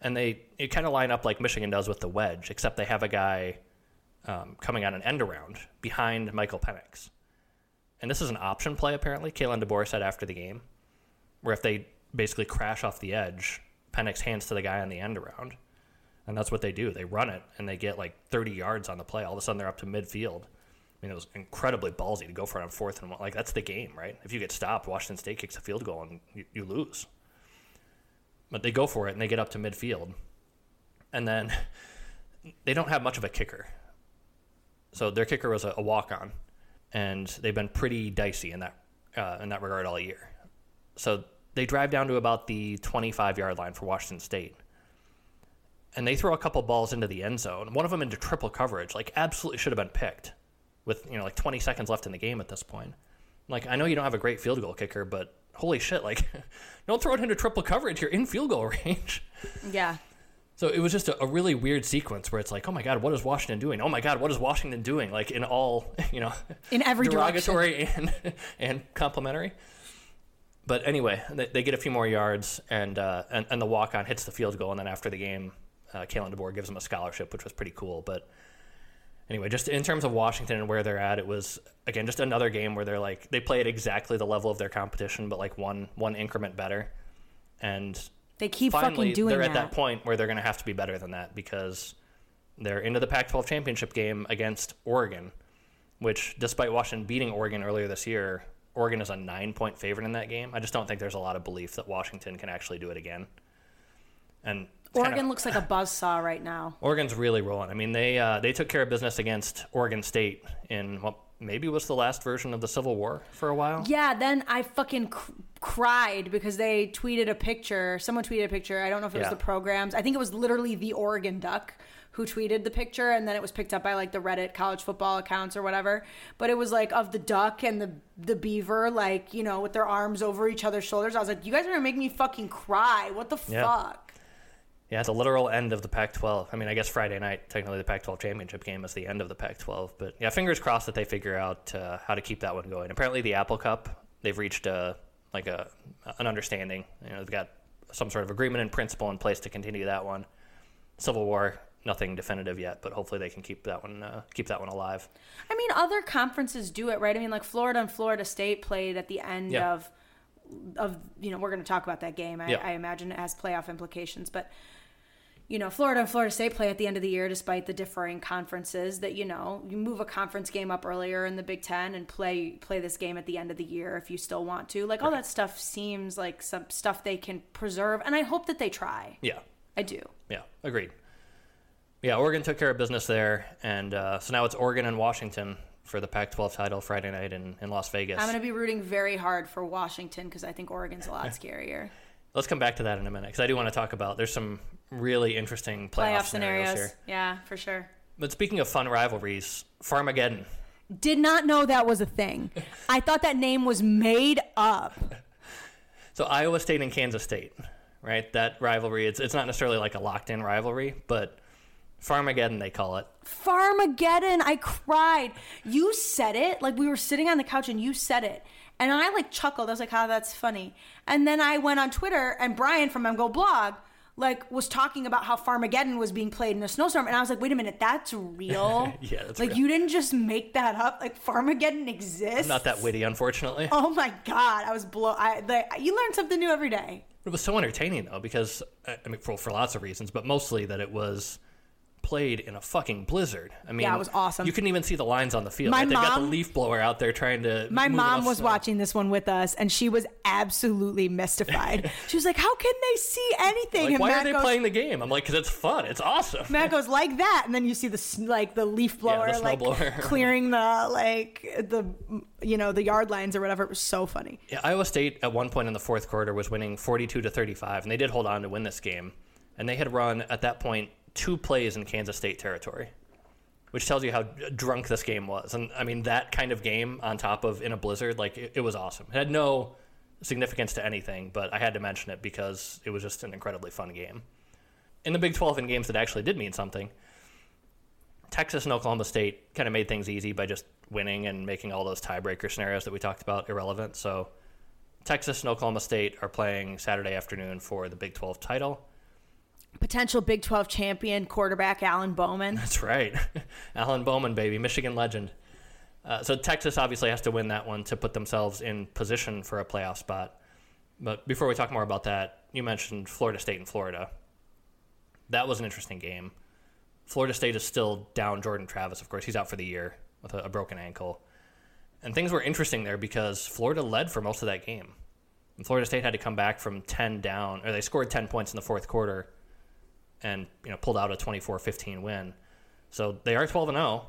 And they it kind of line up like Michigan does with the wedge, except they have a guy um, coming on an end around behind Michael Penix. And this is an option play, apparently. Kalen DeBoer said after the game, where if they basically crash off the edge, Penix hands to the guy on the end around. And that's what they do. They run it and they get like 30 yards on the play. All of a sudden, they're up to midfield. I mean, it was incredibly ballsy to go for it on fourth and one. Like, that's the game, right? If you get stopped, Washington State kicks a field goal and you, you lose. But they go for it and they get up to midfield. And then *laughs* they don't have much of a kicker. So their kicker was a, a walk on. And they've been pretty dicey in that, uh, in that regard all year. So they drive down to about the 25 yard line for Washington State and they throw a couple balls into the end zone. One of them into triple coverage, like absolutely should have been picked, with you know like 20 seconds left in the game at this point. Like I know you don't have a great field goal kicker, but holy shit, like *laughs* don't throw it into triple coverage. You're in field goal *laughs* range. yeah. So it was just a, a really weird sequence where it's like, oh my god, what is Washington doing? Oh my god, what is Washington doing? Like in all *laughs* you know, In every derogatory and and complimentary. But anyway, they, they get a few more yards, and uh, and, and the walk on hits the field goal, and then after the game, uh, Kalen DeBoer gives him a scholarship, which was pretty cool. But anyway, just in terms of Washington and where they're at, it was again just another game where they're like they play at exactly the level of their competition, but like one one increment better. And They keep finally, fucking doing they're that. at that point where they're going to have to be better than that because they're into the Pac-12 championship game against Oregon, which, despite Washington beating Oregon earlier this year, Oregon is a nine-point favorite in that game. I just don't think there's a lot of belief that Washington can actually do it again. And Oregon kinda- looks like a buzzsaw right now. Oregon's really rolling. I mean, they uh, they took care of business against Oregon State in what maybe was the last version of the Civil War for a while. Yeah, then I fucking cr- cried because they tweeted a picture. Someone tweeted a picture. I don't know if it was the programs. I think it was literally the Oregon Duck who tweeted the picture, and then it was picked up by like the Reddit college football accounts or whatever. But it was like of the duck and the the beaver, like you know, with their arms over each other's shoulders. I was like, you guys are gonna make me fucking cry. What the Yeah. fuck? Yeah, it's a literal end of the Pac-12. I mean, I guess Friday night, technically the Pac-12 championship game is the end of the Pac-12. But yeah, fingers crossed that they figure out uh, how to keep that one going. Apparently, the Apple Cup, they've reached a like a an understanding. You know, they've got some sort of agreement in principle in place to continue that one. Civil War, nothing definitive yet, but hopefully they can keep that one uh, keep that one alive. I mean, other conferences do it, right? I mean, like Florida and Florida State played at the end Yeah. of of you know we're going to talk about that game. I, Yeah. I imagine it has playoff implications, but you know, Florida and Florida State play at the end of the year despite the differing conferences that, you know, you move a conference game up earlier in the Big 10 and play play this game at the end of the year if you still want to. Like all that stuff seems like some stuff they can preserve and I hope that they try. Yeah. I do. Yeah, agreed. Yeah, Oregon took care of business there, and uh, so now it's Oregon and Washington for the Pac-12 title Friday night in, in Las Vegas. I'm going to be rooting very hard for Washington because I think Oregon's a lot *laughs* scarier. Let's come back to that in a minute because I do want to talk about. There's some really interesting playoff, Playoff scenarios, scenarios. here. Yeah, for sure. But speaking of fun rivalries, Farmageddon. Did not know that was a thing. *laughs* I thought that name was made up. So Iowa State and Kansas State, right? That rivalry. It's it's not necessarily like a locked-in rivalry, but Farmageddon they call it. Farmageddon. I cried. You said it. Like we were sitting on the couch and you said it. And I like chuckled. I was like, "How that's funny." And then I went on Twitter and Brian from MGoBlog like was talking about how Farmageddon was being played in a snowstorm, and I was like, "Wait a minute, that's real." *laughs* Yeah, that's like real. you didn't just make that up. Like Farmageddon exists. Not that witty, unfortunately. *laughs* Oh my god, I was blow. I the, you learn something new every day. It was so entertaining though because I I mean for for lots of reasons, but mostly that it was played in a fucking blizzard. I mean, Yeah, it was awesome. You couldn't even see the lines on the field. My right? They've got the leaf blower out there trying to. My mom was snow. watching this one with us, and she was absolutely mystified. *laughs* she was like, "How can they see anything?" Like, and why Matt are they goes, playing the game? I'm like, because it's fun. It's awesome. Matt *laughs* goes like that, and then you see the like the leaf blower yeah, the like snowblower. *laughs* clearing the like the you know the yard lines or whatever. It was so funny. Yeah, Iowa State at one point in the fourth quarter was winning 42 to 35, and they did hold on to win this game. And they had run at that point two plays in Kansas State territory, which tells you how drunk this game was. And I mean, that kind of game on top of in a blizzard, like it, it was awesome. It had no significance to anything, but I had to mention it because it was just an incredibly fun game. In the Big 12, in games that actually did mean something, Texas and Oklahoma State kind of made things easy by just winning and making all those tiebreaker scenarios that we talked about irrelevant. So Texas and Oklahoma State are playing Saturday afternoon for the Big 12 title. Potential Big Twelve champion quarterback Alan Bowman. *laughs* That's right. *laughs* Alan Bowman, baby, Michigan legend. Uh, so Texas obviously has to win that one to put themselves in position for a playoff spot. But before we talk more about that, you mentioned Florida State and Florida. That was an interesting game. Florida State is still down Jordan Travis, of course. He's out for the year with a, a broken ankle. And things were interesting there because Florida led for most of that game. And Florida State had to come back from 10 down, or they scored 10 points in the fourth quarter and you know pulled out a 24-15 win. So they are 12 and 0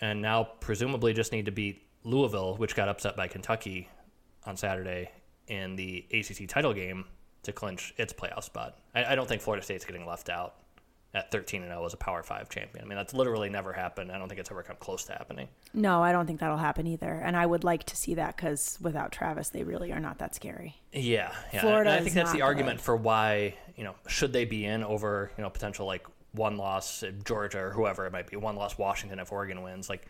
and now presumably just need to beat Louisville, which got upset by Kentucky on Saturday in the ACC title game to clinch its playoff spot. I, I don't think Florida State's getting left out at 13 and 0 as a Power 5 champion. I mean, that's literally never happened. I don't think it's ever come close to happening. No, I don't think that'll happen either. And I would like to see that because without Travis, they really are not that scary. Yeah, yeah. Florida And I think that's the not argument for why you know should they be in over you know potential like one loss Georgia or whoever it might be, one loss Washington if Oregon wins. Like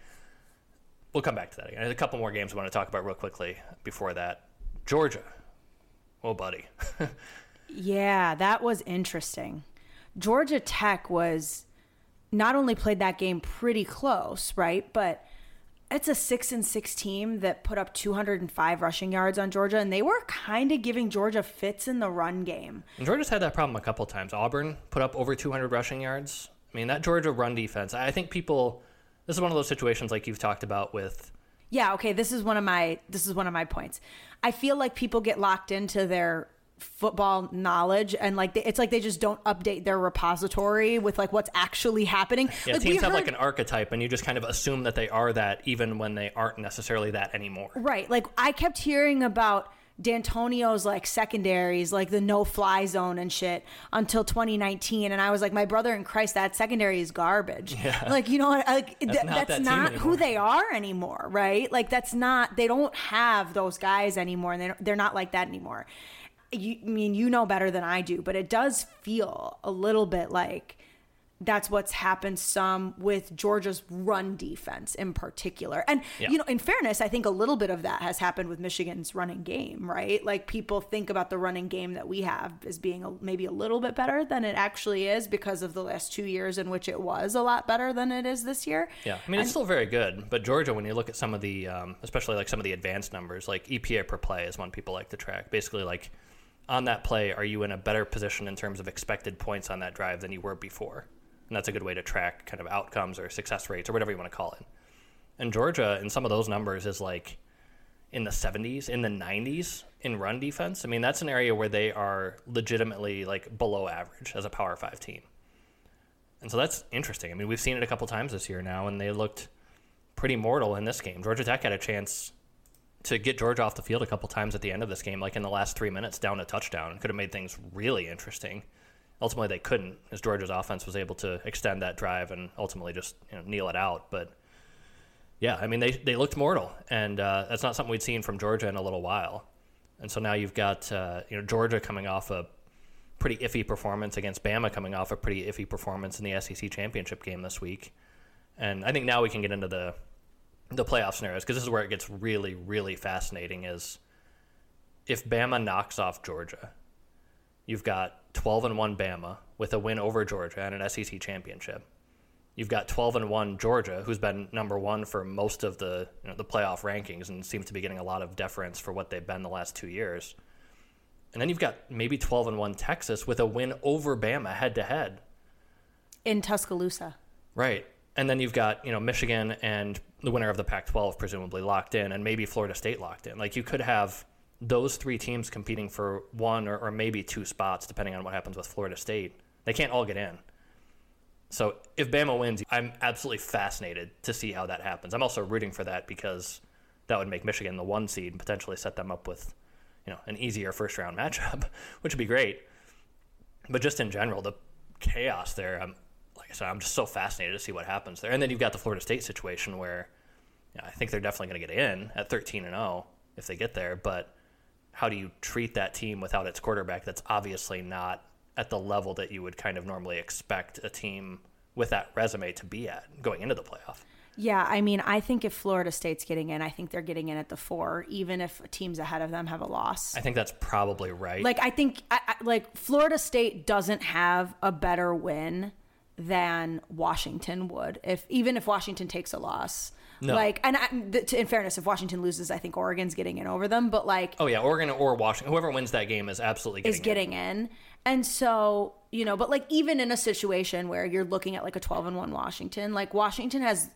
we'll come back to that again. There's a couple more games I want to talk about real quickly before that. Georgia, oh buddy, *laughs* Yeah, that was interesting. Georgia Tech was not only played that game pretty close, right? But it's a six and six team that put up 205 rushing yards on Georgia, and they were kind of giving Georgia fits in the run game. and Georgia's had that problem a couple times. Auburn put up over 200 rushing yards. I mean that Georgia run defense. I think people. This is one of those situations like you've talked about with Yeah, okay, this is one of my this is one of my points. I feel like people get locked into their football knowledge and like they, it's like they just don't update their repository with like what's actually happening. Yeah, like teams have like an archetype, and you just kind of assume that they are that, even when they aren't necessarily that anymore. Right. Like I kept hearing about D'Antonio's like secondaries, like the no fly zone and shit until 2019. And I was like, my brother in Christ, that secondary is garbage. Yeah. *laughs* Like, you know what? Like, th- not that's that not who they are anymore. Right. Like, that's not, they don't have those guys anymore. And they don't, they're not like that anymore. You, I mean, you know better than I do, but it does feel a little bit like that's what's happened some with Georgia's run defense in particular. And Yeah. you know, in fairness, I think a little bit of that has happened with Michigan's running game, right? Like people think about the running game that we have as being a, maybe a little bit better than it actually is because of the last 2 years in which it was a lot better than it is this year. Yeah, I mean it's still very good, but Georgia, when you look at some of the, um, especially like some of the advanced numbers, like EPA per play is one people like to track. Basically, like on that play, are you in a better position in terms of expected points on that drive than you were before? And that's a good way to track kind of outcomes or success rates or whatever you want to call it. And Georgia, in some of those numbers, is like in the 70s, in the 90s in run defense. I mean, that's an area where they are legitimately like below average as a Power Five team. And so that's interesting. I mean, we've seen it a couple times this year now, and they looked pretty mortal in this game. Georgia Tech had a chance to get Georgia off the field a couple times at the end of this game, like in the last three minutes, down a touchdown, could have made things really interesting. Ultimately, they couldn't, as Georgia's offense was able to extend that drive and ultimately just you know, kneel it out. But yeah, I mean, they, they looked mortal, and uh, that's not something we'd seen from Georgia in a little while. And so now you've got uh, you know Georgia coming off a pretty iffy performance against Bama, coming off a pretty iffy performance in the SEC championship game this week. And I think now we can get into the the playoff scenarios because this is where it gets really, really fascinating. Is if Bama knocks off Georgia, you've got 12 and one Bama with a win over Georgia and an SEC championship. You've got 12 and one Georgia, who's been number one for most of the you know, the playoff rankings and seems to be getting a lot of deference for what they've been the last two years. And then you've got maybe 12 and 1 Texas with a win over Bama head to head. In Tuscaloosa. Right. And then you've got, you know, Michigan and the winner of the Pac 12 presumably locked in, and maybe Florida State locked in. Like you could have those three teams competing for one or, or maybe two spots, depending on what happens with Florida State. They can't all get in. So if Bama wins, I'm absolutely fascinated to see how that happens. I'm also rooting for that because that would make Michigan the one seed and potentially set them up with you know an easier first round *laughs* matchup, which would be great. But just in general, the chaos there, I'm I said, I'm just so fascinated to see what happens there. And then you've got the Florida State situation where you know, I think they're definitely going to get in at 13 and 0 if they get there. But how do you treat that team without its quarterback? That's obviously not at the level that you would kind of normally expect a team with that resume to be at going into the playoff. Yeah, I mean, I think if Florida State's getting in, I think they're getting in at the four, even if teams ahead of them have a loss. I think that's probably right. Like, I think, I, I, like, Florida State doesn't have a better win than Washington would, if even if Washington takes a loss. No. Like, and I, to, in fairness, if Washington loses, I think Oregon's getting in over them. But like, oh yeah, Oregon or Washington, whoever wins that game is absolutely getting is getting in. in. And so, you know, but like even in a situation where you're looking at like a 12 and 1 Washington, like Washington has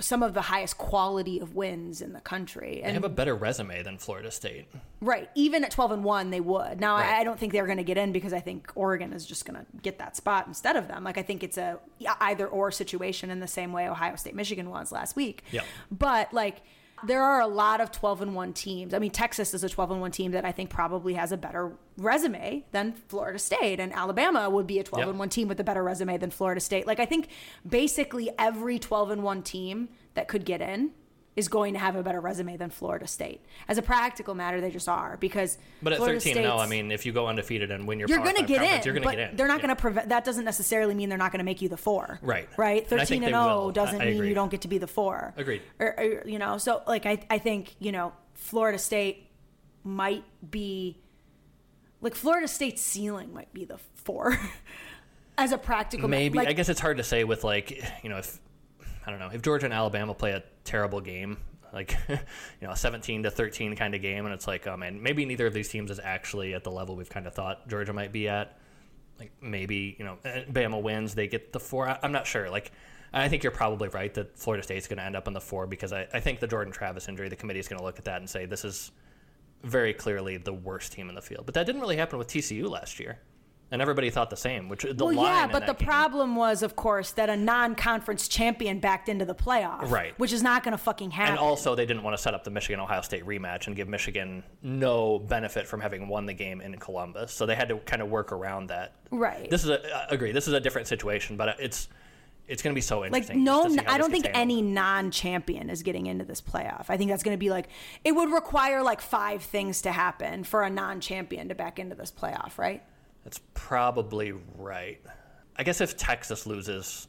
some of the highest quality of wins in the country. And they have a better resume than Florida State. Right. Even at 12 and 1, they would. Now, right. I, I, don't think they're going to get in because I think Oregon is just going to get that spot instead of them. Like, I think it's a either or situation in the same way Ohio State Michigan was last week. Yeah. But, like, there are a lot of 12 and 1 teams. I mean, Texas is a 12 and 1 team that I think probably has a better resume than Florida State and Alabama would be a 12 yep. and 1 team with a better resume than Florida State. Like I think basically every 12 and 1 team that could get in is going to have a better resume than Florida State. As a practical matter, they just are because. But at Florida 13 no, I mean, if you go undefeated and win your you're going to get in. You're going to get in. They're not yeah. going to prevent. That doesn't necessarily mean they're not going to make you the four. Right. Right. 13 and, 0 doesn't I, I mean you don't get to be the four. Agreed. Or, or, you know, so like I, I think you know Florida State might be like Florida State's ceiling might be the four. *laughs* As a practical, maybe like, I guess it's hard to say with like you know if I don't know if Georgia and Alabama play a terrible game, like *laughs* you know a 17 to 13 kind of game, and it's like oh man, maybe neither of these teams is actually at the level we've kind of thought Georgia might be at. Like maybe you know eh, Bama wins, they get the four. I'm not sure. Like I think you're probably right that Florida State's going to end up in the four because I, I think the Jordan Travis injury, the committee is going to look at that and say this is very clearly the worst team in the field. But that didn't really happen with TCU last year and everybody thought the same. Which the well, yeah, but the game, problem was, of course, that a non-conference champion backed into the playoff, right? Which is not going to fucking happen. And also, they didn't want to set up the Michigan Ohio State rematch and give Michigan no benefit from having won the game in Columbus, so they had to kind of work around that. Right. This is a I agree. This is a different situation, but it's it's going to be so interesting. Like no, I don't think any non-champion is getting into this playoff. I think that's going to be like it would require like five things to happen for a non-champion to back into this playoff, right? That's probably right. I guess if Texas loses,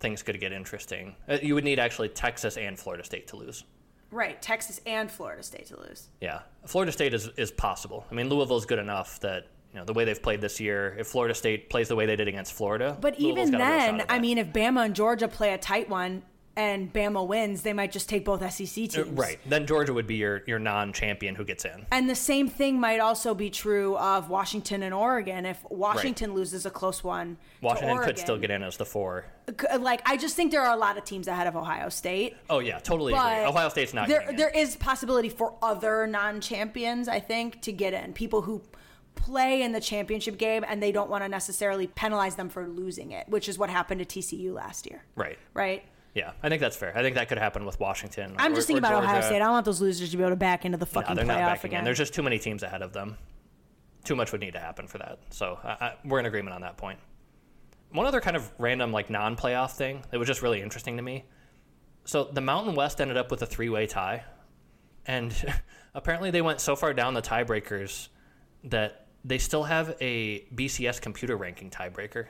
things could get interesting. Uh, you would need actually Texas and Florida State to lose. Right, Texas and Florida State to lose. Yeah, Florida State is is possible. I mean, Louisville is good enough that you know the way they've played this year. If Florida State plays the way they did against Florida, but even then, I mean, if Bama and Georgia play a tight one, and Bama wins, they might just take both SEC teams. Uh, Right. Then Georgia would be your, your non champion who gets in. And the same thing might also be true of Washington and Oregon. If Washington loses a close one, to Washington could still get in as the four. Like I just think there are a lot of teams ahead of Ohio State. Oh, yeah, totally agree. Ohio State's not there. There is possibility for other non-champions, I think, to get in. People who play in the championship game and they don't want to necessarily penalize them for losing it, which is what happened to TCU last year. Right. Right. Yeah, I think that's fair. I think that could happen with Washington. I'm or- just thinking about Ohio State. I don't want those losers to be able to back into the No, fucking they're not playoff again. in. There's just too many teams ahead of them. Too much would need to happen for that. So I, I, we're in agreement on that point. One other kind of random, like non-playoff thing that was just really interesting to me. So the Mountain West ended up with a three-way tie, and *laughs* apparently they went so far down the tiebreakers that they still have a BCS computer ranking tiebreaker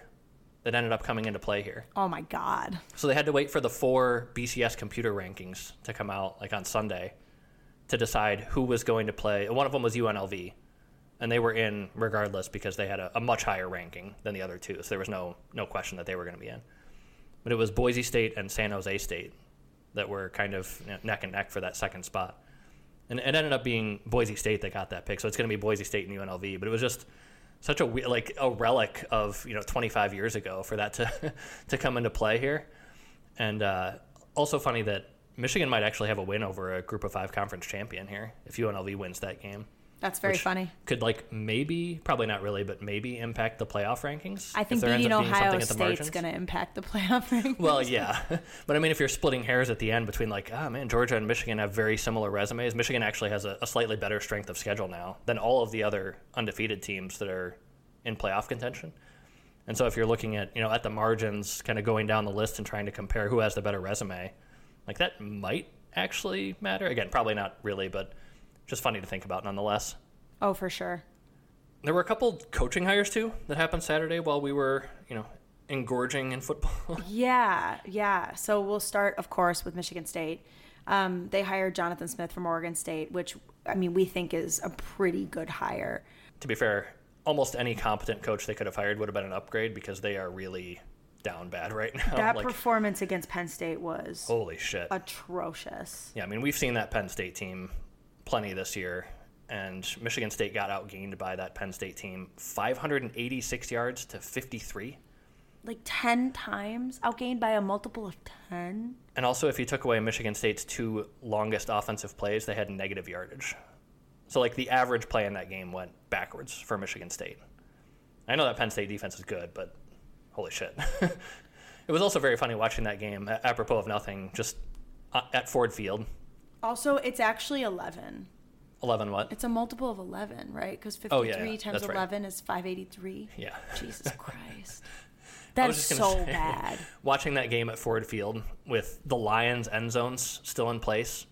that ended up coming into play here. oh my god. So they had to wait for the four BCS computer rankings to come out, like on Sunday, to decide who was going to play. One of them was UNLV, and they were in regardless because they had a, a much higher ranking than the other two. So there was no no question that they were going to be in. But it was Boise State and San Jose State that were kind of you know, neck and neck for that second spot. And it ended up being Boise State that got that pick. So it's going to be Boise State and UNLV. But it was just such a we- like a relic of you know 25 years ago for that to *laughs* to come into play here. And uh, also funny that Michigan might actually have a win over a Group of Five conference champion here if UNLV wins that game. That's very funny. Could like maybe, probably not really, but maybe impact the playoff rankings. I think beating Ohio something at the State's going to impact the playoff *laughs* rankings. Well, yeah, *laughs* but I mean, if you're splitting hairs at the end between like, ah, man, Georgia and Michigan have very similar resumes. Michigan actually has a, a slightly better strength of schedule now than all of the other undefeated teams that are in playoff contention. And so, if you're looking at you know at the margins, kind of going down the list and trying to compare who has the better resume, like that might actually matter. Again, probably not really, but just funny to think about nonetheless. Oh, for sure. There were a couple coaching hires too that happened Saturday while we were you know engorging in football. *laughs* Yeah, yeah. So we'll start, of course, with Michigan State. Um, they hired Jonathan Smith from Oregon State, which I mean we think is a pretty good hire. to be fair, almost any competent coach they could have hired would have been an upgrade because they are really down bad *laughs* right now. That like, performance against Penn State was holy shit. atrocious. Yeah, I mean, we've seen that Penn State team plenty this year, and Michigan State got outgained by that Penn State team 586 yards to 53. Like ten times, outgained by a multiple of ten. And also, if you took away Michigan State's two longest offensive plays, they had negative yardage. So, like, the average play in that game went backwards for Michigan State. I know that Penn State defense is good, but holy shit. *laughs* it was also very funny watching that game, apropos of nothing, just uh, at Ford Field. Also, it's actually eleven. 11 what? It's a multiple of eleven, right? Because Oh, fifty-three yeah, yeah. times That's right. eleven is five eighty-three. Yeah. Jesus *laughs* Christ, I that was just so say, bad. *laughs* Watching that game at Ford Field with the Lions end zones still in place,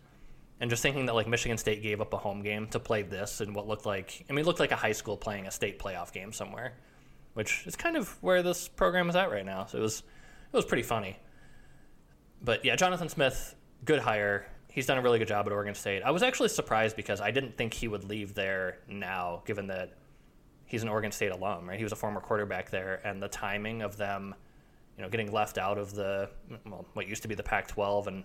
and just thinking that like Michigan State gave up a home game to play this and what looked like I mean it looked like a high school playing a state playoff game somewhere, which is kind of where this program is at right now. So it was it was pretty funny. But yeah, Jonathan Smith, good hire. He's done a really good job at Oregon State. I was actually surprised because I didn't think he would leave there now, given that he's an Oregon State alum, right? He was a former quarterback there, and the timing of them, you know, getting left out of the well, what used to be the Pac-12 and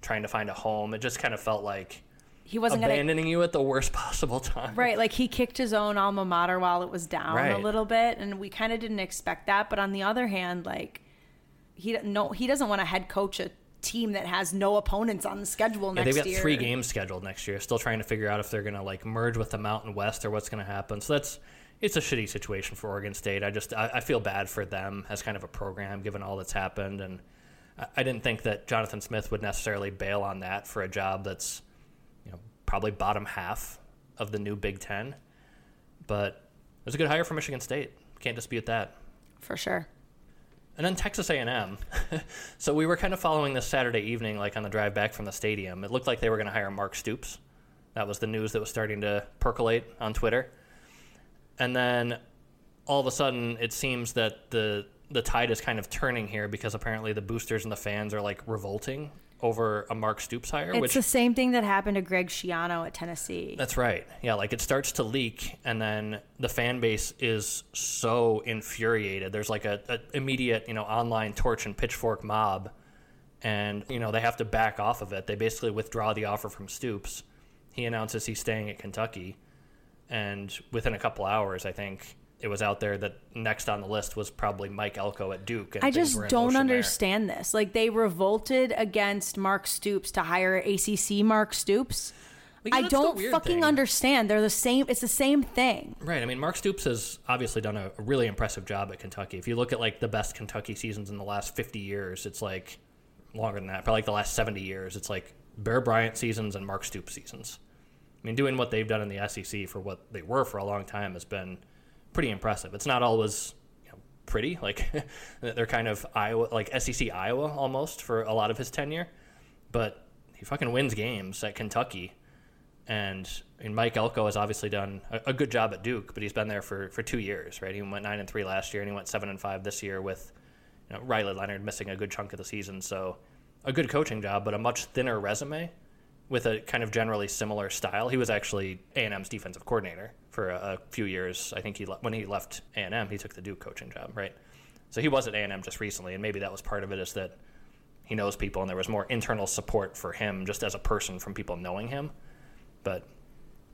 trying to find a home, it just kind of felt like He wasn't gonna abandoning you at the worst *laughs* possible time. Right, like he kicked his own alma mater while it was down a little bit, and we kind of didn't expect that. But on the other hand, like he no, he doesn't want to head coach a team that has no opponents on the schedule Yeah, next they've got year. three games scheduled next year. Still trying to figure out if they're going to like merge with the Mountain West or what's going to happen. So that's it's a shitty situation for Oregon State. I just I, I feel bad for them as kind of a program given all that's happened, and I, I didn't think that Jonathan Smith would necessarily bail on that for a job that's you know probably bottom half of the new Big Ten. But it was a good hire for Michigan State. Can't dispute that. for sure. And then Texas A&M. *laughs* so we were kind of following this Saturday evening, like on the drive back from the stadium. It looked like they were going to hire Mark Stoops. That was the news that was starting to percolate on Twitter. And then all of a sudden, it seems that the the tide is kind of turning here because apparently the boosters and the fans are like revolting over a Mark Stoops hire, It's which the same thing that happened to Greg Schiano at Tennessee. that's right. Yeah, like it starts to leak, and then the fan base is so infuriated. There's like a, a immediate, you know, online torch and pitchfork mob, and you know they have to back off of it. They basically withdraw the offer from Stoops. He announces he's staying at Kentucky, and within a couple hours, I think it was out there that next on the list was probably Mike Elko at Duke. I just don't understand there. this. Like they revolted against Mark Stoops to hire ACC Mark Stoops. I don't fucking thing. understand. They're the same. It's the same thing. Right. I mean, Mark Stoops has obviously done a, a really impressive job at Kentucky. If you look at like the best Kentucky seasons in the last 50 years, it's like longer than that, probably like the last 70 years. It's like Bear Bryant seasons and Mark Stoops seasons. I mean, doing what they've done in the SEC for what they were for a long time has been pretty impressive. It's not always you know, pretty. Like *laughs* they're kind of Iowa, like SEC Iowa almost for a lot of his tenure, but he fucking wins games at Kentucky. And, and Mike Elko has obviously done a, a, good job at Duke, but he's been there for, for two years, right? He went nine and three last year, and he went seven and five this year with you know, Riley Leonard missing a good chunk of the season. So a good coaching job, but a much thinner resume with a kind of generally similar style. He was actually A&M's defensive coordinator for a, a few years. I think he when he left A&M, he took the Duke coaching job, right? So he was at A&M just recently, and maybe that was part of it is that he knows people, and there was more internal support for him just as a person from people knowing him. But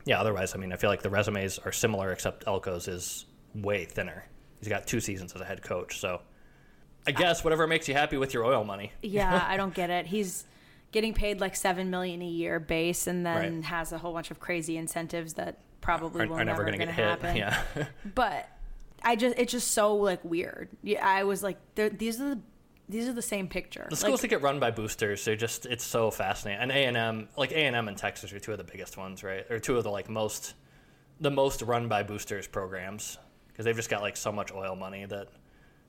yeah, otherwise, I mean, I feel like the resumes are similar, except Elko's is way thinner. He's got two seasons as a head coach, so I guess whatever makes you happy with your oil money. *laughs* Yeah, I don't get it. *laughs* He's getting paid like seven million a year base, and then right. has a whole bunch of crazy incentives that probably are, will are never, never going to happen. Yeah. *laughs* *laughs* but I just it's just so like weird. Yeah, I was like, these are the these are the same picture. The schools like, that get run by boosters, they're just it's so fascinating. And A and M, like A and M and Texas, are two of the biggest ones, right? Or two of the like most the most run by boosters programs because they've just got like so much oil money that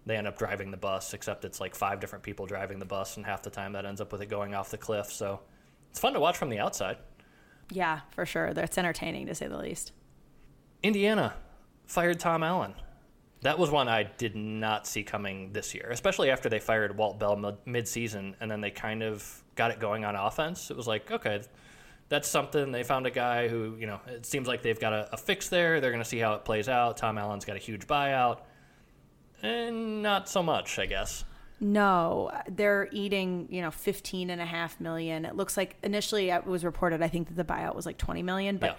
they end up driving the bus. Except it's like five different people driving the bus, and half the time that ends up with it going off the cliff. So it's fun to watch from the outside. Yeah, for sure. That's entertaining to say the least. Indiana fired Tom Allen. That was one I did not see coming this year, especially after they fired Walt Bell mid-season and then they kind of got it going on offense. It was like, okay, that's something. They found a guy who, you know, it seems like they've got a, a fix there. They're going to see how it plays out. Tom Allen's got a huge buyout. And not so much, I guess. No, they're eating, you know, 15 and a half million. It looks like initially it was reported, I think that the buyout was like 20 million, but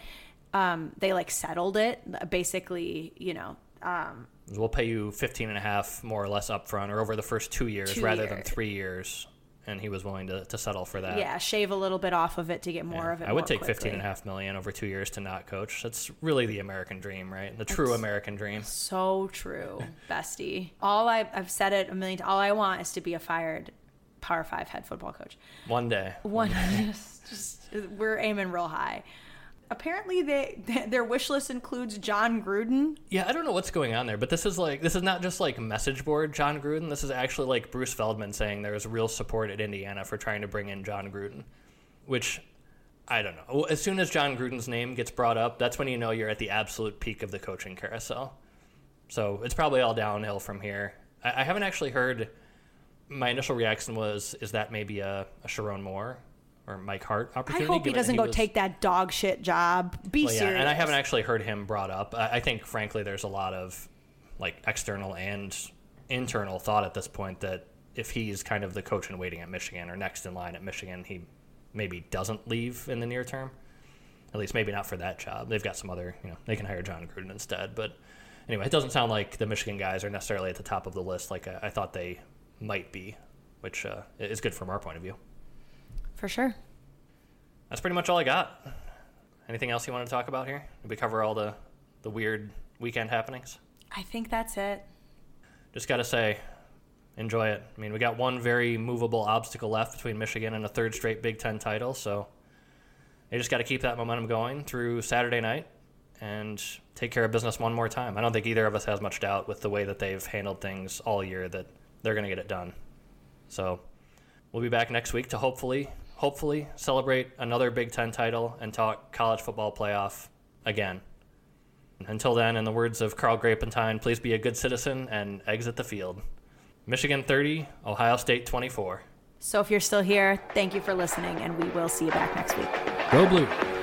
yeah. um, they like settled it. Basically, you know, um, we'll pay you 15 and a half more or less upfront or over the first two years two rather years. than three years and he was willing to, to settle for that. Yeah, shave a little bit off of it to get more yeah. of it. I would take quickly. 15 and a half million over two years to not coach. That's really the American dream, right? The true American dream. So true, bestie. All I've, I've said it a million. All I want is to be a fired Power Five head football coach. One day. One. *laughs* just, just we're aiming real high apparently they *laughs* their wish list includes Jon Gruden. Yeah, I don't know what's going on there, but this is like this is not just like message board Jon Gruden. This is actually like Bruce Feldman saying there is real support at Indiana for trying to bring in Jon Gruden, which I don't know. As soon as Jon Gruden's name gets brought up, that's when you know you're at the absolute peak of the coaching carousel. So it's probably all downhill from here. I, I haven't actually heard. My initial reaction was, is that maybe a, a Sherrone Moore or Mike Hart opportunity. I hope he doesn't he go was, take that dog shit job. Be well, yeah, serious. And I haven't actually heard him brought up. I, I think, frankly, there's a lot of like external and internal thought at this point that if he's kind of the coach in waiting at Michigan or next in line at Michigan, he maybe doesn't leave in the near term. At least maybe not for that job. They've got some other, you know, they can hire Jon Gruden instead. But anyway, it doesn't sound like the Michigan guys are necessarily at the top of the list like I, I thought they might be, which uh, is good from our point of view. For sure. That's pretty much all I got. Anything else you want to talk about here? Did we cover all the, the weird weekend happenings? I think that's it. Just got to say, enjoy it. I mean, we got one very movable obstacle left between Michigan and a third straight Big Ten title, so they just got to keep that momentum going through Saturday night and take care of business one more time. I don't think either of us has much doubt with the way that they've handled things all year that they're going to get it done. So We'll be back next week to hopefully, hopefully celebrate another Big Ten title and talk college football playoff again. Until then, in the words of Carl Grapentine, please be a good citizen and exit the field. Michigan 30, Ohio State 24. So if you're still here, thank you for listening, and we will see you back next week. Go Blue.